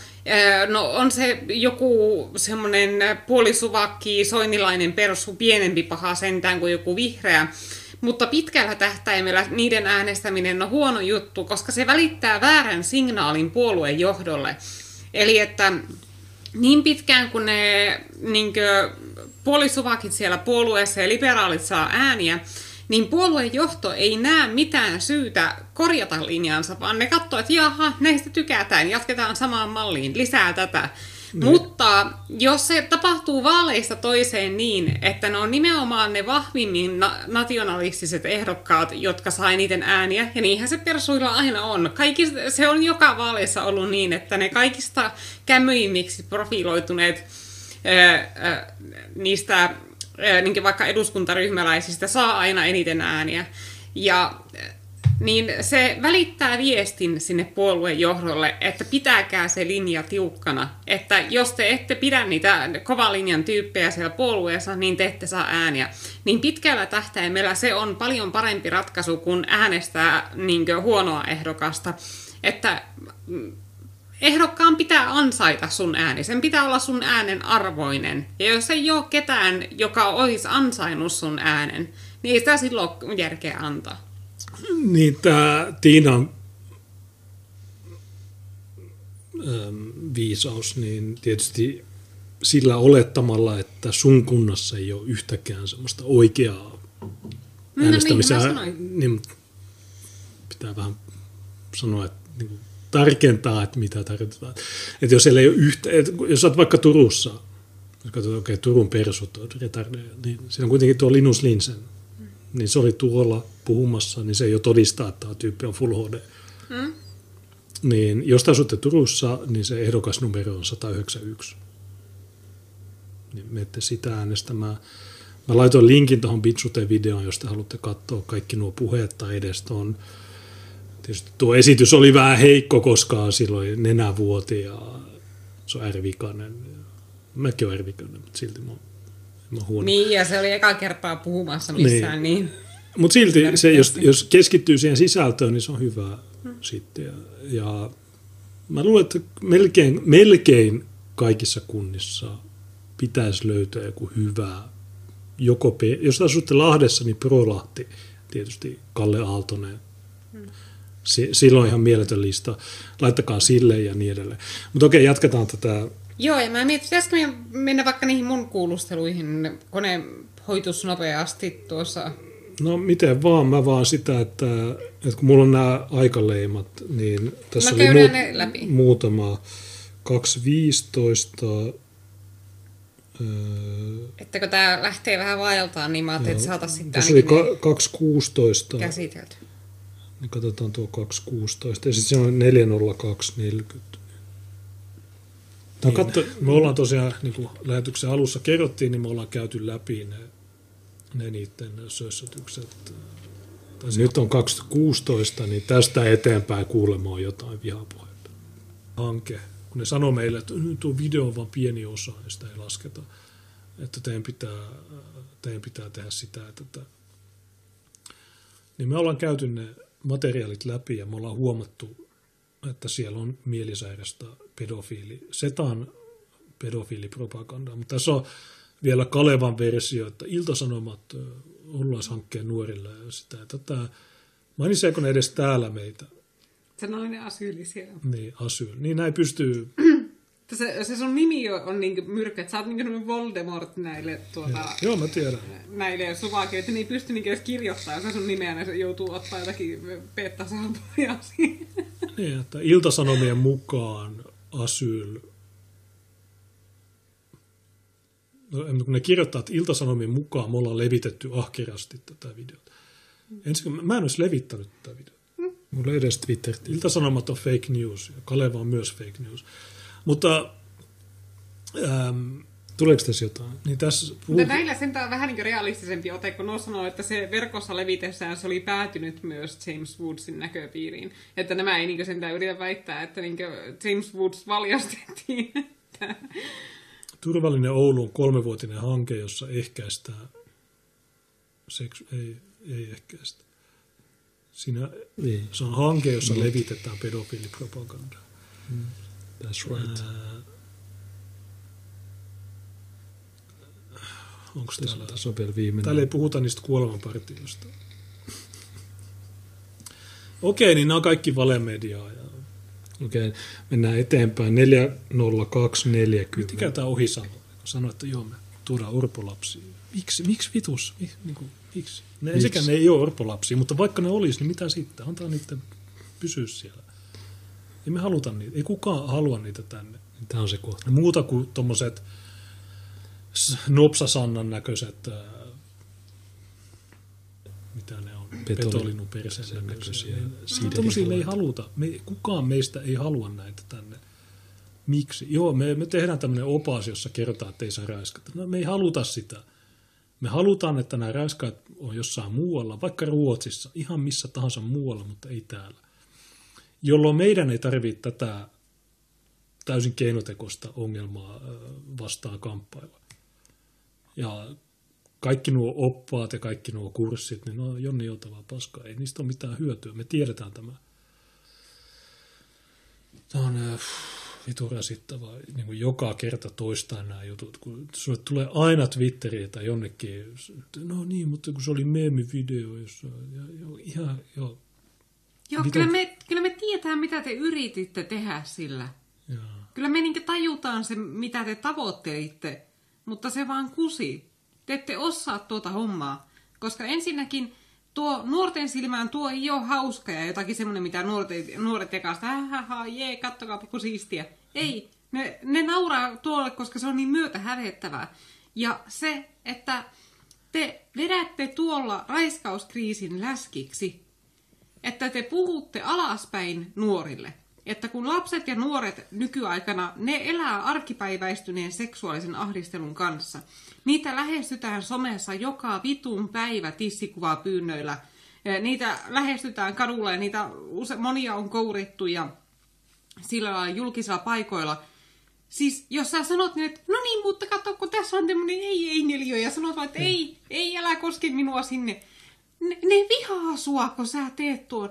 no on se joku semmoinen puolisuvakki, soinilainen persu, pienempi paha sentään kuin joku vihreä, mutta pitkällä tähtäimellä niiden äänestäminen on huono juttu, koska se välittää väärän signaalin puolueen johdolle. Eli että niin pitkään kun ne niin puolisuvakit siellä puolueessa ja liberaalit saa ääniä, niin puolueen johto ei näe mitään syytä korjata linjansa, vaan ne katsoo, että jaha, näistä tykätään, jatketaan samaan malliin, lisää tätä. Mm. Mutta jos se tapahtuu vaaleista toiseen niin, että ne on nimenomaan ne vahvimmin na- nationalistiset ehdokkaat, jotka sai niiden ääniä, ja niinhän se persuilla aina on. Kaikki, se on joka vaaleissa ollut niin, että ne kaikista kämyimmiksi profiloituneet ää, ää, niistä niin vaikka eduskuntaryhmäläisistä saa aina eniten ääniä. Ja niin se välittää viestin sinne puolueen johdolle, että pitäkää se linja tiukkana. Että jos te ette pidä niitä kovalinjan tyyppejä siellä puolueessa, niin te ette saa ääniä. Niin pitkällä tähtäimellä se on paljon parempi ratkaisu kuin äänestää niin huonoa ehdokasta. Että mm, ehdokkaan pitää ansaita sun ääni. Sen pitää olla sun äänen arvoinen. Ja jos ei ole ketään, joka olisi ansainnut sun äänen, niin ei sitä silloin järkeä antaa. Niin tämä Tiinan viisaus, niin tietysti sillä olettamalla, että sun kunnassa ei ole yhtäkään semmoista oikeaa äänestämistä. No niin, niin, pitää vähän sanoa, että niin tarkentaa, että mitä tarkoitetaan. Että jos ei ole yhtä, että jos olet vaikka Turussa, jos katsotaan, okei, okay, Turun persut on retardeja, niin siinä on kuitenkin tuo Linus Linsen. Niin se oli tuolla puhumassa, niin se jo todistaa, että tämä tyyppi on Full HD. Mm. Niin jos te asutte Turussa, niin se ehdokasnumero on 191. Niin menette sitä äänestämään. Mä laitoin linkin tuohon Bitsute-videoon, jos te haluatte katsoa kaikki nuo puheet tai edes tuon Tietysti tuo esitys oli vähän heikko, koska silloin nenävuoti ja se on ärvikainen. Mäkin olen ärvikainen, mutta silti mä, mä huono. Niin, ja se oli eka kertaa puhumassa missään. Niin. niin. Mutta silti, se, jos, jos keskittyy siihen sisältöön, niin se on hyvä hmm. sitten. Ja, ja mä luulen, että melkein, melkein kaikissa kunnissa pitäisi löytää joku hyvä, joko, jos asutte Lahdessa, niin Prolahti, tietysti Kalle Aaltonen, silloin ihan mieletön lista. Laittakaa sille ja niin edelleen. Mutta okei, jatketaan tätä. Joo, ja mä mietin, pitäisikö mennä vaikka niihin mun kuulusteluihin, kun ne hoitus nopeasti tuossa. No miten vaan, mä vaan sitä, että, että kun mulla on nämä aikaleimat, niin tässä no, oli muut, läpi. muutama 2.15, Ettäkö tämä lähtee vähän vaeltaan, niin mä ajattelin, että saataisiin sitten Tässä oli 2.16 käsitelty. Niin katsotaan tuo 216 ja sitten se on 40240. Niin. Katso, me ollaan tosiaan, niin kuin lähetyksen alussa kerrottiin, niin me ollaan käyty läpi ne, ne niiden sössötykset. Tai nyt on 2016, niin tästä eteenpäin kuulemaan jotain vihapuheita. Hanke. Kun ne sanoo meille, että tuo video on vain pieni osa, niin sitä ei lasketa. Että teidän pitää, teidän pitää tehdä sitä, että niin me ollaan käyty ne materiaalit läpi ja me ollaan huomattu, että siellä on mielisairasta pedofiili, setan pedofiilipropagandaa, mutta tässä on vielä Kalevan versio, että iltasanomat Ollaishankkeen nuorille ja sitä ja tätä. Mainiseeko ne edes täällä meitä? Se nainen asyyli siellä. Niin, asyl. Niin näin pystyy Se, se sun nimi on niin myrkkä, että sä oot niin Voldemort näille, tuota, Joo, mä tiedän. näille suvakille, että ne ei pysty niin edes kirjoittaa, jos se sun nimeä, niin se joutuu ottaa jotakin Peetta Saapoja siihen. Niin, että iltasanomien mukaan asyl... No, kun ne kirjoittaa, että iltasanomien mukaan me ollaan levitetty ahkerasti tätä videota. Ensin, mä en olisi levittänyt tätä videota. Mulla ei edes Twitter. Iltasanomat on fake news ja Kaleva on myös fake news. Mutta ähm, tuleeko tässä jotain? Niin tässä puhut... Mutta näillä sentään vähän niin realistisempi ote, kun nuo sanoo, että se verkossa levitessään se oli päätynyt myös James Woodsin näköpiiriin. Että nämä ei niin sentään yritä väittää, että niin James Woods valjastettiin. Turvallinen Oulu on kolmevuotinen hanke, jossa ehkäistään seksu... ei, ei ehkäistä. Siinä Niin. se on hanke, jossa levitetään pedofiilipropagandaa. That's right. Onko Tässä, täällä... tässä on vielä viimeinen. Täällä ei puhuta niistä kuolemanpartioista. Okei, niin nämä on kaikki valemediaa. Ja... Okei, mennään eteenpäin. 40240. Mikä tämä ohi sanoi? Sanoi, että joo, me tuodaan orpolapsia. Miksi, miksi vitus? Mik, niin kuin, miksi? Ne, Miksi? Sekä ne ei ole orpolapsia, mutta vaikka ne olisi, niin mitä sitten? Antaa niiden pysyä siellä. Ei me haluta niitä. Ei kukaan halua niitä tänne. Tämä on se kohta. Muuta kuin tuommoiset nopsasannan näköiset, ää, mitä ne on, Petoli- petolinuperseen sen näköisiä. Niin, Tuommoisia me ei haluta. Me, kukaan meistä ei halua näitä tänne. Miksi? Joo, me, me tehdään tämmöinen opas, jossa kerrotaan, että ei saa räiskata. No me ei haluta sitä. Me halutaan, että nämä räiskaat on jossain muualla, vaikka Ruotsissa, ihan missä tahansa muualla, mutta ei täällä. Jolloin meidän ei tarvitse tätä täysin keinotekoista ongelmaa vastaan kamppailla. Ja kaikki nuo oppaat ja kaikki nuo kurssit, niin ne on jonni joutavaa paskaa. Ei niistä ole mitään hyötyä. Me tiedetään tämä. Tämä on äh, vitu rasittavaa. Niin kuin joka kerta toistaa nämä jutut. Kun sulle tulee aina Twitteriin tai jonnekin, no niin, mutta kun se oli meemivideo, jossa ja, jo, ihan, joo, Joo, Mitä- kyllä me, kyllä me tiedetään, mitä te yrititte tehdä sillä. joo. Kyllä me niin tajutaan se, mitä te tavoittelitte, mutta se vaan kusi. Te ette osaa tuota hommaa. Koska ensinnäkin tuo nuorten silmään tuo ei ole hauska ja jotakin semmoinen, mitä nuoret, nuoret tekaa sitä, hähähä, jee, kattokaa kun siistiä. Ei, ne, ne nauraa tuolle, koska se on niin myötä hävettävää. Ja se, että te vedätte tuolla raiskauskriisin läskiksi, että te puhutte alaspäin nuorille. Että kun lapset ja nuoret nykyaikana, ne elää arkipäiväistyneen seksuaalisen ahdistelun kanssa. Niitä lähestytään somessa joka vitun päivä tissikuvaa pyynnöillä. Niitä lähestytään kadulla ja niitä use, monia on kourittu ja sillä lailla julkisilla paikoilla. Siis jos sä sanot niin, että no niin, mutta katso, kun tässä on tämmöinen ei ei neliö ja sanot vaan, että ei, ei, älä koske minua sinne. Ne, ne vihaa sua, kun sä teet tuon.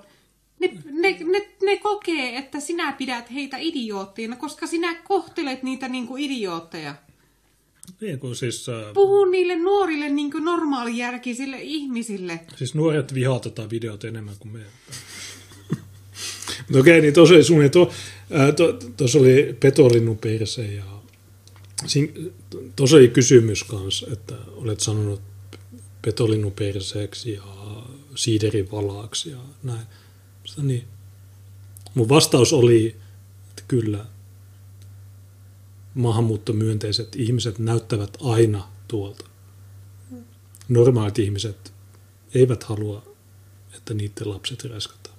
Ne, ne, ne, ne kokee, että sinä pidät heitä idiootteina, koska sinä kohtelet niitä niin kuin idiootteja. Niin kuin siis, äh, Puhu niille nuorille niin kuin normaalijärkisille ihmisille. siis nuoret vihaa tätä videota enemmän kuin me. Mutta okei, niin tuossa oli sun, tuo, to, tuossa oli petolinnun perse ja tuossa oli kysymys kanssa, että olet sanonut petolinnun perseeksi ja siiderin valaaksi ja näin. Sitä niin. Mun vastaus oli, että kyllä maahanmuuttomyönteiset ihmiset näyttävät aina tuolta. Normaalit ihmiset eivät halua, että niiden lapset räskataan.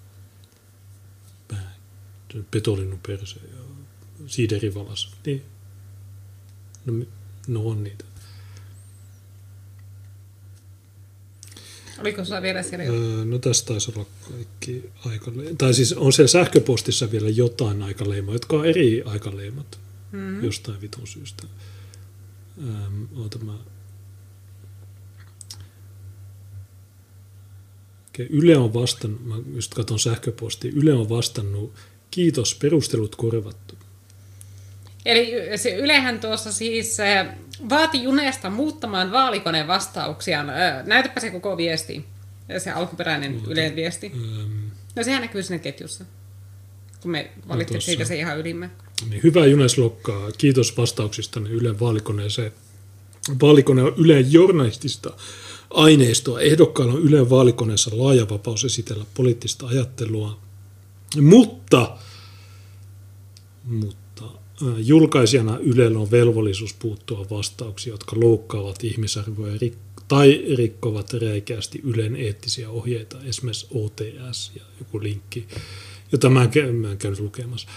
Petolinnun perse ja siiderivalas. Niin. No, no on niitä. Oliko sulla vielä siellä jotain? Öö, no tässä taisi olla kaikki aikaleima. Tai siis on siellä sähköpostissa vielä jotain aikaleimoja, jotka on eri aikaleimat mm-hmm. jostain vitun syystä. Öm, oota mä... Okei, Yle on vastannut, mä just katson sähköpostia, Yle on vastannut, kiitos, perustelut korvattu. Eli se Ylehän tuossa siis vaati Junesta muuttamaan vaalikoneen vastauksiaan. Näytäpä se koko viesti, se alkuperäinen Ylen viesti. No sehän näkyy siinä ketjussa, kun me valittiin tossa. siitä se ihan ylimme. Niin, hyvä Junes Lokkaa, kiitos vastauksista Ylen vaalikoneeseen. Vaalikone on Ylen journalistista aineistoa. Ehdokkailla on Ylen vaalikoneessa laaja vapaus esitellä poliittista ajattelua. Mutta, mutta julkaisijana Ylellä on velvollisuus puuttua vastauksiin, jotka loukkaavat ihmisarvoja rik- tai rikkovat räikeästi Ylen eettisiä ohjeita, esimerkiksi OTS ja joku linkki, jota mä en, mä en käynyt lukemassa.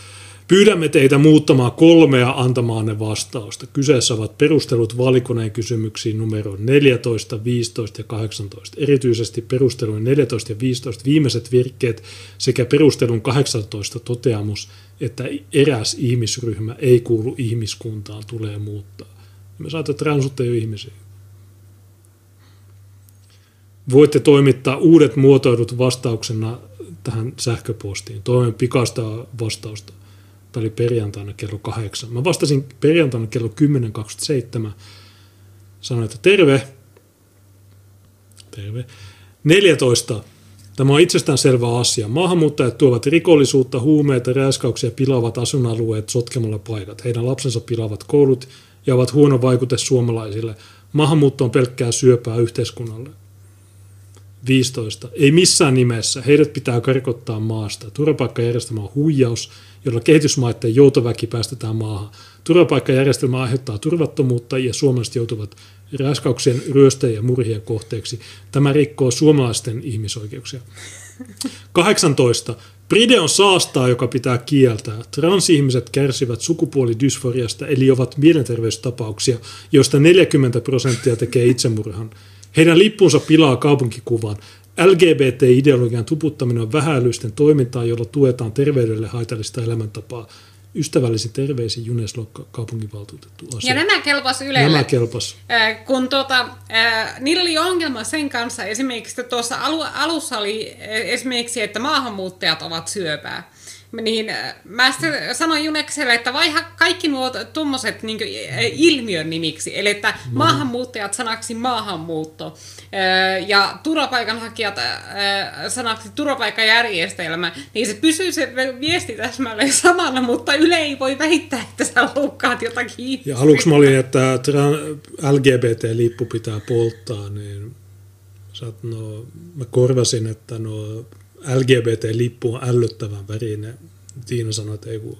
Pyydämme teitä muuttamaan kolmea antamaanne vastausta. Kyseessä ovat perustelut valikoneen kysymyksiin numero 14, 15 ja 18. Erityisesti perustelujen 14 ja 15 viimeiset virkkeet sekä perustelun 18 toteamus, että eräs ihmisryhmä ei kuulu ihmiskuntaan, tulee muuttaa. Me saatte transut ei ole ihmisiä. Voitte toimittaa uudet muotoidut vastauksena tähän sähköpostiin. Toimen pikasta vastausta. Tämä oli perjantaina kello kahdeksan. Mä vastasin perjantaina kello 10.27. Sanoin, että terve. Terve. 14. Tämä on itsestäänselvä asia. Maahanmuuttajat tuovat rikollisuutta, huumeita, rääskauksia pilaavat asuinalueet sotkemalla paikat. Heidän lapsensa pilaavat koulut ja ovat huono vaikute suomalaisille. Maahanmuutto on pelkkää syöpää yhteiskunnalle. 15. Ei missään nimessä. Heidät pitää karkottaa maasta. Turvapaikkajärjestelmä on huijaus, jolla kehitysmaiden joutoväki päästetään maahan. Turvapaikkajärjestelmä aiheuttaa turvattomuutta ja suomalaiset joutuvat raiskauksien, ryöstöjen ja murhien kohteeksi. Tämä rikkoo suomalaisten ihmisoikeuksia. 18. Pride on saastaa, joka pitää kieltää. Transihmiset kärsivät sukupuolidysforiasta, eli ovat mielenterveystapauksia, joista 40 prosenttia tekee itsemurhan. Heidän lippunsa pilaa kaupunkikuvan. LGBT-ideologian tuputtaminen on vähäilyisten toimintaa, jolla tuetaan terveydelle haitallista elämäntapaa. Ystävällisin terveisin Junes Lokka, kaupunginvaltuutettu asia. Ja nämä kelpas Ylelle. Nämä kelpas. Äh, kun tuota, äh, niillä oli ongelma sen kanssa esimerkiksi, että tuossa alu, alussa oli esimerkiksi, että maahanmuuttajat ovat syöpää. Niin äh, mä sanoin Junekselle, että vaiha kaikki nuo tuommoiset niin ilmiön nimiksi, eli että maahanmuuttajat sanaksi maahanmuutto. Ja turvapaikanhakijat sanaksi turvapaikkajärjestelmä, niin se pysyy se viesti täsmälleen samana, mutta Yle ei voi väittää, että sä loukkaat jotakin. Ja aluksi mä olin, että LGBT-lippu pitää polttaa, niin sä no, mä korvasin, että no LGBT-lippu on ällöttävän värinen. Tiina sanoi, että ei kun...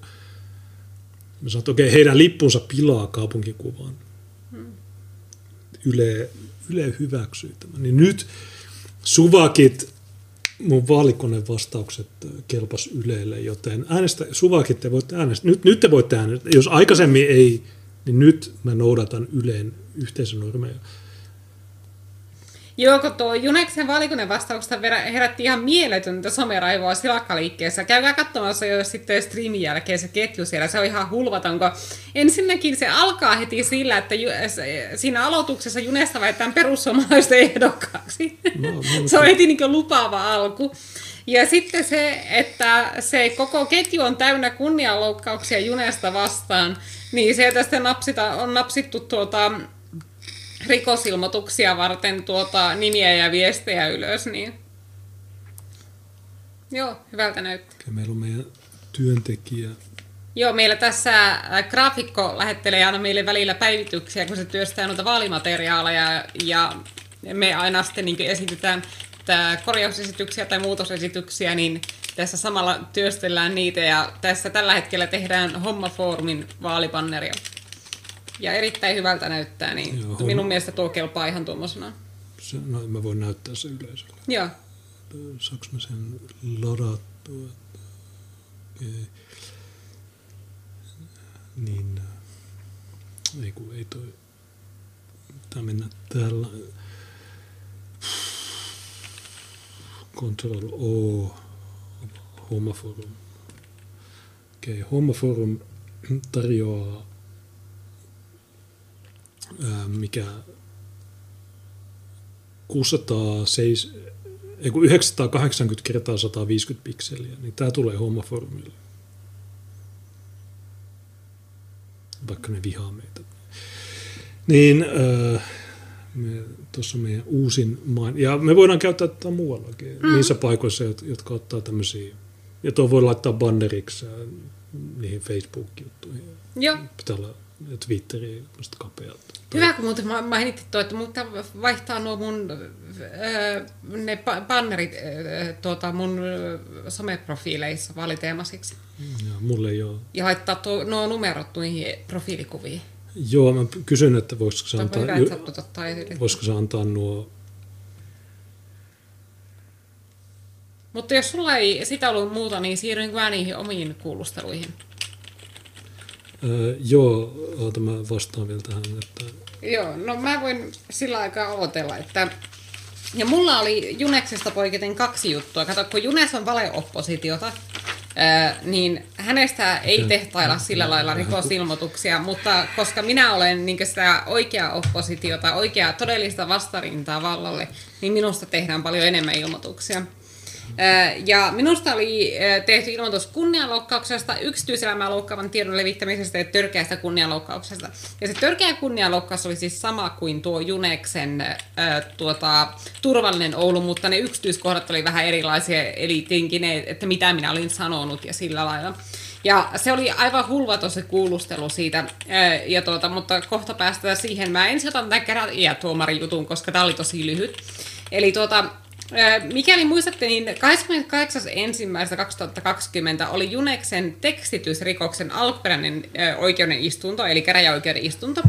Mä sanoin, että okei, heidän lippunsa pilaa kaupunkikuvan. Yle, Yle hyväksyy tämän. Niin nyt suvakit, mun vaalikoneen vastaukset kelpas Ylelle, joten äänestä, suvakit te voitte äänestää. Nyt, nyt te voitte äänestää. Jos aikaisemmin ei, niin nyt mä noudatan Yleen yhteisönormeja. Joo, kun tuo Juneksen valikunnan vastauksesta herätti ihan mieletöntä someraivoa silakkaliikkeessä. Käykää katsomassa jo sitten streamin jälkeen se ketju siellä, se on ihan hulvaton, kun ensinnäkin se alkaa heti sillä, että ju- siinä aloituksessa Junesta väitetään perussuomalaisten ehdokkaaksi. No, no, se on heti niin lupaava alku. Ja sitten se, että se koko ketju on täynnä kunnianloukkauksia Junesta vastaan, niin sieltä sitten napsita, on napsittu tuota, rikosilmoituksia varten tuota nimiä ja viestejä ylös, niin joo, hyvältä näyttää. Okei, meillä on meidän työntekijä. Joo, meillä tässä äh, graafikko lähettelee aina meille välillä päivityksiä, kun se työstää noita vaalimateriaaleja, ja me aina sitten niin esitetään tää korjausesityksiä tai muutosesityksiä, niin tässä samalla työstellään niitä, ja tässä tällä hetkellä tehdään Hommafoorumin vaalipanneria. Ja erittäin hyvältä näyttää, niin Joo, Joo, homma- minun mielestä tuo kelpaa ihan tuommoisena. Se, no, mä voin näyttää se yleisölle. Joo. Saanko mä sen ladattua? Okei. Niin, äh, ei kun ei toi, tää mennä täällä. Control O, Hommaforum. Okei, Hommaforum tarjoaa ää, mikä 606 ei kun 980 kertaa 150 pikseliä, niin tämä tulee hommaformille. Vaikka ne vihaa meitä. Niin, äh, me, tuossa meidän uusin main. Ja me voidaan käyttää tätä muuallakin, mm. niissä paikoissa, jot- jotka ottaa tämmöisiä. Ja tuo voi laittaa banneriksi niihin Facebook-juttuihin. Joo. Pitää olla Twitteriin kapealta. Hyvä, kun muuten ma- mainitsit tuo, että pitää vaihtaa nuo mun öö, ne bannerit öö, tuota, mun öö, someprofiileissa valiteemasiksi. Ja mulle ei ole. Ja laittaa tuo, nuo numerot noihin profiilikuviin. Joo, mä kysyn, että voisiko se antaa, hyvä, että voisiko se antaa nuo Mutta jos sulla ei sitä ollut muuta, niin siirryn mä niihin omiin kuulusteluihin. Öö, joo, oota mä vastaan vielä tähän, että Joo, no mä voin sillä aikaa aloitella, että... Ja mulla oli Juneksesta poiketen kaksi juttua. Kato, kun Junes on valeoppositiota, ää, niin hänestä ei tehtailla sillä lailla rikosilmoituksia, mutta koska minä olen niin sitä oikeaa oppositiota, oikeaa todellista vastarintaa vallalle, niin minusta tehdään paljon enemmän ilmoituksia. Ää, Ja minusta oli ää, tehty ilmoitus kunnianloukkauksesta, yksityiselämää loukkaavan tiedon levittämisestä ja törkeästä kunnianloukkauksesta. Ja se törkeä kunnianloukkaus oli siis sama kuin tuo Juneksen ää, tuota, turvallinen Oulu, mutta ne yksityiskohdat oli vähän erilaisia, eli tietenkin ne, että mitä minä olin sanonut ja sillä lailla. Ja se oli aivan hulvaton se kuulustelu siitä, ää, ja tuota, mutta kohta päästään siihen. Mä ensin otan tämän kerran tuomarin jutun, koska tämä oli tosi lyhyt. Eli tuota, mikäli muistatte, niin 28.1.2020 oli Juneksen tekstitysrikoksen alkuperäinen ää, oikeuden istunto, eli käräjäoikeuden istunto.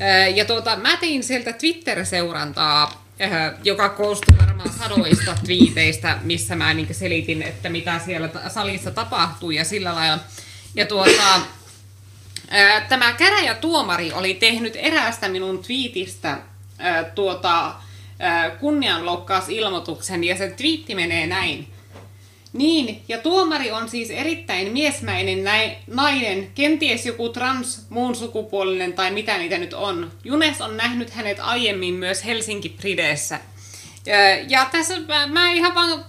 Ää, Ja tuota, mä tein sieltä Twitter-seurantaa, joka koostui varmaan sadoista twiiteistä, missä mä niin selitin, että mitä siellä salissa tapahtuu ja sillä lailla. Ja tuota, tämä käräjätuomari oli tehnyt eräästä minun twiitistä tuota, kunnianloukkausilmoituksen ja se twiitti menee näin. Niin, ja tuomari on siis erittäin miesmäinen näin, nainen, kenties joku trans, muun sukupuolinen tai mitä niitä nyt on. Junes on nähnyt hänet aiemmin myös Helsinki Prideessä. Ja, ja tässä mä, mä ihan vaan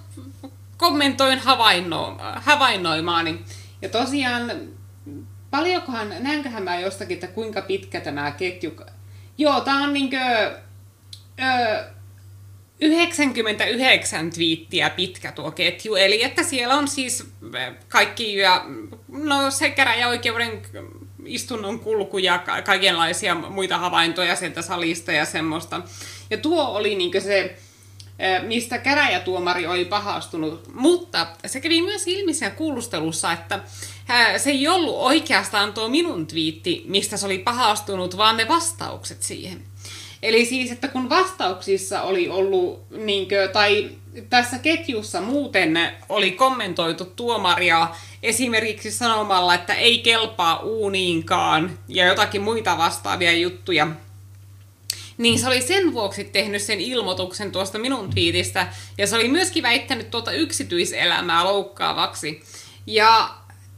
kommentoin havainno, havainnoimaani. Ja tosiaan, paljonkohan, näenköhän mä jostakin, että kuinka pitkä tämä ketju... Joo, tää on niinkö... Ö, 99 twiittiä pitkä tuo ketju, eli että siellä on siis äh, kaikki ja no se käräjäoikeuden istunnon kulku ja ka- kaikenlaisia muita havaintoja sieltä salista ja semmoista. Ja tuo oli niinkö se, äh, mistä käräjätuomari oli pahastunut, mutta se kävi myös ilmi siellä kuulustelussa, että äh, se ei ollut oikeastaan tuo minun twiitti, mistä se oli pahastunut, vaan ne vastaukset siihen. Eli siis, että kun vastauksissa oli ollut, niinkö, tai tässä ketjussa muuten oli kommentoitu tuomaria esimerkiksi sanomalla, että ei kelpaa uuniinkaan ja jotakin muita vastaavia juttuja, niin se oli sen vuoksi tehnyt sen ilmoituksen tuosta minun twiitistä, ja se oli myöskin väittänyt tuota yksityiselämää loukkaavaksi. Ja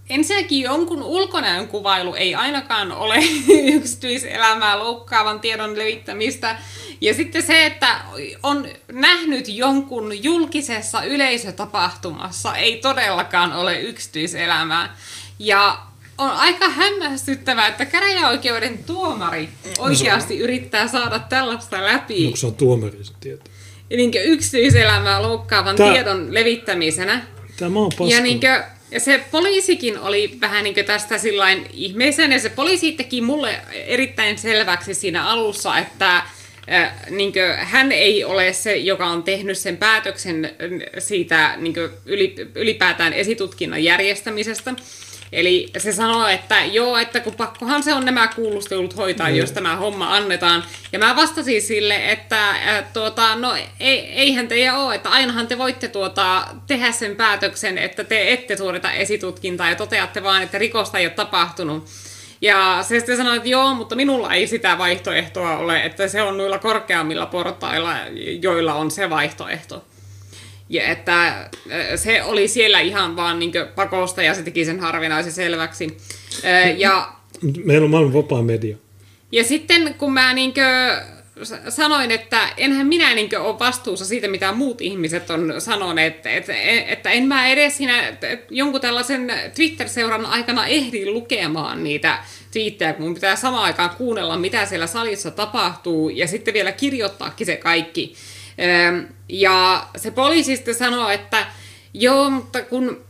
ensinnäkin jonkun ulkonäön kuvailu ei ainakaan ole yksityiselämää loukkaavan tiedon levittämistä. Ja sitten se, että on nähnyt jonkun julkisessa yleisötapahtumassa, ei todellakaan ole yksityiselämää. Ja on aika hämmästyttävää, että käräjäoikeuden tuomari oikeasti yrittää saada tällaista läpi onko se on tuomari se tieto. niin yksityiselämää loukkaavan Tää- tiedon levittämisenä. Tämä on paska. Ja, niinkö, ja se poliisikin oli vähän niinkö tästä sillain ihmeisen, ja se poliisi teki mulle erittäin selväksi siinä alussa, että äh, niinkö, hän ei ole se, joka on tehnyt sen päätöksen siitä niinkö, yli, ylipäätään esitutkinnan järjestämisestä. Eli se sanoi, että joo, että kun pakkohan se on nämä kuulustelut hoitaa, jos tämä homma annetaan. Ja mä vastasin sille, että äh, tuota, no ei, eihän teidän ole, että ainahan te voitte tuota, tehdä sen päätöksen, että te ette suorita esitutkintaa ja toteatte vaan, että rikosta ei ole tapahtunut. Ja se sitten sanoi, että joo, mutta minulla ei sitä vaihtoehtoa ole, että se on noilla korkeammilla portailla, joilla on se vaihtoehto. Ja että se oli siellä ihan vaan niin pakosta ja se teki sen harvinaisen selväksi. Ja Meillä on maailman vapaa media. ja sitten kun mä niinkö, s- sanoin, että enhän minä niin ole vastuussa siitä, mitä muut ihmiset on sanoneet, että, että en mä edes siinä jonkun tällaisen Twitter-seuran aikana ehdi lukemaan niitä twiittejä, kun mun pitää samaan aikaan kuunnella, mitä siellä salissa tapahtuu, ja sitten vielä kirjoittaakin se kaikki. Ja se poliisi sitten sanoo, että joo, mutta kun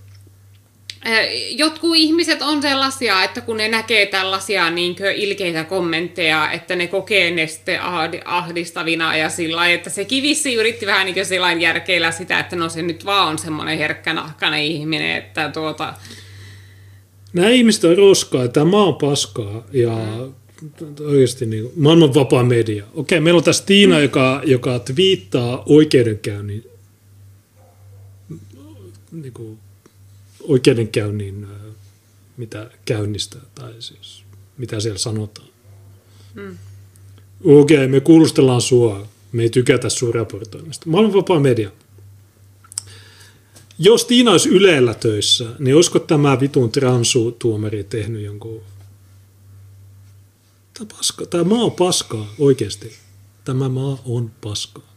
Jotkut ihmiset on sellaisia, että kun ne näkee tällaisia niin ilkeitä kommentteja, että ne kokee ne sitten ahdi- ahdistavina ja sillä että se kivissi yritti vähän niin sillä järkeillä sitä, että no se nyt vaan on semmoinen herkkänahkainen ihminen, että tuota, Nämä ihmiset on roskaa, tämä maa on paskaa ja oikeasti niin kuin, maailman vapaa media. Okei, meillä on tässä Tiina, joka, joka twiittaa oikeudenkäynnin, niin kuin, oikeudenkäynnin äh, mitä käynnistä, tai siis mitä siellä sanotaan. Mm. Okei, me kuulustellaan sua, me ei tykätä sun raportoinnista. Maailman vapaa media. Jos Tiina olisi Ylellä töissä, niin olisiko tämä vitun transu-tuomari tehnyt jonkun... Tämä, paska, tämä maa on paskaa, oikeasti. Tämä maa on paskaa.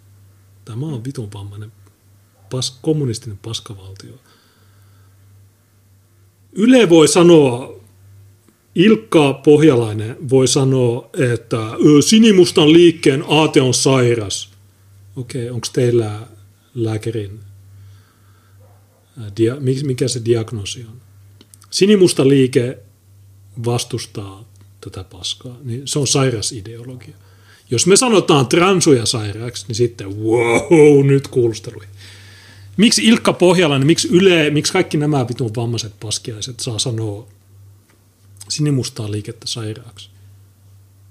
Tämä maa on vitun vammainen pas, kommunistinen paskavaltio. Yle voi sanoa, Ilkka Pohjalainen voi sanoa, että "Ö, sinimustan liikkeen aate on sairas. Okei, onko teillä lääkärin ää, dia, mik- mikä se diagnoosi on. Sinimusta liike vastustaa tätä paskaa, niin se on sairas ideologia. Jos me sanotaan transuja sairaaksi, niin sitten wow, nyt kuulusteluihin. Miksi Ilkka Pohjalainen, miksi Yle, miksi kaikki nämä vitun vammaiset paskiaiset saa sanoa sinimustaa liikettä sairaaksi?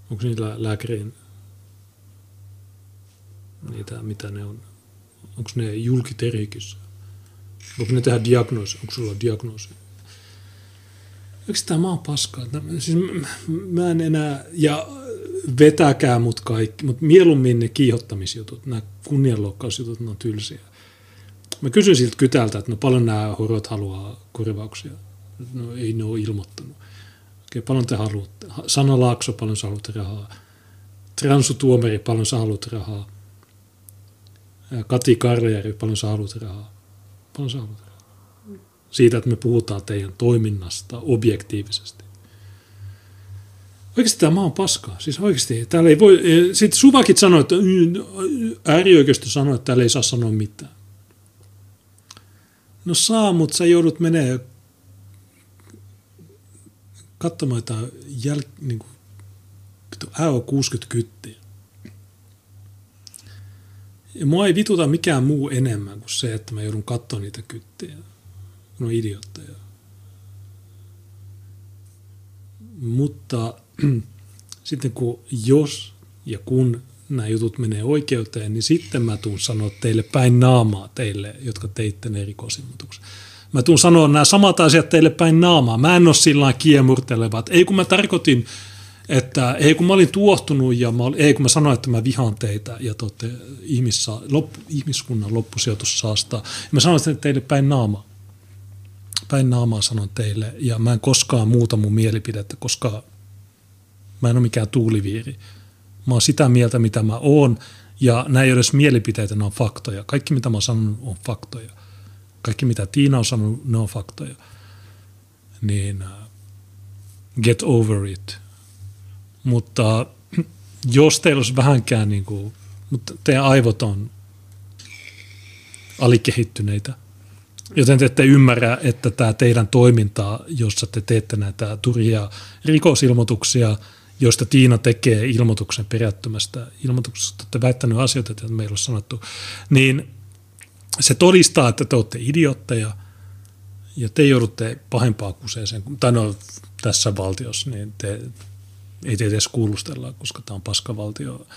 Onko niillä lääkärin niitä, mitä ne on? Onko ne julkiteриkissä? Voiko ne tehdä diagnoosi? Onko sulla diagnoosi? Eikö tämä maa paskaa? Tämä- Siis mä- mä en enää, ja vetäkää mut kaikki, mutta mieluummin ne kiihottamisjutut, nämä kunnianloukkausjutut, ne on tylsiä. Mä kysyin siltä kytältä, että no paljon nämä horot haluaa korvauksia. No ei ne ole ilmoittanut. Okei, paljon te haluatte. Ha- Sanna Laakso, paljon sä haluat rahaa. Transu Tuomeri, paljon sä haluat rahaa. Kati Karjärvi, paljon sä haluat rahaa. Paljon sä haluat rahaa. Siitä, että me puhutaan teidän toiminnasta objektiivisesti. Oikeasti tämä maa on paskaa. Siis oikeasti, täällä ei voi, sitten Suvakit sanoi, että "Mm, äärioikeisto sanoi, että täällä ei saa sanoa mitään. No saa, mutta sä joudut menee katsomaan jotain jäl, niin kuin, AO 60 kyttiä. Ja mua ei vituta mikään muu enemmän kuin se, että mä joudun katsomaan niitä kyttiä. Kun on idiootteja. Mutta sitten kun jos ja kun nämä jutut menee oikeuteen, niin sitten mä tuun sanoa teille päin naamaa teille, jotka teitte ne rikosilmoitukset. Mä tuun sanoa nämä samat asiat teille päin naamaa. Mä en ole sillä kiemurteleva. Ei kun mä tarkoitin, että ei kun mä olin tuohtunut ja mä olin, ei kun mä sanoin, että mä vihaan teitä ja te olette ihmissa, loppu, ihmiskunnan loppusijoitus saastaa. Mä sanoin sen teille päin naamaa. Päin naamaa sanon teille ja mä en koskaan muuta mun mielipidettä, koska mä en ole mikään tuuliviiri. Mä oon sitä mieltä, mitä mä oon ja nämä ei ole edes mielipiteitä, ne on faktoja. Kaikki, mitä mä oon on faktoja. Kaikki, mitä Tiina on sanonut, ne on faktoja. Niin uh, get over it. Mutta jos teillä olisi vähänkään, niin kuin, mutta teidän aivot on alikehittyneitä, joten te ette ymmärrä, että tämä teidän toiminta, jossa te teette näitä turhia rikosilmoituksia, joista Tiina tekee ilmoituksen perättömästä ilmoituksesta, olette väittänyt asioita, joita meillä on sanottu, niin se todistaa, että te olette idiotteja ja te joudutte pahempaan kuseeseen, tai no tässä valtiossa, niin te ei teitä edes kuulustella, koska tämä on paskavaltio.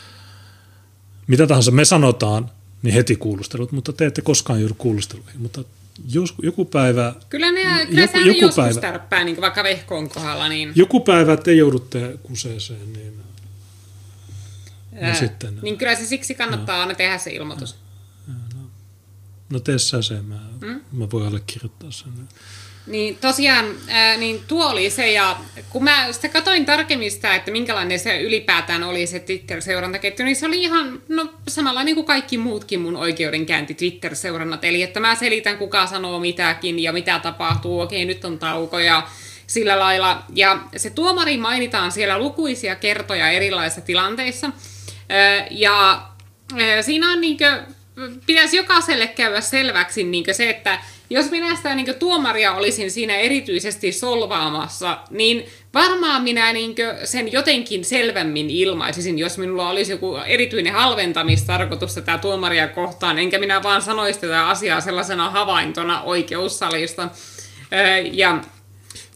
Mitä tahansa me sanotaan, niin heti kuulustelut, mutta te ette koskaan joudu kuulusteluihin. Mutta jos, joku päivä, Kyllä, ne, kyllä Joku- joku, joskus päivä. tärppää, niin vaikka vehkoon kohdalla, niin, joku päivä te joudutte kuseeseen, niin ää, sitten- niin kyllä se siksi kannattaa aina tehdä se ilmoitus. No tee sä se, mä, mm? mä voin allekirjoittaa sen. Niin tosiaan, ää, niin tuo oli se, ja kun mä sitä katoin tarkemmin sitä, että minkälainen se ylipäätään oli se Twitter-seurantaketju, niin se oli ihan no, samalla niin kuin kaikki muutkin mun oikeudenkäynti Twitter-seurannat. Eli että mä selitän, kuka sanoo mitäkin ja mitä tapahtuu, okei nyt on tauko ja sillä lailla. Ja se tuomari mainitaan siellä lukuisia kertoja erilaisissa tilanteissa. Ja siinä on niinkö, pitäisi jokaiselle käydä selväksi niinkö se, että jos minä sitä niin tuomaria olisin siinä erityisesti solvaamassa, niin varmaan minä niin sen jotenkin selvemmin ilmaisisin, jos minulla olisi joku erityinen halventamistarkoitus tätä tuomaria kohtaan, enkä minä vaan sanoisi tätä asiaa sellaisena havaintona oikeussalista. Ja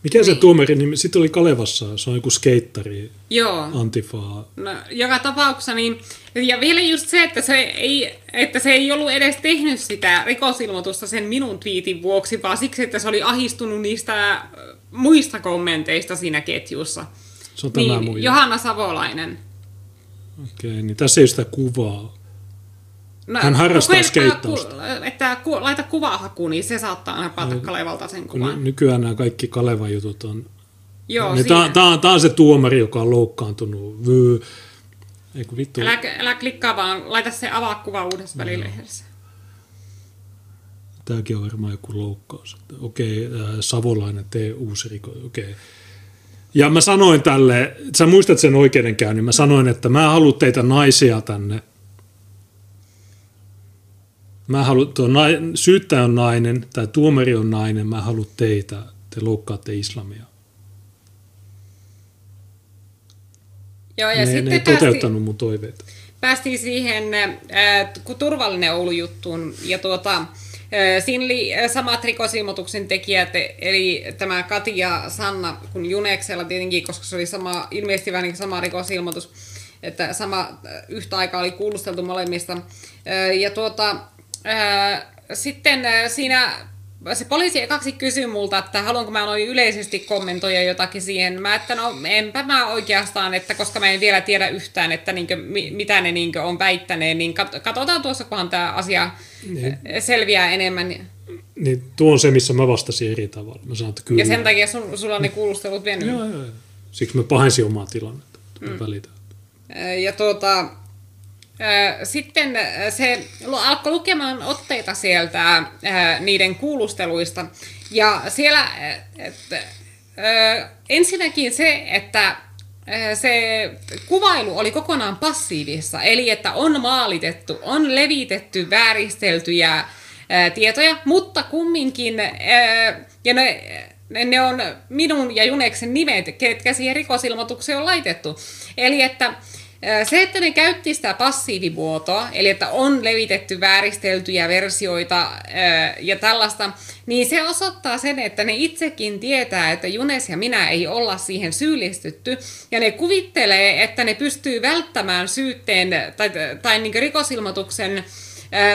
Mikä se tuomarin nimi? Sitten oli Kalevassa, se on joku skeittari, joo, Antifaa. No, joka tapauksessa, niin, ja vielä just se, että se, ei, että se ei ollut edes tehnyt sitä rikosilmoitusta sen minun twiitin vuoksi, vaan siksi, että se oli ahistunut niistä muista kommenteista siinä ketjussa. Se on tämä Niin, mun. Johanna Savolainen. Okei, niin tässä ei sitä kuvaa. No, Hän harrastaa skeittausta. Ku, että ku, laita kuvahaku, niin se saattaa napata Kalevalta sen kuvan. ny- nykyään nämä kaikki Kalevan jutut on... Joo, niin siinä. tää, tää, on- se tuomari, joka on loukkaantunut. Vyy. Ei kun vittu. Älä, älä klikkaa vaan, laita se avaa kuva uudessa välilehdessä. Tämäkin on varmaan joku loukkaus. Okei, äh, Savolainen, tee uusi riko. Okei. Ja mä sanoin tälle, sä muistat sen oikeudenkäynnin, mä sanoin, että mä haluan teitä naisia tänne. Mä haluan, tuo nai, syyttäjä on nainen, tai tuomari on nainen, mä haluan teitä, te loukkaatte islamia. Joo, ja ne, sitten ne ei päästiin- toteuttanut mun toiveita. päästiin siihen äh, turvallinen Oulu-juttuun, ja tuota, siinä oli samat rikosilmoituksen tekijät, eli tämä Kati ja Sanna, kun Juneksella tietenkin, koska se oli sama, ilmeisesti vähän niin sama rikosilmoitus, että sama yhtä aikaa oli kuulusteltu molemmista. Ja tuota, sitten äh, siinä se poliisi ekaksi kysyi multa, että haluanko mä noin yleisesti kommentoida jotakin siihen. Mä, että no enpä mä oikeastaan, että koska mä en vielä tiedä yhtään, että niinkö, mi- mitä ne niinkö on väittäneet, niin kat- katsotaan tuossa, kunhan tämä asia Niin. selviää enemmän. Niin tuo on se, missä mä vastasin eri tavalla. Mä sanoin, että kyllä. Ja sen takia sun, sulla on ne kuulustelut vienyt. Joo, joo, joo. Siksi mä pahensin omaa tilannetta. Mm. Ja tuota, sitten se alkoi lukemaan otteita sieltä niiden kuulusteluista. Ja siellä että, ensinnäkin se, että se kuvailu oli kokonaan passiivissa, eli että on maalitettu, on levitetty vääristeltyjä ää, tietoja, mutta kumminkin, ja ne, ne, on minun ja Juneksen nimet, ketkä siihen rikosilmoitukseen on laitettu. Eli että se, että ne käytti sitä passiivimuotoa, eli että on levitetty vääristeltyjä versioita ja tällaista, niin se osoittaa sen, että ne itsekin tietää, että Junes ja minä ei olla siihen syyllistytty, ja ne kuvittelee, että ne pystyy välttämään syytteen tai, tai niin rikosilmoituksen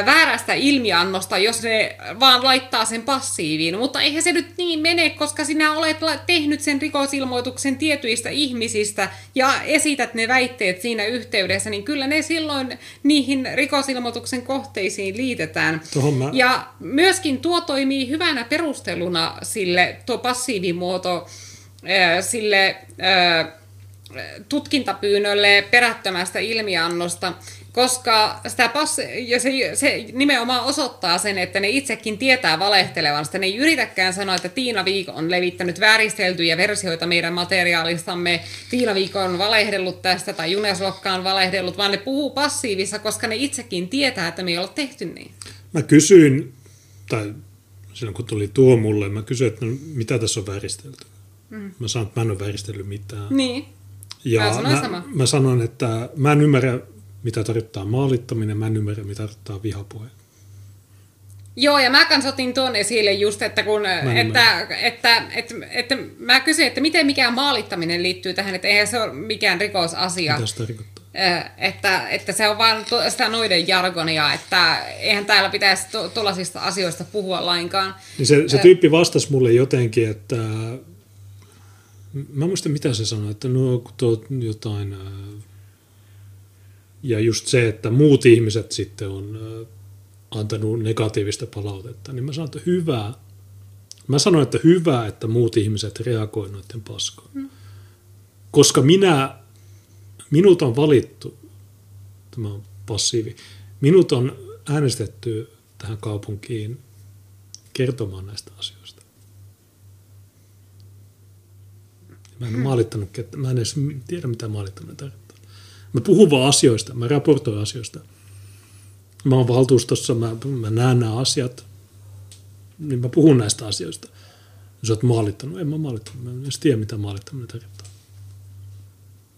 väärästä ilmiannosta, jos ne vaan laittaa sen passiiviin. Mutta eihän se nyt niin mene, koska sinä olet tehnyt sen rikosilmoituksen tietyistä ihmisistä ja esität ne väitteet siinä yhteydessä, niin kyllä ne silloin niihin rikosilmoituksen kohteisiin liitetään. Mä- Ja myöskin tuo toimii hyvänä perusteluna sille, tuo passiivimuoto sille tutkintapyynnölle perättömästä ilmiannosta, koska sitä passi- ja se, se nimenomaan osoittaa sen, että ne itsekin tietää valehtelevansa. Ne ei yritäkään sanoa, että Tiina Viik on levittänyt vääristeltyjä versioita meidän materiaalistamme, Tiina Viik on valehdellut tästä tai Junes Lokka on valehdellut, vaan ne puhuu passiivissa, koska ne itsekin tietää, että me ei olla tehty niin. Mä kysyin, tai silloin kun tuli tuo mulle, mä kysyin, että no, mitä tässä on vääristelty. Mm. Mä sanoin, että mä en ole vääristellyt mitään. Niin. Ja Mä sanoin mä, sama. mä sanoin, että mä en ymmärrä, mitä tarkoittaa maalittaminen, mä en ymmärrä, mitä tarkoittaa vihapuhe. Joo, ja mä kans otin tuon esille just, että kun, en että, että, että, että, mä kysyin, että miten mikään maalittaminen liittyy tähän, että eihän se ole mikään rikosasia. Mitä se tarkoittaa? Ö, Että, että se on vaan tu- sitä noiden jargonia, että eihän täällä pitäisi tu- tuollaisista asioista puhua lainkaan. Niin se, se tyyppi vastasi mulle jotenkin, että mä en muista mitä se sanoi, että no kun tuo jotain ää, ja just se, että muut ihmiset sitten on antanut negatiivista palautetta, niin mä sanoin, että hyvä. Mä sanoin, että hyvä, että muut ihmiset reagoivat noiden paskoon. Mm. Koska minä, minut on valittu, tämä on passiivi, minut on äänestetty tähän kaupunkiin kertomaan näistä asioista. Mä en ole maalittanut, mä en edes tiedä mitä maalittaminen tarkoittaa. Mä puhun vaan asioista, mä raportoin asioista. Mä oon valtuustossa, mä, mä näen nämä asiat, niin mä puhun näistä asioista. Jos oot maalittanut, en mä maalittanut, mä en edes tiedä mitä maalittaminen tarkoittaa.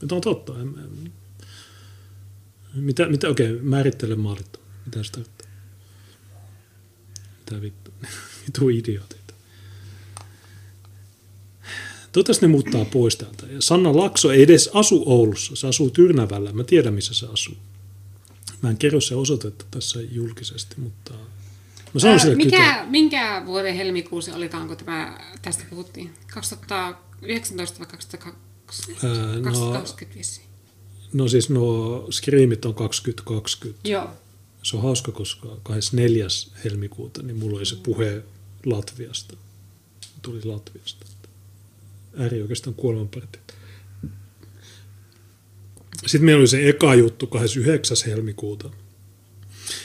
Mutta on totta. En, en, mitä, mitä okei, okay, määrittele maalittaminen. Mitä se tarkoittaa? Mitä vittu? Vitu idiotit. Toivottavasti ne muuttaa pois täältä. Ja Sanna Lakso ei edes asu Oulussa, se asuu Tyrnävällä. Mä tiedän, missä se asuu. Mä en kerro se osoitetta tässä julkisesti, mutta mä sanon Ää, mikä, minkä vuoden helmikuusi olikaan, kun tämä, tästä puhuttiin? 2019 vai 2020? Ää, no- 2020 vissiin. No siis nuo skriimit on 2020. Joo. Se on hauska, koska 24. helmikuuta niin mulla oli se puhe Latviasta. Tuli Latviasta. Äärioikeiston kuolemanpartiot. Sitten meillä oli se eka juttu 29. helmikuuta.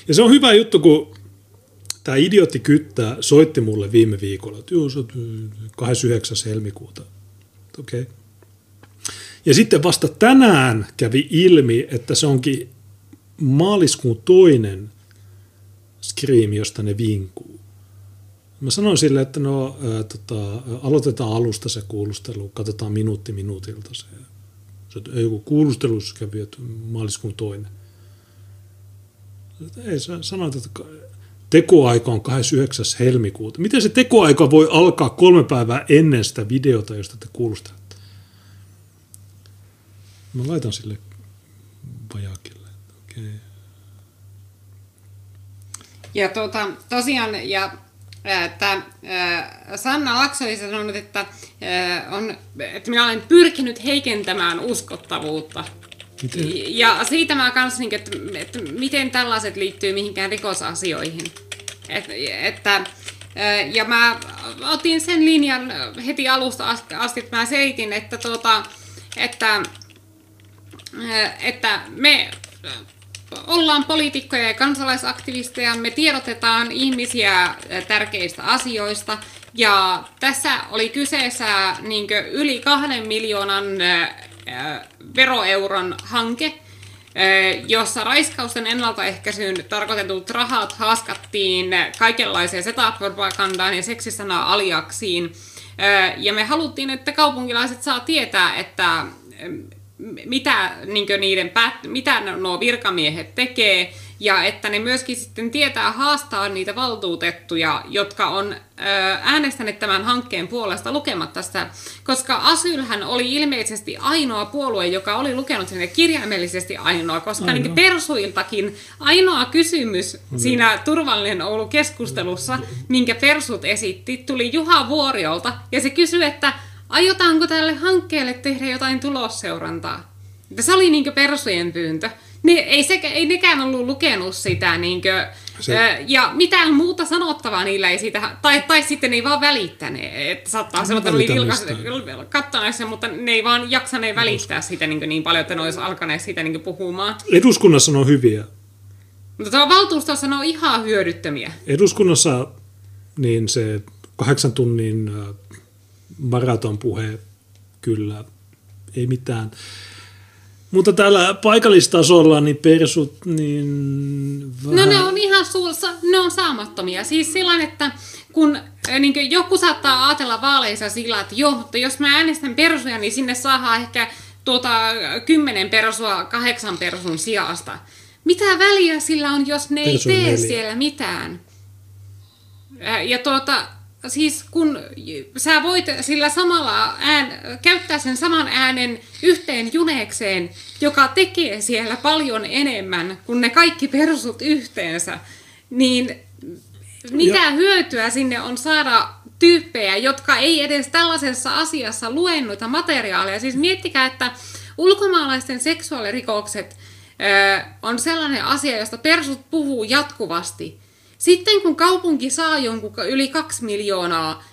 Ja se on hyvä juttu, kun tämä idiotti kyttää soitti mulle viime viikolla, että joo, se on 29. helmikuuta. Okei. Okay. Ja sitten vasta tänään kävi ilmi, että se onkin maaliskuun toinen skriimi, josta ne vinkuu. Mä sanoin sille, että no, ää, tota, aloitetaan alusta se kuulustelu, katsotaan minuutti minuutilta se. se että kun kuulustelussa kävi, että maaliskuun toinen. Ei, sä sanoit, että ka- tekoaika on 29. helmikuuta. Miten se tekoaika voi alkaa kolme päivää ennen sitä videota, josta te kuulustelette? Mä laitan sille vajakille. Okay. Ja tuota, tosiaan, ja että Sanna Lakso oli sanonut, että, on, että minä olen pyrkinyt heikentämään uskottavuutta. Miten? Ja siitä mä kans, niin, että, että miten tällaiset liittyy mihinkään rikosasioihin. Et, että, ää, ja mä otin sen linjan heti alusta asti, että mä selitin, että, tuota, että, että me ollaan poliitikkoja ja kansalaisaktivisteja, me tiedotetaan ihmisiä tärkeistä asioista. Ja tässä oli kyseessä niin yli kahden miljoonan ää, veroeuron hanke, jossa raiskausten ennaltaehkäisyyn tarkoitetut rahat haaskattiin kaikenlaiseen setup-propagandaan ja seksisanaa aliaksiin. Ja me haluttiin, että kaupunkilaiset saa tietää, että mitä, niin niiden päät, mitä nuo virkamiehet tekee, ja että ne myöskin sitten tietää haastaa niitä valtuutettuja, jotka on ö, äänestäneet tämän hankkeen puolesta lukematta sitä, koska Asylhän oli ilmeisesti ainoa puolue, joka oli lukenut sen ja kirjaimellisesti ainoa, koska niin Persuiltakin ainoa kysymys siinä Turvallinen Oulu keskustelussa, minkä Persut esitti, tuli Juha Vuoriolta, ja se kysyi, että aiotaanko tälle hankkeelle tehdä jotain tulosseurantaa? Että se oli niinkö persujen pyyntö. Ne, ei, sekä, ei nekään ollut lukenut sitä, niinkö, Se- ö, ja mitään muuta sanottavaa niillä ei siitä, tai, tai sitten ne ei vaan välittäneet, että saattaa sanoa, että oli katsoneet sen, mutta ne ei vaan jaksaneet välittää sitä niin, niin paljon, että ne olisi alkaneet siitä niin puhumaan. Eduskunnassa on hyviä. Mutta tuo valtuustossa on ihan hyödyttömiä. Eduskunnassa niin se kahdeksan tunnin äh, maratonpuhe, kyllä, ei mitään. Mutta täällä paikallistasolla niin persut, niin vähän... No ne on ihan suussa, ne on saamattomia. Siis sillä että kun niin joku saattaa ajatella vaaleissa sillä, että joo, mutta jos mä äänestän persuja, niin sinne saadaan ehkä tuota, kymmenen persua kahdeksan persun sijasta. Mitä väliä sillä on, jos ne ei Persu on tee neljä. siellä mitään? Ää, Ja tuota, siis kun sä voit sillä samalla ään, käyttää sen saman äänen yhteen junekseen, joka tekee siellä paljon enemmän kuin ne kaikki persut yhteensä, niin mitä Ja- hyötyä sinne on saada tyyppejä, jotka ei edes tällaisessa asiassa lue noita materiaaleja. Siis miettikää, että ulkomaalaisten seksuaalirikokset ö, on sellainen asia, josta persut puhuu jatkuvasti. Sitten kun kaupunki saa jonkun yli kaksi miljoonaa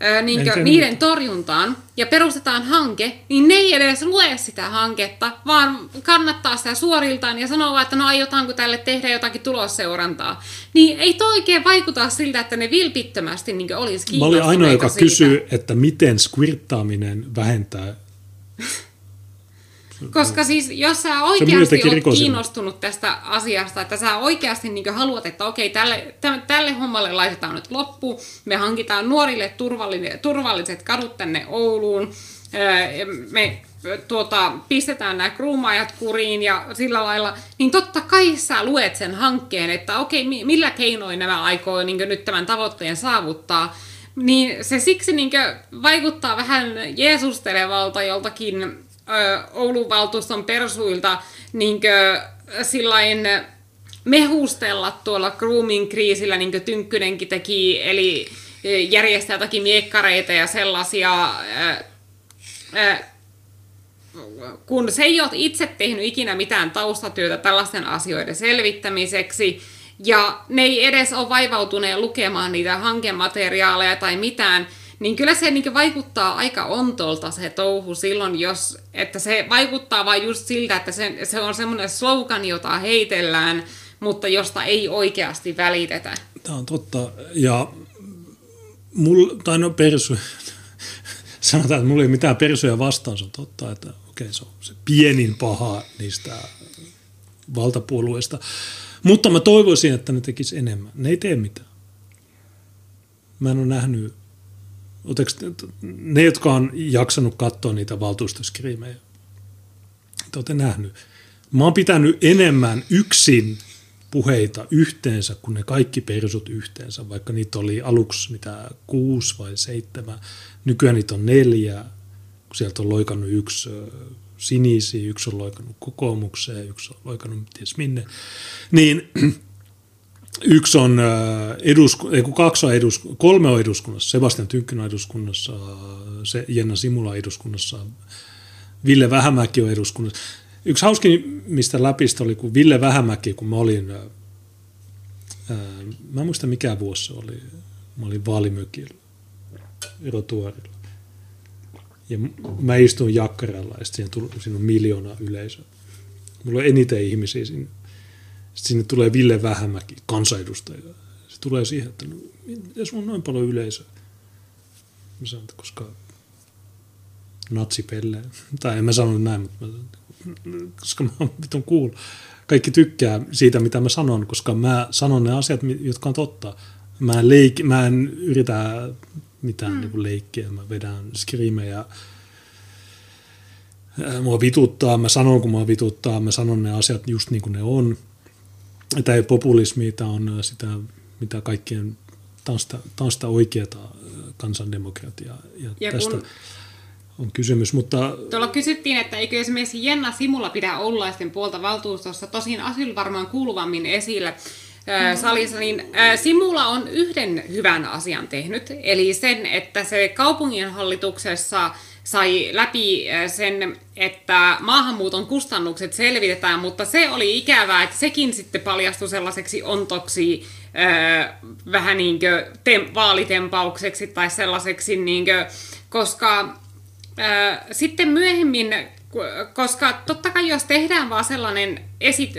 ää, niinkö, niiden torjuntaan ja perustetaan hanke, niin ne ei edes lue sitä hanketta, vaan kannattaa sitä suoriltaan ja sanoo vaan, että no aiotaanko tälle tehdä jotakin tulosseurantaa. Niin ei toi oikein vaikuta siltä, että ne vilpittömästi niin olisi Mä olin ainoa, kiinnostuneita joka siitä. kysyy, että miten squirttaaminen vähentää. Koska siis jos sä oikeasti oot rikosilmoitus. kiinnostunut tästä asiasta, että sä oikeasti niin haluat, että okei, tälle, tälle, hommalle laitetaan nyt loppu, me hankitaan nuorille turvalliset, kadut tänne Ouluun, me tuota, pistetään nämä kruumaajat kuriin ja sillä lailla, niin totta kai sä luet sen hankkeen, että okei, mi- millä keinoin nämä aikoo niin nyt tämän tavoitteen saavuttaa, niin se siksi niin vaikuttaa vähän jeesustelevalta joltakin Oulun valtuuston persuilta niin sillain mehustella tuolla grooming kriisillä, niin kuin Tynkkynenkin teki, eli järjestää jotakin miekkareita ja sellaisia, kun se ei ole itse tehnyt ikinä mitään taustatyötä tällaisten asioiden selvittämiseksi, ja ne ei edes ole vaivautuneet lukemaan niitä hankemateriaaleja tai mitään, niin kyllä se niin vaikuttaa aika ontolta se touhu silloin, jos, että se vaikuttaa vain just siltä, että se, se on semmoinen slogan, jota heitellään, mutta josta ei oikeasti välitetä. Tämä on totta. Ja mul, tai no persu, sanotaan, että mulla ei mitään persuja vastaan, se on totta, että okei, se on se pienin paha niistä valtapuolueista. Mutta mä toivoisin, että ne tekis enemmän. Ne ei tee mitään. Mä en ole nähnyt, Oteeks, te- ne, jotka on jaksanut katsoa niitä valtuustoskriimejä, te olette nähnyt. Mä oon pitänyt enemmän yksin puheita yhteensä kuin ne kaikki persut yhteensä, vaikka niitä oli aluksi mitä kuusi vai seitsemän. Nykyään niitä on neljä, kun sieltä on loikannut yksi ö, sinisiä, yksi on loikannut kokoomukseen, yksi on loikannut ties minne. Niin yksi on edusku, ei kun kaksi on edusku, kolme on eduskunnassa, Sebastian Tynkkynen eduskunnassa, se Jenna Simula eduskunnassa, Ville Vähämäki on eduskunnassa. Yksi hauskin, mistä läpistä oli, kun Ville Vähämäki, kun mä olin, ää, mä en muista mikä vuosi se oli, mä olin vaalimökillä, erotuorilla. Ja mä istuin jakkaralla ja sitten siinä on miljoona yleisöä. Mulla on eniten ihmisiä siinä. Sitten sinne tulee Ville Vähämäki, kansanedustaja. Se tulee siihen, että no, miten sulla on noin paljon yleisöä? Mä sanon, että koska natsipelle. Tai en mä sanonut näin, mutta mä, koska mä oon vitun cool. Kaikki tykkää siitä, mitä mä sanon, koska mä sanon ne asiat, jotka on totta. Mä en, leik, mä en yritä mitään mm. niin leikkiä, mä vedän skriimejä. Mua vituttaa, mä sanon kun mua vituttaa, mä sanon ne asiat just niin kuin ne on. Tämä ei ole populismi, tämä on sitä, mitä kaikkien, tämä on sitä, tämä on sitä oikeata kansandemokratiaa. Ja, Ja tästä kun- on kysymys, mutta Tuolla kysyttiin, että eikö esimerkiksi Jenna Simula pidä oulaisten puolta valtuustossa, tosin asyl varmaan kuuluvammin esillä ää, salissa, niin ää, Simula on yhden hyvän asian tehnyt, eli sen, että se kaupunginhallituksessa sai läpi ää, sen, että maahanmuuton kustannukset selvitetään, mutta se oli ikävää, että sekin sitten paljastui sellaiseksi ontoksi ää, vähän niin kuin tem- vaalitempaukseksi tai sellaiseksi, niin kuin, koska Ää, Sitten myöhemmin, koska totta kai jos tehdään vaan sellainen esit-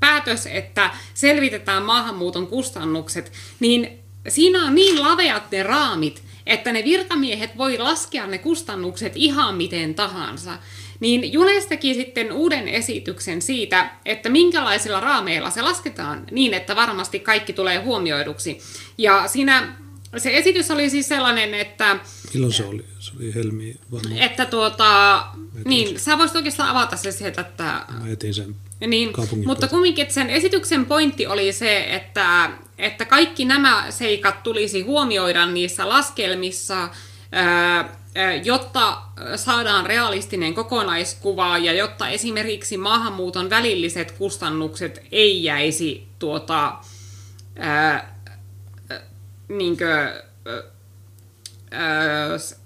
päätös, että selvitetään maahanmuuton kustannukset, niin siinä on niin laveat ne raamit, että ne virkamiehet voi laskea ne kustannukset ihan miten tahansa. Niin Junes teki sitten uuden esityksen siitä, että minkälaisilla raameilla se lasketaan niin, että varmasti kaikki tulee huomioiduksi. Ja siinä se esitys oli siis sellainen, että milloin se oli? Se oli Helmi varmaan. että tuota, niin, sä voisit oikeastaan avata se sieltä, että Mä etin sen. niin, mutta kumminkin sen esityksen pointti oli se, että, että kaikki nämä seikat tulisi huomioida niissä laskelmissa, ää, ää, jotta saadaan realistinen kokonaiskuva ja jotta esimerkiksi maahanmuuton välilliset kustannukset ei jäisi tuota, ää, ää, niinkö, s-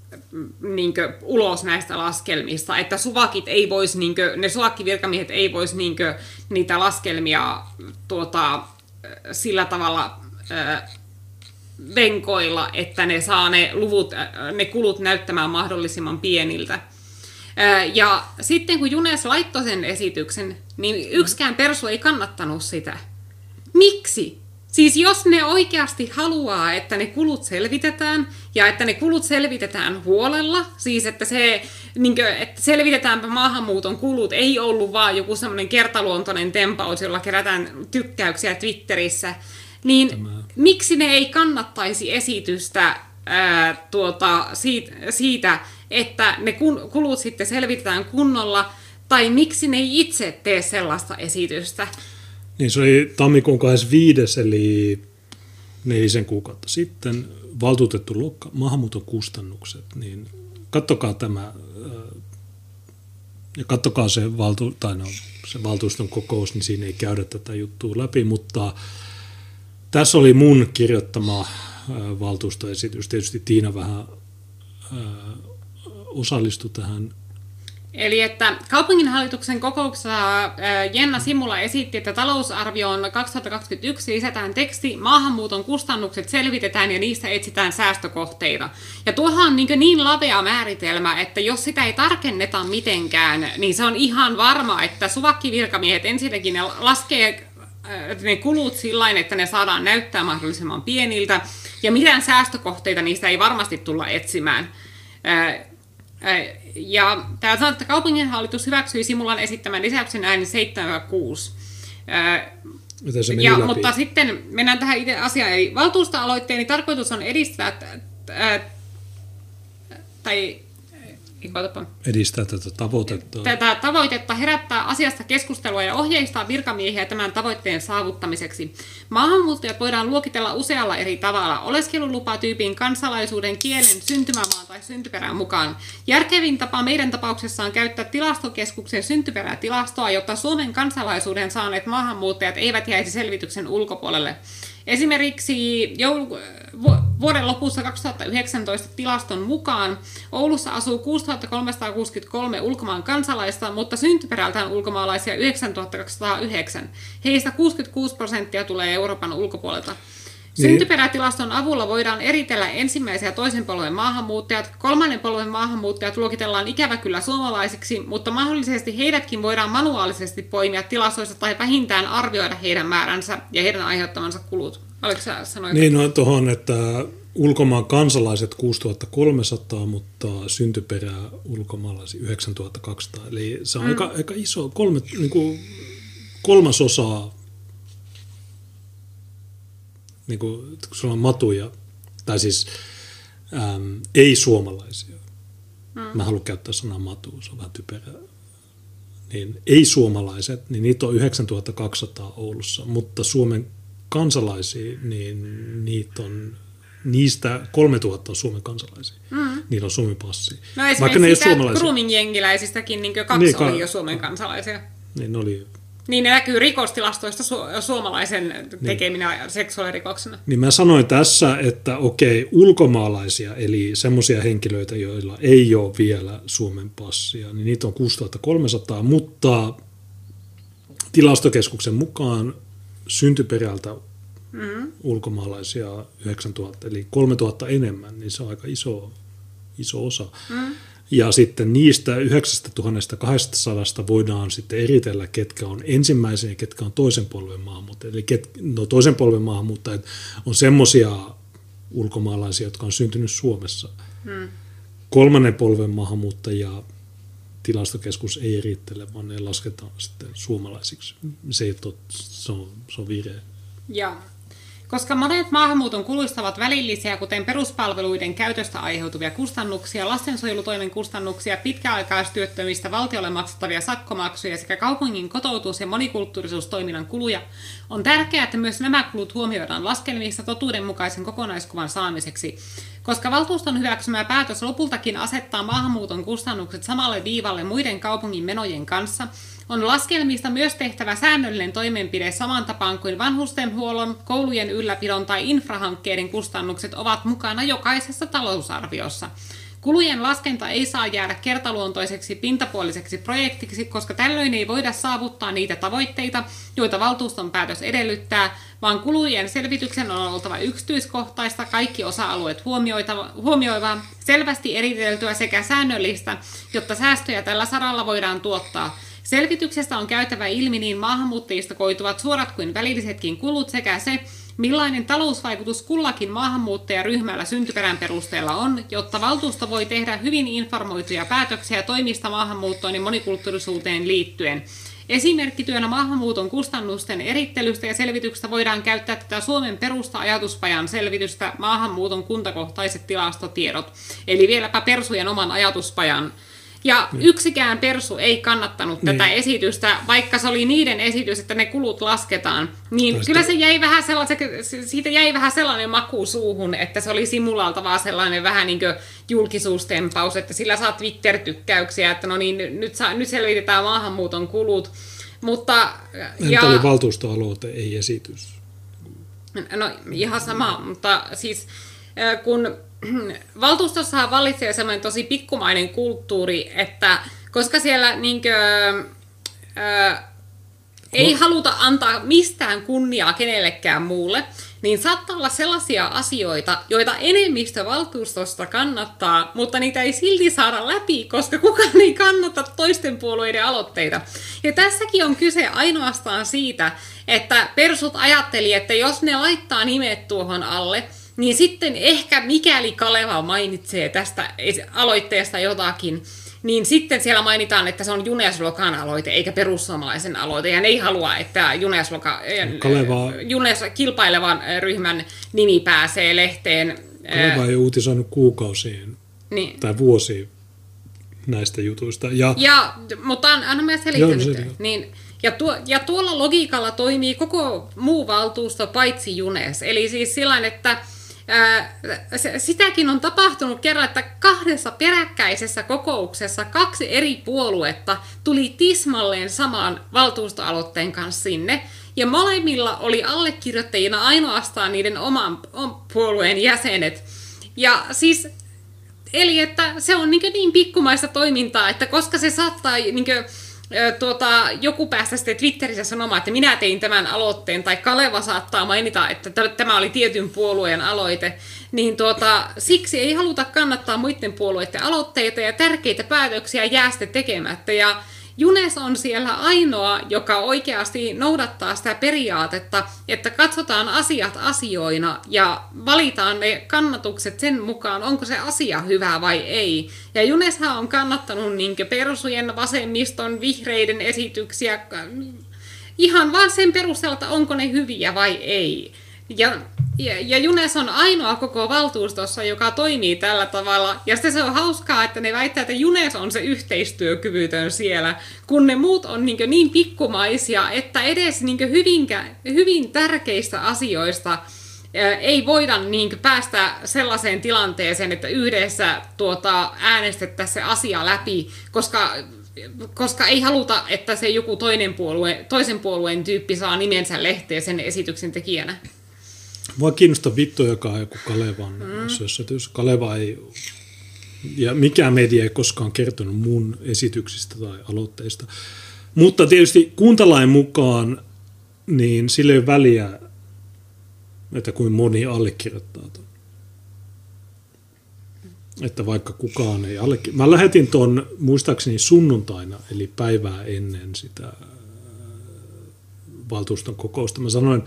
niinkö, ulos näistä laskelmista, että suvakit ei vois, niinkö, ne suvakkivirkamiehet ei vois niinkö, niitä laskelmia tuota, sillä tavalla venkoilla, että ne saa ne, luvut, ne kulut näyttämään mahdollisimman pieniltä. Ja sitten kun Junes laittoi sen esityksen, niin yksikään persu ei kannattanut sitä. Miksi? Siis jos ne oikeasti haluaa, että ne kulut selvitetään, ja että ne kulut selvitetään huolella, siis että, se, niin kuin, että selvitetäänpä maahanmuuton kulut, ei ollut vaan joku semmoinen kertaluontoinen tempaus, jolla kerätään tykkäyksiä Twitterissä, niin Tämä. miksi ne ei kannattaisi esitystä ää, tuota, siitä, siitä, että ne kun- kulut sitten selvitetään kunnolla, tai miksi ne ei itse tee sellaista esitystä? Niin se oli tammikuun 25, eli neljisen kuukautta sitten, valtuutettu luokka, maahanmuuton kustannukset, niin kattokaa tämä, ja kattokaa se, valtu, tai no, se valtuuston kokous, niin siinä ei käydä tätä juttua läpi, mutta tässä oli mun kirjoittama valtuustoesitys. Tietysti Tiina vähän äh, osallistui tähän Eli että kaupunginhallituksen kokouksessa Jenna Simula esitti, että talousarvioon 2021 lisätään teksti, maahanmuuton kustannukset selvitetään ja niistä etsitään säästökohteita. Ja tuohan on niin, niin lavea määritelmä, että jos sitä ei tarkenneta mitenkään, niin se on ihan varma, että suvakkivirkamiehet ensinnäkin ne laskee ne kulut sillä että ne saadaan näyttää mahdollisimman pieniltä, ja mitään säästökohteita niistä ei varmasti tulla etsimään. Ja täällä sanotaan, että kaupunginhallitus hyväksyi Simulan esittämän lisäyksen ääni 76. Miten se meni ja, läpi? mutta sitten mennään tähän itse asiaan. Eli valtuusto-aloitteeni tarkoitus on edistää, ää, tai. Edistää tätä tavoitetta. tätä tavoitetta herättää asiasta keskustelua ja ohjeistaa virkamiehiä tämän tavoitteen saavuttamiseksi. Maahanmuuttajat voidaan luokitella usealla eri tavalla, oleskelulupatyypin, kansalaisuuden, kielen, syntymämaan tai syntyperän mukaan. Järkevin tapa meidän tapauksessa on käyttää tilastokeskuksen syntyperätilastoa, jotta Suomen kansalaisuuden saaneet maahanmuuttajat eivät jäisi selvityksen ulkopuolelle. Esimerkiksi joulu, vu- vuoden lopussa 2019 tilaston mukaan Oulussa asuu 6363 ulkomaan kansalaista, mutta syntyperältään ulkomaalaisia 9209. Heistä 66 prosenttia tulee Euroopan ulkopuolelta. Syntyperätilaston avulla voidaan eritellä ensimmäisen ja toisen polven maahanmuuttajat. Kolmannen polven maahanmuuttajat luokitellaan ikävä kyllä suomalaisiksi, mutta mahdollisesti heidätkin voidaan manuaalisesti poimia tilastoista tai vähintään arvioida heidän määränsä ja heidän aiheuttamansa kulut. Oliko sä sanoit? Niin, no tuohon, että ulkomaan kansalaiset 6300, mutta syntyperää ulkomaalaisia 9200. Eli se on mm. aika, aika iso, kolme, niin kuin kolmasosa, niin kuin, kun sulla on matuja, tai siis äm, ei-suomalaisia. Mm. Mä haluan käyttää sanaa matu, se on vähän typerää. Niin ei-suomalaiset, niin niitä on 9200 Oulussa, mutta Suomen kansalaisia, niin niitä on, niistä 3000 on Suomen kansalaisia. Mm. Niillä on Suomen passi. No esimerkiksi ne sitä grooming-jengiläisistäkin niin kaksi niin, ka- oli jo Suomen kansalaisia. Niin ne oli niin ne näkyy rikostilastoista su- suomalaisen tekeminä niin. seksuaalirikoksena. Niin mä sanoin tässä, että okei, ulkomaalaisia, eli semmoisia henkilöitä, joilla ei ole vielä Suomen passia, niin niitä on 6300, mutta tilastokeskuksen mukaan syntyperältä mm-hmm. ulkomaalaisia 9000, eli 3000 enemmän, niin se on aika iso, iso osa. Mm. Ja sitten niistä 9200 voidaan sitten eritellä, ketkä on ensimmäisen ja ketkä on toisen polven maahanmuuttajat. Eli ket, no toisen polven maahanmuuttajat on semmoisia ulkomaalaisia, jotka on syntynyt Suomessa. Hmm. Kolmannen polven maahanmuuttajia tilastokeskus ei erittele, vaan ne lasketaan sitten suomalaisiksi. Se, ei tot, se, on, se on vire. Ja koska monet maahanmuuton kuluista ovat välillisiä, kuten peruspalveluiden käytöstä aiheutuvia kustannuksia, lastensuojelutoimen kustannuksia, pitkäaikaistyöttömistä valtiolle maksettavia sakkomaksuja sekä kaupungin kotoutus- ja monikulttuurisuustoiminnan kuluja, on tärkeää, että myös nämä kulut huomioidaan laskelmissa totuudenmukaisen kokonaiskuvan saamiseksi. Koska valtuuston hyväksymä päätös lopultakin asettaa maahanmuuton kustannukset samalle viivalle muiden kaupungin menojen kanssa, on laskelmista myös tehtävä säännöllinen toimenpide saman tapaan kuin vanhustenhuollon, koulujen ylläpidon tai infrahankkeiden kustannukset ovat mukana jokaisessa talousarviossa. Kulujen laskenta ei saa jäädä kertaluontoiseksi pintapuoliseksi projektiksi, koska tällöin ei voida saavuttaa niitä tavoitteita, joita valtuuston päätös edellyttää, vaan kulujen selvityksen on oltava yksityiskohtaista, kaikki osa-alueet huomioivaa, selvästi eriteltyä sekä säännöllistä, jotta säästöjä tällä saralla voidaan tuottaa. Selvityksestä on käytävä ilmi niin maahanmuuttajista koituvat suorat kuin välillisetkin kulut sekä se, millainen talousvaikutus kullakin maahanmuuttajaryhmällä syntyperän perusteella on, jotta valtuusto voi tehdä hyvin informoituja päätöksiä toimista maahanmuuttoon ja monikulttuurisuuteen liittyen. Esimerkkityönä maahanmuuton kustannusten erittelystä ja selvityksestä voidään käyttää tätä Suomen perusta ajatuspajan selvitystä maahanmuuton kuntakohtaiset tilastotiedot. Eli vieläpä Persujen oman ajatuspajan ja yksikään persu ei kannattanut niin. tätä esitystä, vaikka se oli niiden esitys, että ne kulut lasketaan. Niin Toista- kyllä se jäi vähän siitä jäi vähän sellainen maku suuhun, että se oli simulalta vaan sellainen vähän niin kuin julkisuustempaus, että sillä saa Twitter-tykkäyksiä, että no niin, nyt, saa, nyt selvitetään maahanmuuton kulut. Mutta, Ja... oli valtuustoaloite, ei esitys. No ihan sama, mutta siis äh, kun valtuustossahan vallitsee semmoinen tosi pikkumainen kulttuuri, että koska siellä niinkö, äh, ei No. haluta antaa mistään kunniaa kenellekään muulle, niin saattaa olla sellaisia asioita, joita enemmistö valtuustosta kannattaa, mutta niitä ei silti saada läpi, koska kukaan ei kannata toisten puolueiden aloitteita. Ja tässäkin on kyse ainoastaan siitä, että persut ajatteli, että jos ne laittaa nimet tuohon alle, niin sitten ehkä mikäli Kaleva mainitsee tästä es- aloitteesta jotakin, niin sitten siellä mainitaan, että se on Juneslokan aloite, eikä perussuomalaisen aloite. Ja ne ei halua, että Junesloka, Kaleva- Junes kilpailevan ryhmän nimi pääsee lehteen. Kaleva ei uutisoinut kuukausiin Niin. tai vuosiin näistä jutuista. Ja, Ja, mutta an- anna mä Joo, selitän no nyt. selitä. Niin, ja, tuo, ja tuolla logiikalla toimii koko muu valtuusto paitsi Junes. Eli siis sillä että ää, se, sitäkin on tapahtunut kerran, että kahdessa peräkkäisessä kokouksessa kaksi eri puoluetta tuli tismalleen samaan valtuustoaloitteen kanssa sinne. Ja molemmilla oli allekirjoittajina ainoastaan niiden oman, puolueen jäsenet. Ja siis Eli että se on niin, niin pikkumaista toimintaa, että koska se saattaa niin kuin, tuota, joku päästä sitten Twitterissä sanomaan, että minä tein tämän aloitteen, tai Kaleva saattaa mainita, että tämä oli tietyn puolueen aloite, niin tuota, siksi ei haluta kannattaa muiden puolueiden aloitteita ja tärkeitä päätöksiä jää sitten tekemättä. Ja Junes on siellä ainoa, joka oikeasti noudattaa sitä periaatetta, että katsotaan asiat asioina ja valitaan ne kannatukset sen mukaan, onko se asia hyvä vai ei. Ja Juneshan on kannattanut niin persujen, vasemmiston, vihreiden esityksiä ihan vaan sen perusteella, onko ne hyviä vai ei. Ja, ja, ja Junes on ainoa koko valtuustossa, joka toimii tällä tavalla. Ja sitten se on hauskaa, että ne väittää, että Junes on se yhteistyökyvytön siellä, kun ne muut on niin, niin pikkumaisia, että edes niin hyvinkä, hyvin tärkeistä asioista ei voida niin päästä sellaiseen tilanteeseen, että yhdessä tuota, äänestettäisiin se asia läpi, koska koska ei haluta, että se joku toinen puolue, toisen puolueen tyyppi saa nimensä lehteen sen esityksen tekijänä. Mua kiinnostaa vittu, joka on joku Kalevan mm. sössötys. Kaleva ei, ja mikään media ei koskaan kertonut mun esityksistä tai aloitteista. Mutta tietysti kuntalain mukaan, niin sillä ei ole väliä, että kuin moni allekirjoittaa ton. Että vaikka kukaan ei allekirjoita. Mä lähetin ton muistaakseni sunnuntaina, eli päivää ennen sitä valtuuston kokousta. Mä sanoin,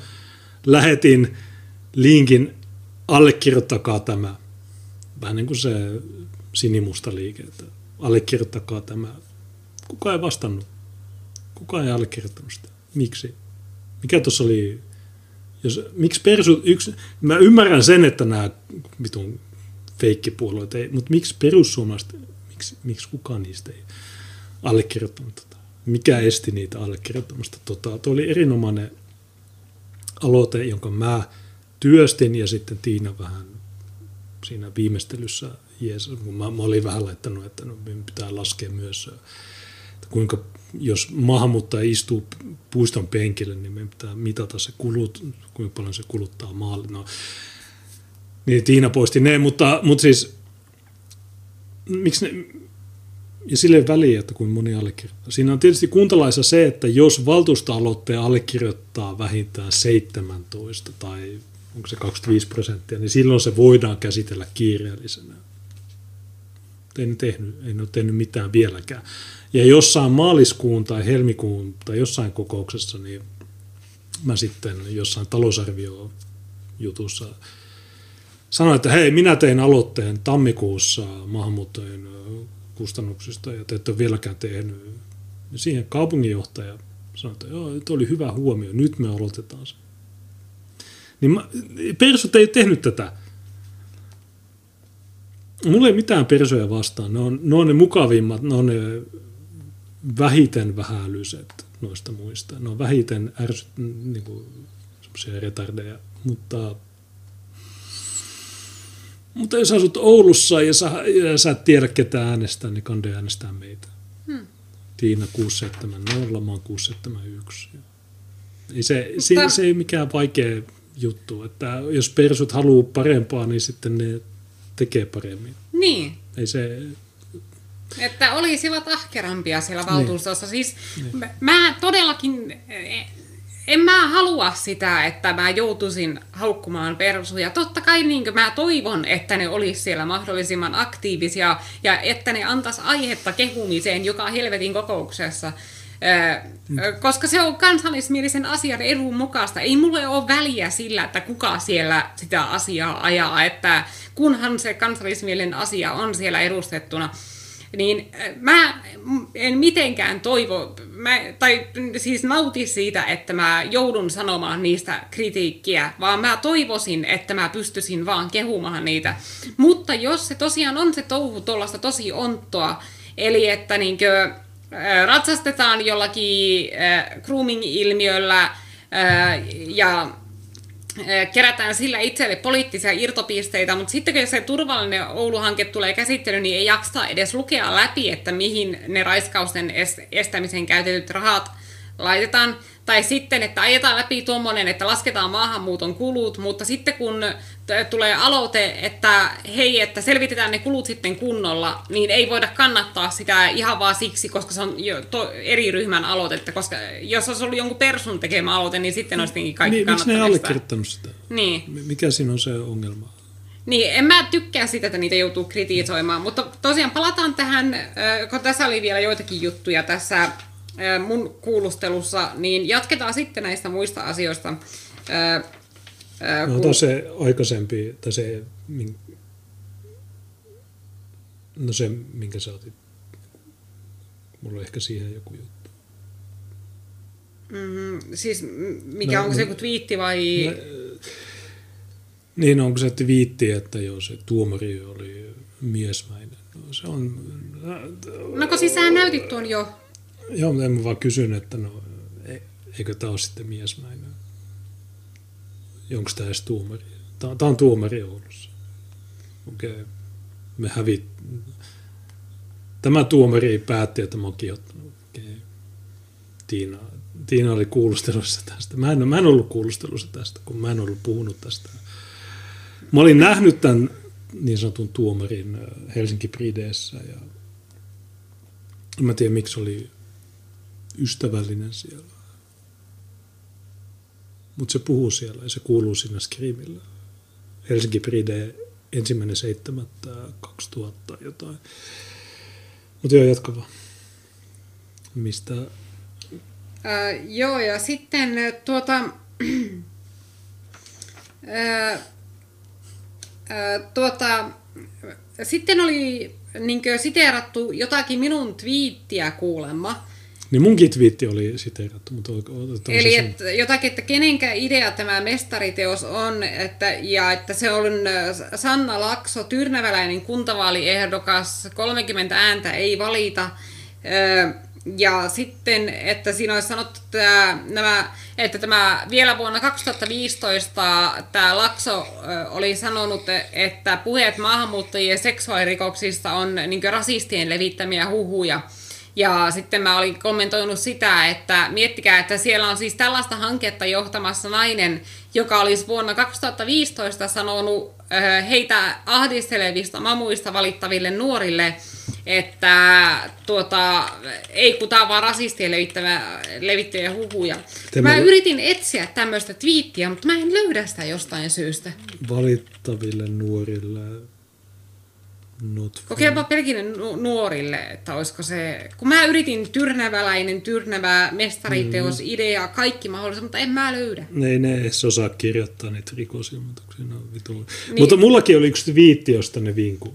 lähetin linkin, allekirjoittakaa tämä. Vähän niin kuin se sinimusta liike, että allekirjoittakaa tämä. Kuka ei vastannut? Kuka ei allekirjoittanut sitä? Miksi? Mikä tuossa oli? Jos, miksi persu, yksi, mä ymmärrän sen, että nämä vitun feikkipuolueet ei, mutta miksi perussuomalaiset, miksi, miksi kukaan niistä ei allekirjoittanut tota? Mikä esti niitä allekirjoittamasta? Tota, tuo oli erinomainen aloite, jonka mä työstin ja sitten Tiina vähän siinä viimeistelyssä, jees, kun mä, mä olin vähän laittanut, että no, pitää laskea myös, että kuinka jos maahanmuuttaja istuu puiston penkille, niin meidän pitää mitata se kulut, kuinka paljon se kuluttaa maalle. No, niin Tiina poisti ne, mutta, mutta siis miksi ne, ja sille väliä, että kuin moni allekirjoittaa. Siinä on tietysti kuntalaissa se, että jos valtuustoaloitteen allekirjoittaa vähintään 17 tai onko se 25 prosenttia, niin silloin se voidaan käsitellä kiireellisenä. Ei ne, tehnyt, ei ne ole tehnyt mitään vieläkään. Ja jossain maaliskuun tai helmikuun tai jossain kokouksessa, niin mä sitten jossain talousarvio-jutussa sanoin, että hei, minä tein aloitteen tammikuussa maahanmuuttajien ö, kustannuksista ja te ette ole vieläkään tehnyt. Ja siihen kaupunginjohtaja sanoi, että joo, oli hyvä huomio, nyt me aloitetaan se. Niin mä, persut ei tehnyt tätä. Mulla ei mitään persoja vastaan. Ne on, ne on ne mukavimmat, ne on ne vähiten vähälyset noista muista. Ne on vähiten ärsyt, niin kuin, retardeja, mutta mutta jos asut Oulussa ja sä, ja sä et tiedä ketä äänestää, niin kande äänestää meitä. Hmm. Tiina 670, mä oon 671. Ei se, Mutta... se, se ei mikään vaikea juttu. Että jos persut haluaa parempaa, niin sitten ne tekee paremmin. Niin. Ei se, Että olisivat ahkerampia siellä valtuustossa. Niin. Siis niin. mä todellakin, en mä halua sitä, että mä joutuisin haukkumaan persuja. Totta kai niin mä toivon, että ne olisi siellä mahdollisimman aktiivisia ja että ne antaisi aihetta kehumiseen joka helvetin kokouksessa. Koska se on kansallismielisen asian edun mukaista. Ei mulle ole väliä sillä, että kuka siellä sitä asiaa ajaa, että kunhan se kansallismielinen asia on siellä edustettuna, niin mä en mitenkään toivo, mä, tai siis nauti siitä, että mä joudun sanomaan niistä kritiikkiä, vaan mä toivoisin, että mä pystyisin vaan kehumaan niitä. Mutta jos se tosiaan on se touhu tuollaista tosi onttoa, eli että niinkö, ratsastetaan jollakin grooming-ilmiöllä ja kerätään sillä itselle poliittisia irtopisteitä, mutta sitten kun se turvallinen Oulu-hanke tulee käsittelyyn, niin ei jaksa edes lukea läpi, että mihin ne raiskausten estämiseen käytetyt rahat laitetaan. Tai sitten, että ajetaan läpi tuommoinen, että lasketaan maahanmuuton kulut, mutta sitten kun tulee aloite, että hei, että selvitetään ne kulut sitten kunnolla, niin ei voida kannattaa sitä ihan vaan siksi, koska se on jo to, eri ryhmän aloitetta, koska jos olisi ollut jonkun persun tekemä aloite, niin sitten olisi kaikki niin, miksi ne ei allekirjoittanut sitä? Niin. Mikä siinä on se ongelma? Niin, en mä tykkää sitä, että niitä joutuu kritisoimaan, mutta tosiaan palataan tähän, kun tässä oli vielä joitakin juttuja tässä mun kuulustelussa, niin jatketaan sitten näistä muista asioista. No kun... se aikaisempi, tai se, no se, minkä sä otit, mulla on ehkä siihen joku juttu. Mm, siis mikä no, onko se joku twiitti vai? No, niin, onko se twiitti, että joo, se tuomari oli miesmäinen. No, se on... No kun siis sä näytit tuon jo. Joo, mutta en mä vaan kysyn, että no, e- eikö tämä ole sitten miesmäinen? Onko tämä edes tuomari? Tämä, on tuomari Oulussa. Okei. Okay. Me hävit... Tämä tuomari päätti, että mä oon kiihottanut. Okay. Tiina, Tiina oli kuulustelussa tästä. Mä en, mä en ollut kuulustelussa tästä, kun mä en ollut puhunut tästä. Mä olin nähnyt tämän niin sanotun tuomarin äh, Helsinki Prideessä ja mä tiedän miksi oli ystävällinen siellä. Mutta se puhuu siellä ja se kuuluu sinne skriimille. Helsinki Pride ensimmäinen seitsemättä 2000 jotain. Mutta joo, jatka vaan. Mistä? Äh, joo, ja sitten tuota... tuota, sitten oli niin siteerattu jotakin minun twiittiä kuulemma, niin munkin twiitti oli siteerattu, mutta Eli että jotakin, että kenenkä idea tämä mestariteos on, että, ja että se on Sanna Lakso, tyrnäväläinen kuntavaaliehdokas, 30 ääntä ei valita, ja sitten, että siinä olisi sanottu, että, nämä, että tämä vielä vuonna 2015 tämä Lakso oli sanonut, että puheet maahanmuuttajien seksuaalirikoksista on niin rasistien levittämiä huhuja. Ja sitten mä olin kommentoinut sitä, että miettikää, että siellä on siis tällaista hanketta johtamassa nainen, joka olisi vuonna 2015 sanonut heitä ahdistelevista mamuista valittaville nuorille, että tuota, ei kun tämä on vaan rasistien levittäviä huhuja. Tämä- Mä yritin etsiä tämmöistä twiittiä, mutta mä en löydä sitä jostain syystä. Valittaville nuorille Kokeilepa pelkille nu- nuorille, että olisiko se... Kun mä yritin tyrnäväläinen, tyrnävä mestariteos, idea, kaikki mahdollista, mutta en mä löydä. Ei ne edes osaa kirjoittaa niitä rikosilmoituksia. Ne on vitu. Niin. Mutta mullakin oli yksi viitti, josta ne vinku,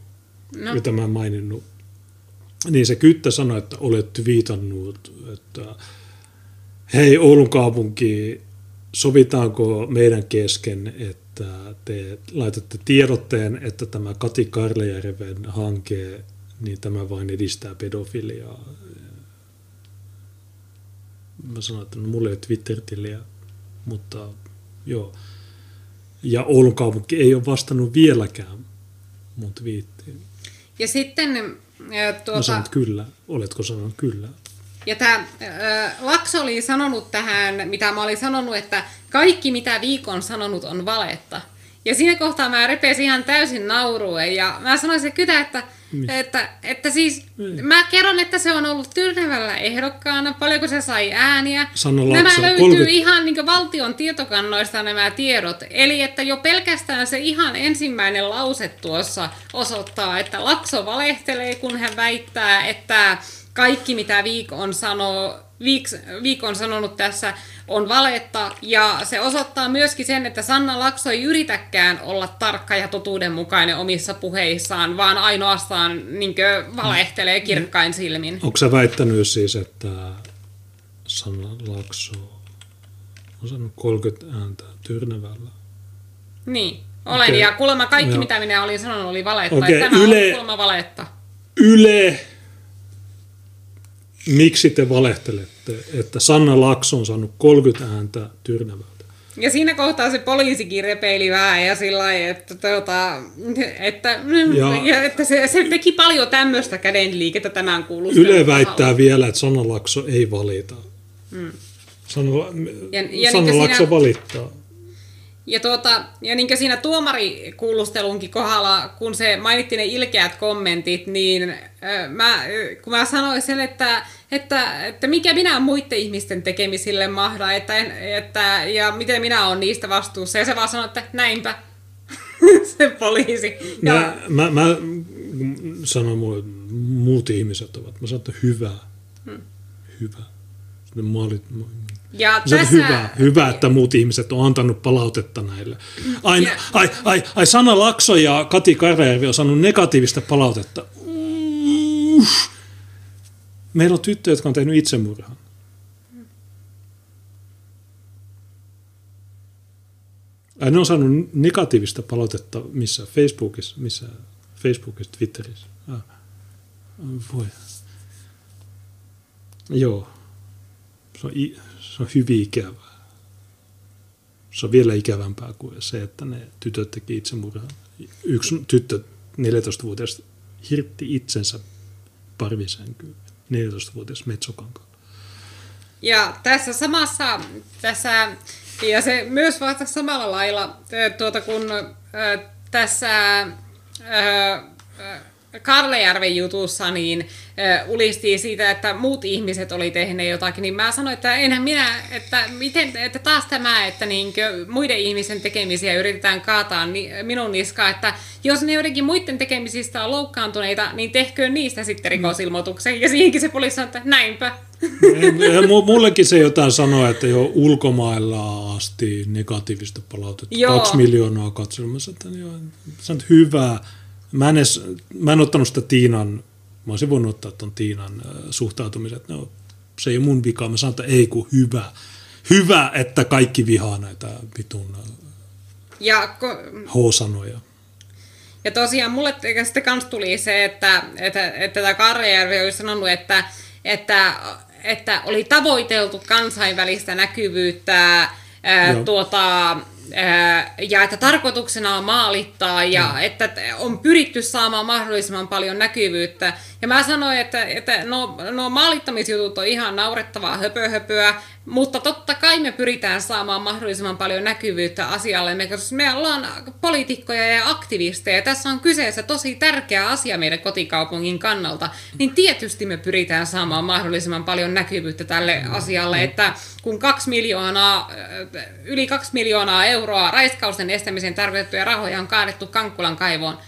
No. no. jota mä en maininnut. Niin se kyttä sanoi, että olet viitannut, että hei Oulun kaupunki, sovitaanko meidän kesken, että te laitatte tiedotteen, että tämä Kati Karlejärven hanke, niin tämä vain edistää pedofiliaa. Mä sanoin, että no, mulla ei ole Twitter-tiliä, mutta joo. Ja Oulun kaupunki ei ole vastannut vieläkään mun twiittiin. Ja sitten äh, Mä tuota, sanoin, että kyllä. Oletko sanonut kyllä? Ja tämä äh, Lakso oli sanonut tähän, mitä mä olin sanonut, että kaikki mitä viikon sanonut on valetta. Ja siinä kohtaa mä repesin ihan täysin nauruun ja mä sanoin se kytä, että, että, että siis mä kerron, että se on ollut Tyrnävällä ehdokkaana, paljonko se sai ääniä. Sanna nämä Laakso, löytyy 30 ihan niin valtion tietokannoista nämä tiedot. Eli että jo pelkästään se ihan ensimmäinen lause tuossa osoittaa, että Lakso valehtelee, kun hän väittää, että kaikki mitä Viik on, sanoo, Viik, Viik on sanonut tässä on valetta. Ja se osoittaa myöskin sen, että Sanna Lakso ei yritäkään olla tarkka ja totuudenmukainen omissa puheissaan, vaan ainoastaan niin valehtelee kirkkain silmin. Onko sä väittänyt siis, että Sanna Lakso on saanut 30 ääntä Tyrnävällä? Niin, olen. Okei. Ja kuulemma kaikki, Joo. mitä minä olin sanonut, oli valetta. Okay, Tämä Yle- on kuulemma valetta. Yle, miksi te valehtelette, että Sanna Lakso on saanut 30 ääntä Tyrnävältä? Ja siinä kohtaa se poliisikin repeili vähän ja sillä lailla, että, tuota, että, Ja- ja, että se, se, teki paljon tämmöistä kädenliikettä tämän kuuluu. Yle väittää vielä, että Sanna Lakso ei valita. Sanna, Ja- ja Sanna niinkö Lakso siinä- valittaa. Ja, tuota, ja niin siinä tuomarikuulustelunkin kohdalla, kun se mainittiin ne ilkeät kommentit, niin äh, mä, kun mä sanoin sen, että, että, että mikä minä muiden ihmisten tekemisille mahda, että, en- että, ja miten minä olen niistä vastuussa. Ja se vaan sanoi, että näinpä se poliisi. Ja, Mä, mä, mä sanon mulle, että muut ihmiset ovat. Mä sanon, että hyvä. Hmm. Hyvä. Sitten Mä olin, ja sanon, tässä, että hyvä, hyvä, että muut ihmiset on antanut palautetta näille. Ai, Ja- ai, ai, ai Sanna Lakso ja Kati Karjärvi on saanut negatiivista palautetta. Uff. Meillä on tyttöjä, jotka on tehnyt itsemurhan. Ai ne on saanut negatiivista palautetta missä? Facebookissa? Missä? Facebookissa, Twitterissä? Ah. Voi. Joo. Se on, i- se on hyvin ikävää. Se on vielä ikävämpää kuin se, että ne tytöt teki itsemurhaa. Yksi tyttö, 14-vuotias, hirtti itsensä parvisänkyyn. 14-vuotias Metsokankaan. Ja tässä samassa, tässä, ja se myös vastasi samalla lailla, tuota, kun tässä ö, ö, Karlejärven jutussa niin ö, ulistiin siitä, että muut ihmiset oli tehneet jotakin, niin mä sanoin, että enhän minä, että miten, että taas tämä, että niinkö muiden ihmisen tekemisiä yritetään kaataa ni, minun niskaan, että jos ne joidenkin muiden tekemisistä on loukkaantuneita, niin tehköön niistä sitten rikosilmoituksen. Ja siihenkin se poliisi sanoi, että näinpä. Mu- Mullekin se jotain sanoo, että jo ulkomailla asti negatiivista palautetta. Joo. Kaksi miljoonaa katselmassa. Että joo, on hyvä. Mä en, edes, mä en ottanut sitä Tiinan, mä olisin voinut ottaa tuon Tiinan äh, suhtautumisen, että no, se ei ole mun vika. Mä sanon, että ei kun hyvä. Hyvä, että kaikki vihaa näitä vitun äh, Ja ko- H-sanoja. Ja tosiaan mulle sitten kans tuli se, että, että, että tämä Karjärvi oli sanonut, että, että, että oli tavoiteltu kansainvälistä näkyvyyttä ää, Joo. tuota, ja että tarkoituksena on maalittaa ja mm. että on pyritty saamaan mahdollisimman paljon näkyvyyttä. Ja mä sanoin, että, että no, no maalittamisjutut on ihan naurettavaa höpöhöpöä, mutta totta kai me pyritään saamaan mahdollisimman paljon näkyvyyttä asialle, koska me ollaan poliitikkoja ja aktivisteja. Tässä on kyseessä tosi tärkeä asia meidän kotikaupungin kannalta. Niin tietysti me pyritään saamaan mahdollisimman paljon näkyvyyttä tälle asialle, että kun kaksi miljoonaa, yli kaksi miljoonaa euroa raiskausten estämiseen tarkoitettuja rahoja on kaadettu Kankkulan kaivoon,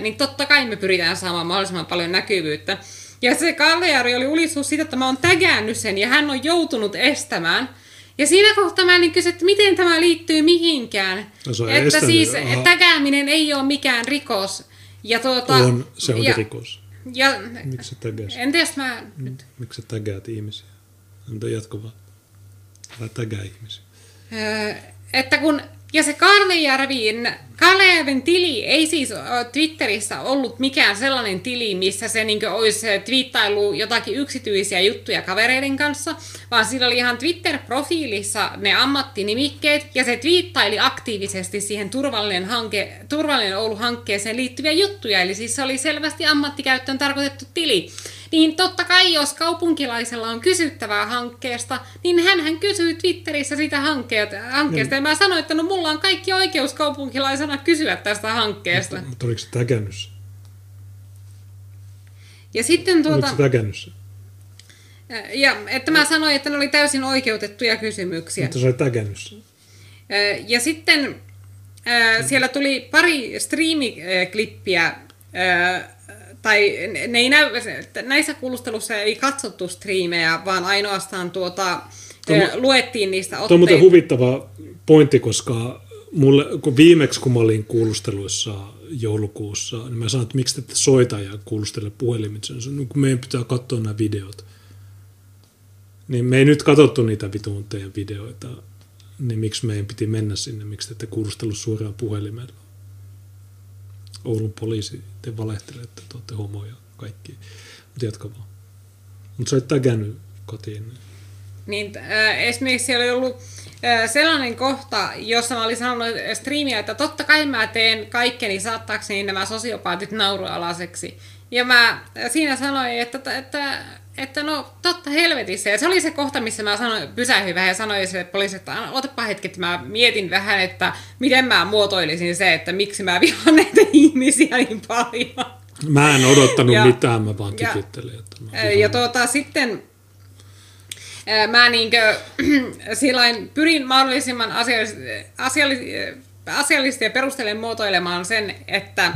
niin totta kai me pyritään saamaan mahdollisimman paljon näkyvyyttä. Ja se Kallejärvi oli ulistus siitä, että mä oon tägännyt sen ja hän on joutunut estämään. Ja siinä kohtaa mä niin kysyin, että miten tämä liittyy mihinkään. No että estänyt, siis aha. tägääminen ei ole mikään rikos. Ja tuota, On, se on ja, rikos. Ja, Miksi sä tägäät? en tiedä, mä nyt Miksi sä tägäät ihmisiä? Entä jatko vaan. Älä tägää ihmisiä. Öö, että kun, ja se Karlejärvin, Karlejärven tili ei siis Twitterissä ollut mikään sellainen tili, missä se niin olisi twiittailu jotakin yksityisiä juttuja kavereiden kanssa, vaan sillä oli ihan Twitter-profiilissa ne ammattinimikkeet, ja se twiittaili aktiivisesti siihen turvallinen, hanke, turvallinen Oulu-hankkeeseen liittyviä juttuja, eli siis se oli selvästi ammattikäyttöön tarkoitettu tili. Niin totta kai, jos kaupunkilaisella on kysyttävää hankkeesta, niin hän kysyy Twitterissä sitä hankkeesta. hankkeesta. Ja mä sanoin, että no mulla on kaikki oikeus kaupunkilaisena kysyä tästä hankkeesta. Mutta oliko se tägännyt se? Ja sitten Oliko tuota, se tägännyt se? ja, että mä sanoin, että ne oli täysin oikeutettuja kysymyksiä. Mutta se oli. Ö, Ja sitten siellä tuli pari striimiklippiä, tai ne ei näy, näissä kuulustelussa ei katsottu striimejä, vaan ainoastaan tuota, Tuo- ö, luettiin niistä Tuo on muuten otteita. huvittava pointti, koska mulle, kun viimeksi kun mä olin kuulusteluissa joulukuussa, niin mä sanoin, että miksi te ette soita ja kuulustele puhelimitse. Niin sanoin, kun meidän pitää katsoa nämä videot. Niin me ei nyt katsottu niitä vitun teidän videoita, niin miksi meidän piti mennä sinne, miksi te ette kuulustellut suoraan puhelimella. Oulun poliisi, te valehtelette, te olette homoja kaikki. Mutta jatka vaan. Mutta sä olet tägännyt kotiin. Niin äh, esimerkiksi siellä oli ollut äh, sellainen kohta, jossa mä olin sanonut striimiä, että totta kai mä teen kaikkeni saattaakseni nämä sosiopaatit naurualaiseksi. Ja mä äh, siinä sanoin, että, että, että no totta helvetissä. Ja se oli se kohta, missä mä sanoin, pysähdyin vähän ja sanoin sille poliisille, että "Anna- otapa hetki, että mä mietin vähän, että miten mä muotoilisin se, että miksi mä vihaan näitä ihmisiä niin paljon. Mä en odottanut Ja- mitään, mä vaan ja- tikittelin. Että mä Ja tuota, sitten mä niinkö, sillain pyrin mahdollisimman asiallisesti, asiallisesti, asiallisesti ja perustellen muotoilemaan sen, että,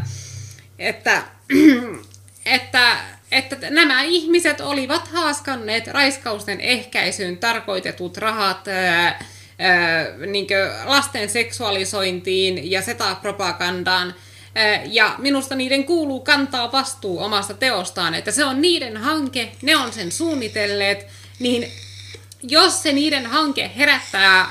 että, että, että nämä ihmiset olivat haaskanneet raiskausten ehkäisyyn tarkoitetut rahat ää, ää, niinkö lasten seksuaalisointiin ja seta-propagandaan. Ja minusta niiden kuuluu kantaa vastuu omasta teostaan, että se on niiden hanke, ne on sen suunnitelleet, niin jos se niiden hanke herättää äh,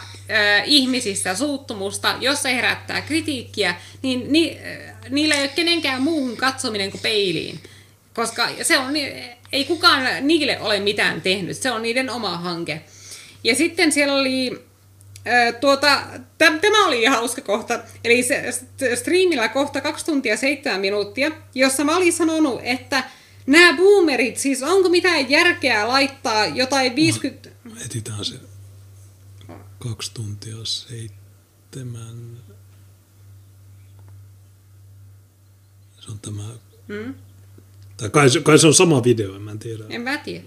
ihmisissä suuttumusta, jos se herättää kritiikkiä, niin ni, äh, niillä ei ole kenenkään muuhun katsominen kuin peiliin. Koska se on, ei kukaan niille ole mitään tehnyt, se on niiden oma hanke. Ja sitten siellä oli äh, tuota, täm- tämä oli ihan hauska kohta, eli se st- striimillä kohta 2 tuntia 7 minuuttia, jossa mä olin sanonut, että nämä boomerit, siis onko mitään järkeä laittaa jotain 50... Etitään se kaksi tuntia seitsemän. Se on tämä... Hmm? Tai kai, se- kai se on sama video, en mä tiedä. En mä tiedä.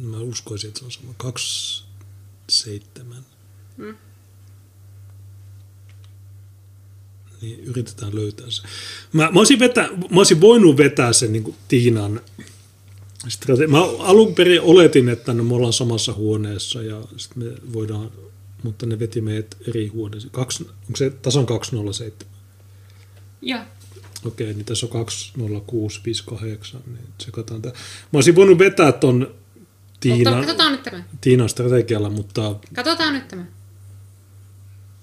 Mä uskoisin, että se on sama. Kaksi seitsemän. Hmm? Niin yritetään löytää se. Mä, mä, olisin, vetä, mä olisin voinut vetää sen niin kuin Tiinan strate- Mä alun perin oletin, että no, me ollaan samassa huoneessa ja sit me voidaan, mutta ne veti meidät eri huoneeseen. Kaksi, onko se tasan 207? Joo. Okei, niin tässä on 20658, niin tsekataan tämä. Mä olisin voinut vetää ton Mutta Tiina, katsotaan nyt tämä. Tiinan strategialla, mutta Katsotaan nyt tämä.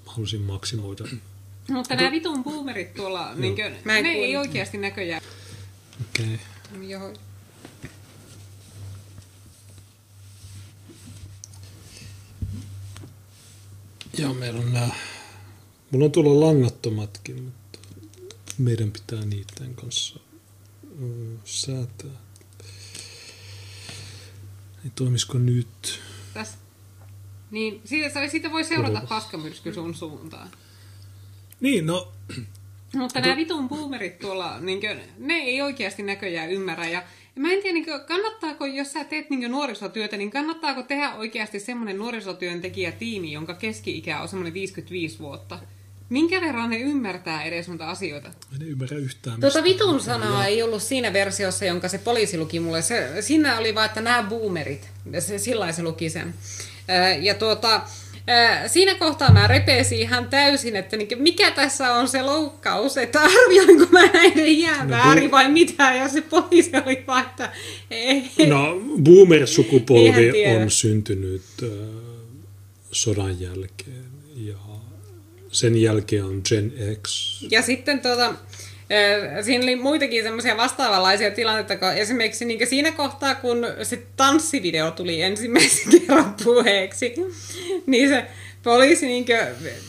halusin maksimoida. Mutta nämä vitun boomerit tuolla, niin kuin, ne en ei oikeasti näköjään. Okei. Joo. Joo, meillä on nämä, mulla on tuolla langattomatkin, mutta meidän pitää niiden kanssa säätää. Niin toimisiko nyt? Tässä. Niin, siitä, siitä voi seurata paskamyrsky sun suuntaan. Niin, no Mutta nämä vitun boomerit tuolla, niin kuin, ne ei oikeasti näköjään ymmärrä. Ja mä en tiedä, niin kuin, kannattaako, jos sä teet niin nuorisotyötä, niin kannattaako tehdä oikeasti semmoinen nuorisotyöntekijätiimi, jonka keski-ikä on semmoinen 55 vuotta? Minkä verran ne ymmärtää edes noita asioita? en ymmärrä yhtään. Tuota vitun sanaa ei ollut siinä versiossa, jonka se poliisi luki mulle. Se, siinä oli vaan, että nämä boomerit. Se, sillä se luki sen. Ja tuota, siinä kohtaa mä repesin ihan täysin, että niin, mikä tässä on se loukkaus, että arvioinko mä näiden jää No, vai mitä. Ja se poliisi oli vaan, että ei. No, boomer-sukupolvi on syntynyt äh, sodan jälkeen ja sen jälkeen on Gen X. Ja sitten tuota, siinä oli muitakin semmoisia vastaavanlaisia tilanteita, kun esimerkiksi niin siinä kohtaa, kun se tanssivideo tuli ensimmäisen kerran puheeksi, niin se poliisi, niin kuin,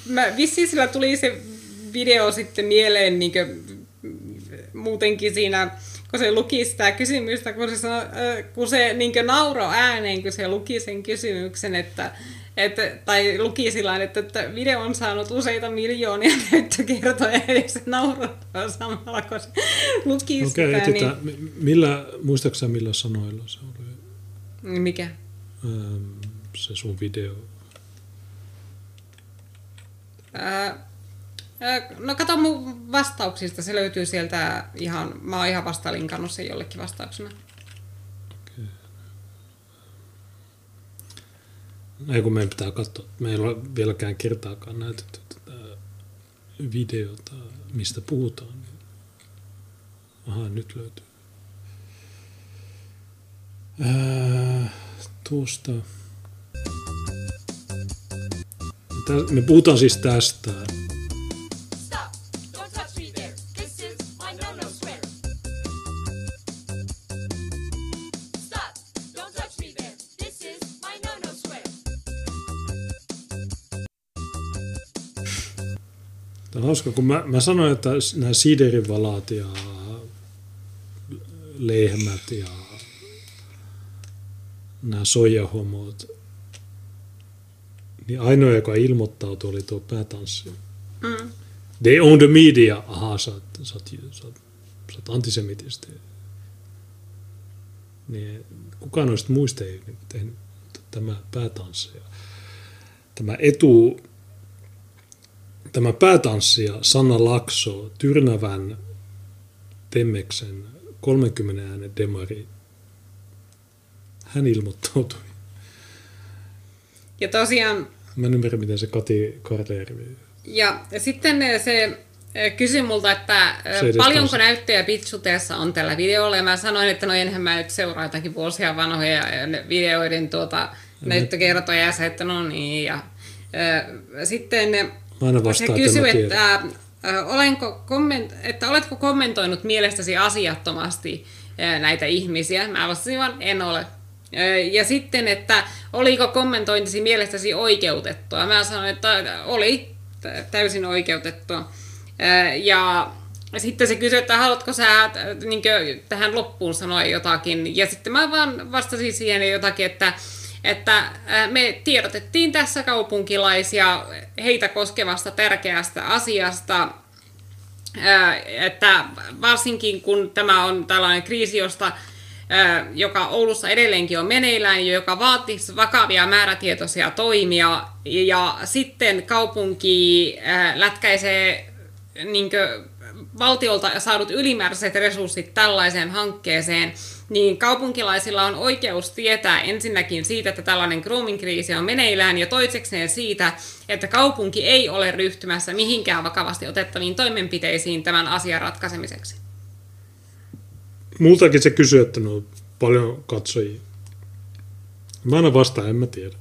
mä, vissiin sillä tuli se video sitten mieleen niin kuin, muutenkin siinä, kun se luki sitä kysymystä, kun se, sano, kun se niin nauro ääneen, kun se luki sen kysymyksen, että että, tai luki sillä että, että video on saanut useita miljoonia näyttökertoja, ja se naurattaa samalla, kun se luki sitä. okay, etsitään. Niin... Millä, muistaaksä millä sanoilla se oli mikä? ähm, se sun video? No kato mun vastauksista, se löytyy sieltä ihan, mä oon ihan vasta linkannut sen jollekin vastauksena. Ei kun meidän pitää katsoa. Meillä ei ole vieläkään kertaakaan näytetty tätä videota, mistä puhutaan. Aha, nyt löytyy. Ää, tuosta. Me puhutaan siis tästä. Hauska, kun mä, mä sanoin, että nämä siderivalat ja lehmät ja nämä soijahomot, niin ainoa, joka ilmoittautui, oli tuo päätanssi. Mm. They own the media. Ahaa, sä oot, sä oot, sä oot, sä oot antisemitisti. Niin kukaan noista muista ei niin tehnyt tämä päätanssija. Tämä etu, tämä päätanssija Sanna Lakso, Tyrnävän Temmeksen 30 äänen demari, hän ilmoittautui. Ja tosiaan Mä en ymmärrä, miten se Kati Karleervi Ja sitten se eh, kysyi multa, että eh, paljonko näyttöjä Pitsuteessa on tällä videolla. Ja mä sanoin, että no enhän mä nyt seuraa jotakin vuosia vanhoja eh, videoiden tuota, näyttökertoja. Ja se, että no niin. Ja, sitten eh, aina se vastaan, tiedän. että, äh, olenko komment, että oletko kommentoinut mielestäsi asiattomasti äh, näitä ihmisiä. Mä vastasin vaan, en ole. Äh, Ja sitten, että oliko kommentointisi mielestäsi oikeutettua. Mä sanoin, että oli tä- täysin oikeutettua. Ja sitten se kysyi, että haluatko sä niin tähän loppuun sanoa jotakin. Ja sitten mä vaan vastasin siihen jotakin, että että me tiedotettiin tässä kaupunkilaisia heitä koskevasta tärkeästä asiasta, että varsinkin kun tämä on tällainen kriisi, josta joka Oulussa edelleenkin on meneillään, joka vaatisi vakavia määrätietoisia toimia, ja sitten kaupunki lätkäisee niin valtiolta saadut ylimääräiset resurssit tällaiseen hankkeeseen, niin kaupunkilaisilla on oikeus tietää ensinnäkin siitä, että tällainen grooming-kriisi on meneillään, ja toisekseen siitä, että kaupunki ei ole ryhtymässä mihinkään vakavasti otettaviin toimenpiteisiin tämän asian ratkaisemiseksi. Multakin se kysyy, että no paljon katsojia. Mä aina vastaan, en mä tiedä.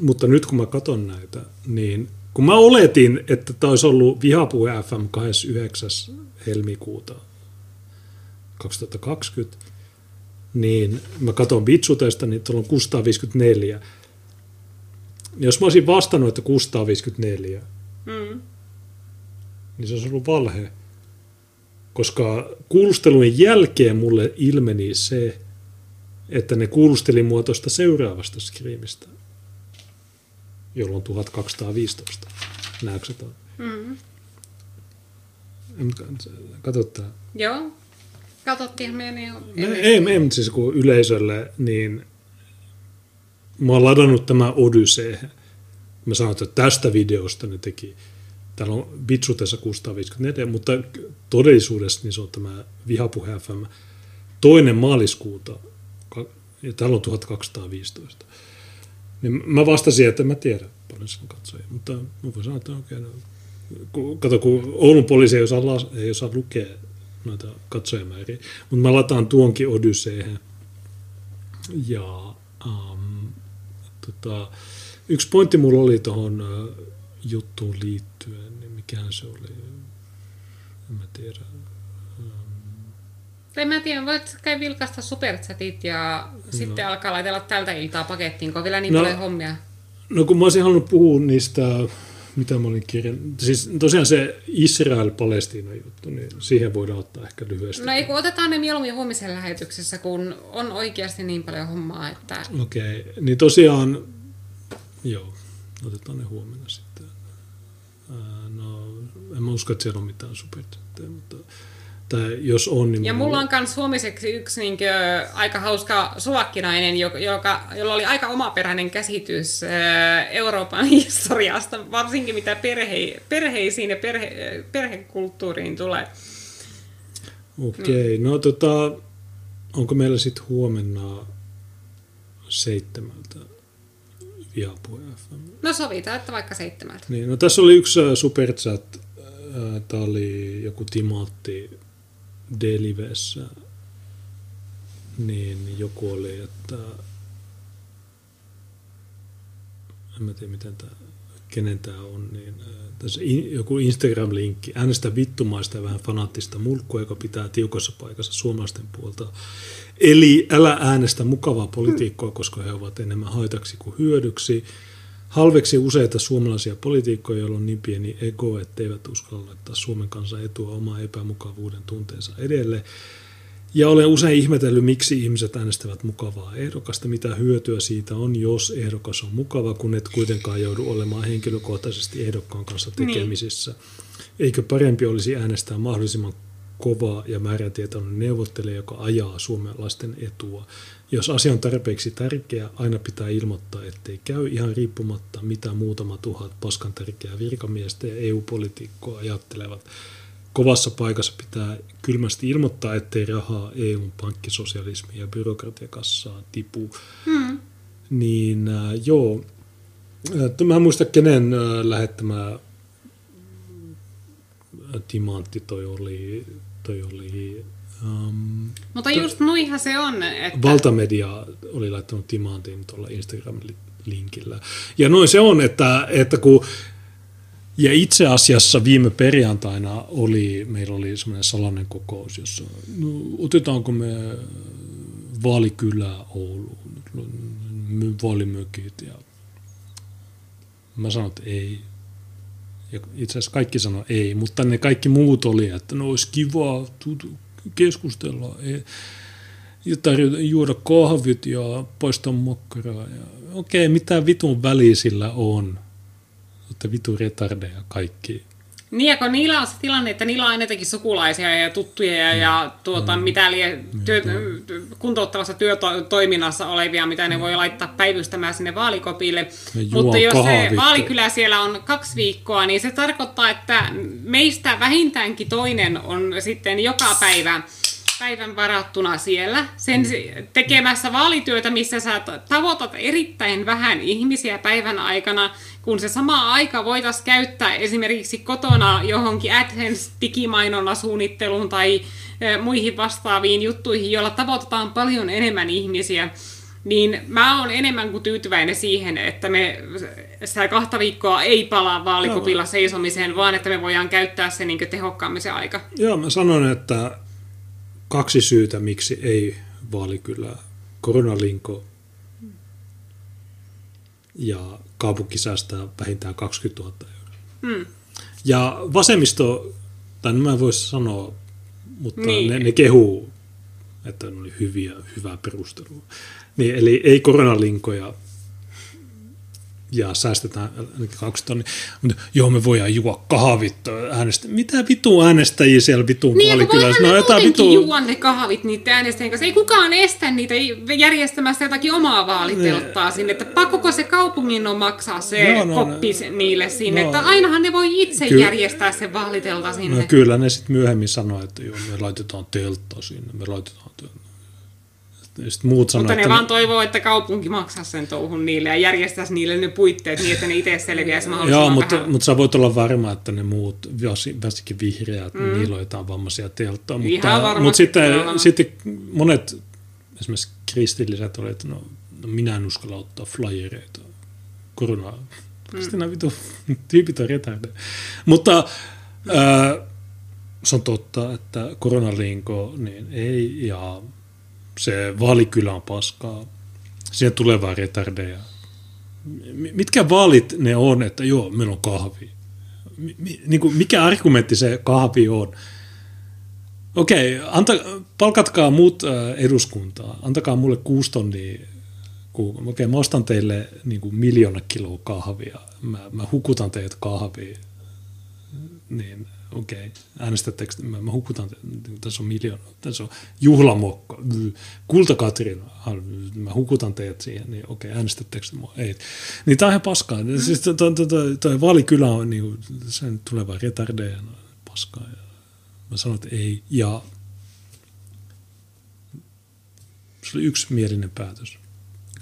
Mutta nyt kun mä katson näitä, niin kun mä oletin, että tämä olisi ollut Vihapuhe FM 29. helmikuuta 2020, niin mä katson Vitsutesta, niin tuolla on 654. Jos mä olisin vastannut, että 654, Mm. niin se olisi ollut valhe. Koska kuulustelujen jälkeen mulle ilmeni se, että ne kuulusteli mua tuosta seuraavasta skriimistä, jolloin 1215. Näetkö sä ton? Mm. Katsotaan. Joo. Katsottiin me niin... No, ei, ei, siis kun yleisölle, niin mä oon ladannut tämä Odyssey. Mä sanoin, että tästä videosta ne teki. Täällä on Bitsutessa 654, mutta todellisuudessa niin se on tämä Vihapuhe FM toinen maaliskuuta, ja täällä on 1215. Niin mä vastasin, että mä tiedän paljon sen katsojia, mutta mä voin sanoa, että okei, no, kun, kato, kun Oulun poliisi ei osaa, ei osaa lukea noita katsojamääriä, mutta mä lataan tuonkin Odysseen. Ja um, tota, yksi pointti mulla oli tuohon uh, juttuun liittyen, niin mikähän se oli, en mä tiedä. En mä tiedä, voit kai vilkaista superchatit ja no. sitten alkaa laitella tältä iltaa pakettiin, kun on vielä niin no. paljon hommia. No kun mä olisin halunnut puhua niistä, mitä mä olin kirjannut, siis tosiaan se Israel-Palestiina juttu, niin siihen voidaan ottaa ehkä lyhyesti. No ei kun otetaan ne mieluummin huomisen lähetyksessä, kun on oikeasti niin paljon hommaa, että Okei, okay. niin tosiaan, joo, otetaan ne huomenna sitten. No, en mä usko, että siellä on mitään superchatteja, mutta tai jos on, niin... Ja mulla on myös huomiseksi yksi niinkö, aika hauska suvakkinainen, joka, joka, jolla oli aika omaperäinen käsitys ää, Euroopan historiasta, varsinkin mitä perhe, perheisiin ja perhe, perhekulttuuriin tulee. Okei, okay. no tota, onko meillä sitten huomenna seitsemältä Vihapuhe FM? No sovitaan, että vaikka seitsemältä. Niin, no tässä oli yksi äh, superchat, tämä oli joku Timatti Delivessä, niin joku oli, että en mä tiedä miten tämä, kenen tämä on, niin tässä in, joku Instagram-linkki, äänestä vittumaista ja vähän fanaattista mulkkua, joka pitää tiukassa paikassa suomalaisten puolta. Eli älä äänestä mukavaa politiikkoa, koska he ovat enemmän haitaksi kuin hyödyksi. Halveksi useita suomalaisia poliitikkoja, joilla on niin pieni ego, etteivät uskalla laittaa Suomen kansan etua omaa epämukavuuden tunteensa edelle. Ja olen usein ihmetellyt, miksi ihmiset äänestävät mukavaa ehdokasta, mitä hyötyä siitä on, jos ehdokas on mukava, kun et kuitenkaan joudu olemaan henkilökohtaisesti ehdokkaan kanssa tekemisissä. Eikö parempi olisi äänestää mahdollisimman kova ja määrätietoinen neuvottelija, joka ajaa suomalaisten etua. Jos asia on tarpeeksi tärkeä, aina pitää ilmoittaa, ettei käy ihan riippumatta, mitä muutama tuhat paskan tärkeää virkamiestä ja EU-politiikkoa ajattelevat. Kovassa paikassa pitää kylmästi ilmoittaa, ettei rahaa EUn pankkisosialismi ja byrokratiakassaa tipu. Hmm. Niin äh, joo, Äh, mä en muista kenen äh, lähettämä äh, timantti toi oli, toi oli um, Mutta just nuihan se on, että... Valtamedia oli laittanut timantin tuolla Instagram-linkillä. Ja noin se on, että, että kun ja itse asiassa viime perjantaina oli, meillä oli semmoinen salainen kokous, jossa no, otetaanko me vaalikylä Ouluun, vaalimökit ja mä sanoin, että ei. Ja itse asiassa kaikki sanoi ei, mutta ne kaikki muut oli, että no olisi kiva tutu, keskustella ja tarjota juoda kahvit ja paistaa makkaraa. Ja, okei, mitä vitun väliä sillä on? Olette vitu retardeja kaikki. Niin, ja kun niillä on se tilanne, että niillä on aina jotenkin sukulaisia ja tuttuja ja, ja tuota, Mm. mitä lie työ, kuntouttavassa työtoiminnassa olevia, mitä ne voi laittaa päivystämään sinne vaalikopille. Mutta jos se kahvit. vaalikylä siellä on kaksi viikkoa, niin se tarkoittaa, että meistä vähintäänkin toinen on sitten joka päivä päivän varattuna siellä sen se- tekemässä vaalityötä, missä sä ta- tavoitat erittäin vähän ihmisiä päivän aikana, kun se sama aika voitaisiin käyttää esimerkiksi kotona johonkin AdSense-digimainonnan suunnitteluun tai muihin vastaaviin juttuihin, joilla tavoitetaan paljon enemmän ihmisiä, niin mä oon enemmän kuin tyytyväinen siihen, että me sitä kahta viikkoa ei palaa vaalikopilla seisomiseen, vaan että me voidaan käyttää se niin tehokkaammin se aika. Joo, mä sanon, että kaksi syytä, miksi ei vaalikylää. Koronalinko ja kaupunki säästää vähintään 20 000 euroa. Mm. Ja vasemmisto, tai mä en voi sanoa, mutta Niin. niin. ne, ne kehuu, että ne oli hyviä, hyvää perustelua. Niin, eli ei koronalinkoja ja säästetään ainakin kaksi tonnia. Mutta joo, me voidaan juo kahvit äänestä. Mitä vitu äänestäjiä siellä vitun Niin, voihan ne jotain muutenkin juua ne kahvit niitä äänestäjien kanssa. Ei kukaan estä niitä järjestämästä jotakin omaa vaalitelttaa sinne. Että pakkoko se kaupungin on maksaa se No, no, koppi se- niille sinne. no. että ainahan ne voi itse Kyllä. järjestää sen vaalitelta sinne. No kyllä ne sitten myöhemmin sanoi, että joo, me laitetaan teltta sinne, me laitetaan teltta. Sitten muut sanoi, Mutta ne että vaan toivoo, että kaupunki maksaa sen touhun niille ja järjestäisi niille ne puitteet niin, että ne itse selviäisi mahdollisimman Joo, mutta, vähän. mutta sä voit olla varma, että ne muut, varsinkin vihreät, mm. niillä on jotain vammaisia telttoja. Mutta, mutta sitten, sitten monet, esimerkiksi kristilliset olivat, että no, no minä en uskalla ottaa flyereita koronaa. Mm. Sitten nämä vitu tyypit on retarde. Mutta äh, se on totta, että koronalinko, niin ei, ja se vaalikylä on paskaa. Siihen tulee vaan retardeja. Mitkä vaalit ne on, että joo, meillä on kahvi? Niin kuin, mikä argumentti se kahvi on? Okei, anta, palkatkaa muut äh, eduskuntaa, antakaa mulle kuusi tonnia. ku- Okei, mä ostan teille niin kuin miljoona kiloa kahvia. Mä, mä hukutan teidät kahviin. Niin, okei, äänestättekö, te- mä, mä hukutan niin tässä on miljoona, tässä on juhlamokko, kulta Katriina, mä hukutan teidät siihen, niin okei, äänestättekö te mua? Ei. Niin tää on ihan paskaa. Mm. Siis toi, toi, toi, toi vaalikylä on, niin kuin, sen tulee vaan retardeja, no, paskaa. Ja mä sanoin, että ei, ja se oli yksimielinen päätös.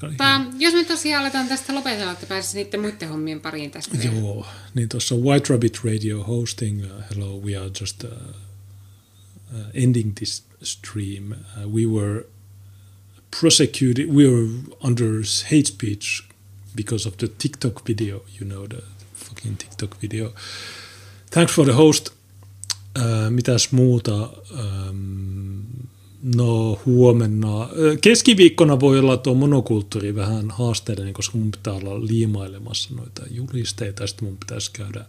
Mutta jos me tosiaan aletaan tästä lopetella, että pääsisi niiden muiden hommien pariin tästä. vielä. Joo, niin tuossa White Rabbit Radio hosting, uh, hello, we are just uh, uh, ending this stream. Uh, we were prosecuted, we were under hate speech because of the TikTok video, you know, the fucking TikTok video. Thanks for the host. Uh, mitäs muuta? Um, no huomenna. Keskiviikkona voi olla tuo monokulttuuri vähän haasteellinen, koska mun pitää olla liimailemassa noita julisteita ja sitten mun pitäisi käydä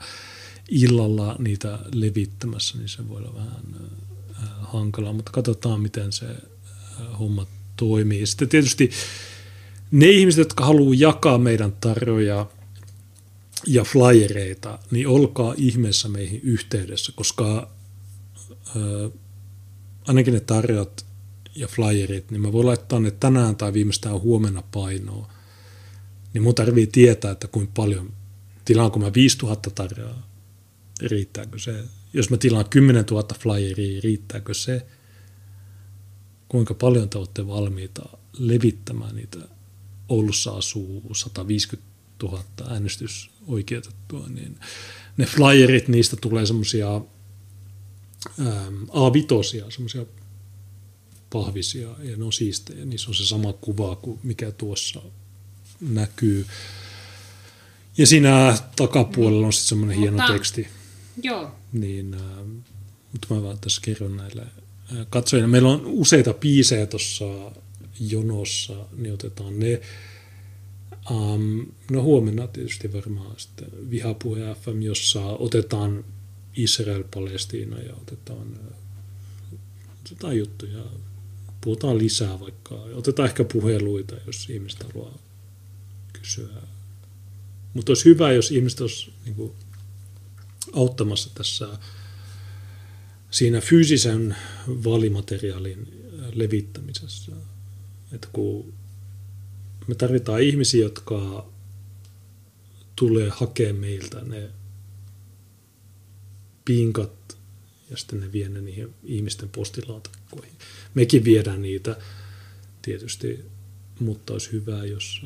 illalla niitä levittämässä, niin se voi olla vähän äh, hankalaa, mutta katsotaan miten se homma toimii. Sitten tietysti ne ihmiset, jotka haluaa jakaa meidän tarjoja ja flyereita, niin olkaa ihmeessä meihin yhteydessä, koska ainakin ne tarjot ja flyerit, niin mä voin laittaa ne tänään tai viimeistään huomenna painoon. Niin mun tarvii tietää, että kuinka paljon, tilaanko mä 5000 tarjoaa, riittääkö se? Jos mä tilaan 10 000 flyeria, riittääkö se? Kuinka paljon te olette valmiita levittämään niitä? Oulussa asuu 150 000 äänestysoikeutettua, niin ne flyerit, niistä tulee semmoisia A5, semmoisia pahvisia, ja ne on siistejä. Niissä on se sama kuva kuin mikä tuossa näkyy. Ja siinä takapuolella on sitten semmoinen hieno teksti. Joo. Niin, äh, mutta mä vaan tässä kerron näille äh, katsojille. Meillä on useita biisejä tuossa jonossa, niin otetaan ne. Um, no huomenna tietysti varmaan sitten Vihapuhe FM, jossa otetaan Israel-Palestiina ja otetaan, äh, otetaan juttuja. Puhutaan lisää vaikka. Otetaan ehkä puheluita, jos ihmiset haluaa kysyä. Mutta olisi hyvä, jos ihmiset olisi niin kuin, auttamassa tässä siinä fyysisen vaalimateriaalin levittämisessä. Että kun me tarvitaan ihmisiä, jotka tulee hakemaan meiltä ne pinkat ja sitten ne vie ne niihin ihmisten postilaatikkoihin. Mekin viedään niitä tietysti, mutta olisi hyvä, jos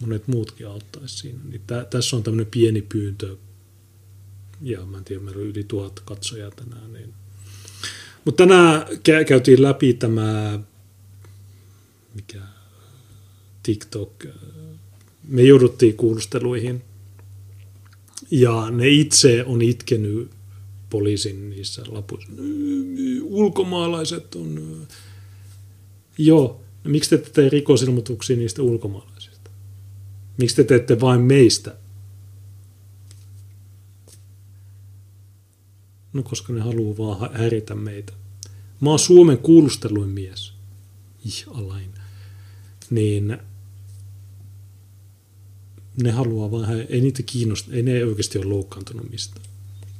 monet muutkin auttaisi siinä. Niin tä, tässä on tämmöinen pieni pyyntö ja mä en tiedä, meillä on yli tuhat katsojaa tänään. Niin. Mutta tänään kä- käytiin läpi tämä, mikä TikTok, me jouduttiin kuulusteluihin ja ne itse on itkenyt poliisin niissä lapuissa. Ulkomaalaiset on... Joo, no, miksi te ette tee rikosilmoituksia niistä ulkomaalaisista? Miksi te teette vain meistä? No koska ne haluaa vaan hä- häiritä meitä. Mä oon Suomen kuulusteluin mies. Ih, alain. Niin ne haluaa vaan, hä- ei niitä kiinnosta, ei ne oikeasti ole loukkaantunut mistään.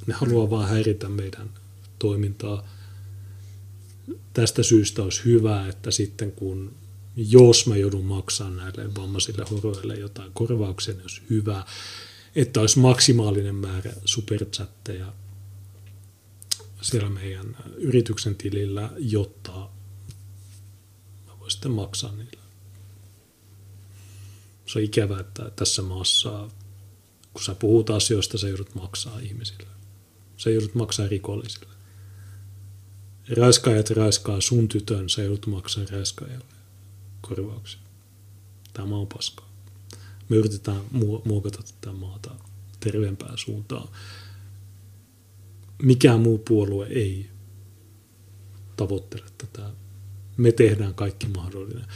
Ne haluaa vaan häiritä meidän toimintaa. Tästä syystä olisi hyvä, että sitten kun, jos mä joudun maksamaan näille vammaisille horoille jotain korvauksia, niin olisi hyvä, että olisi maksimaalinen määrä superchatteja siellä meidän yrityksen tilillä, jotta mä voin sitten maksaa niille. Se on ikävää, että tässä maassa, kun sä puhut asioista, sä joudut maksaa ihmisille. Sä joudut maksaa rikollisille. Raiskaajat raiskaa sun tytön, sä joudut maksaa raiskaajalle korvauksia. Tämä on paskaa. Me yritetään mu- muokata tätä maata terveempään suuntaan. Mikään muu puolue ei tavoittele tätä. Me tehdään kaikki mahdollinen.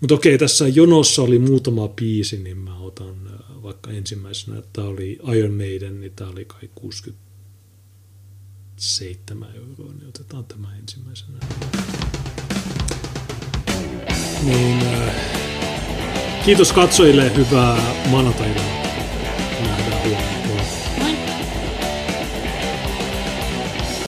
Mutta okei, tässä jonossa oli muutama biisi, niin mä otan vaikka ensimmäisenä. Tämä oli Iron Maiden, niin tämä oli kai 67 euroa, niin otetaan tämä ensimmäisenä. Niin, äh, kiitos katsojille, hyvää maanantaina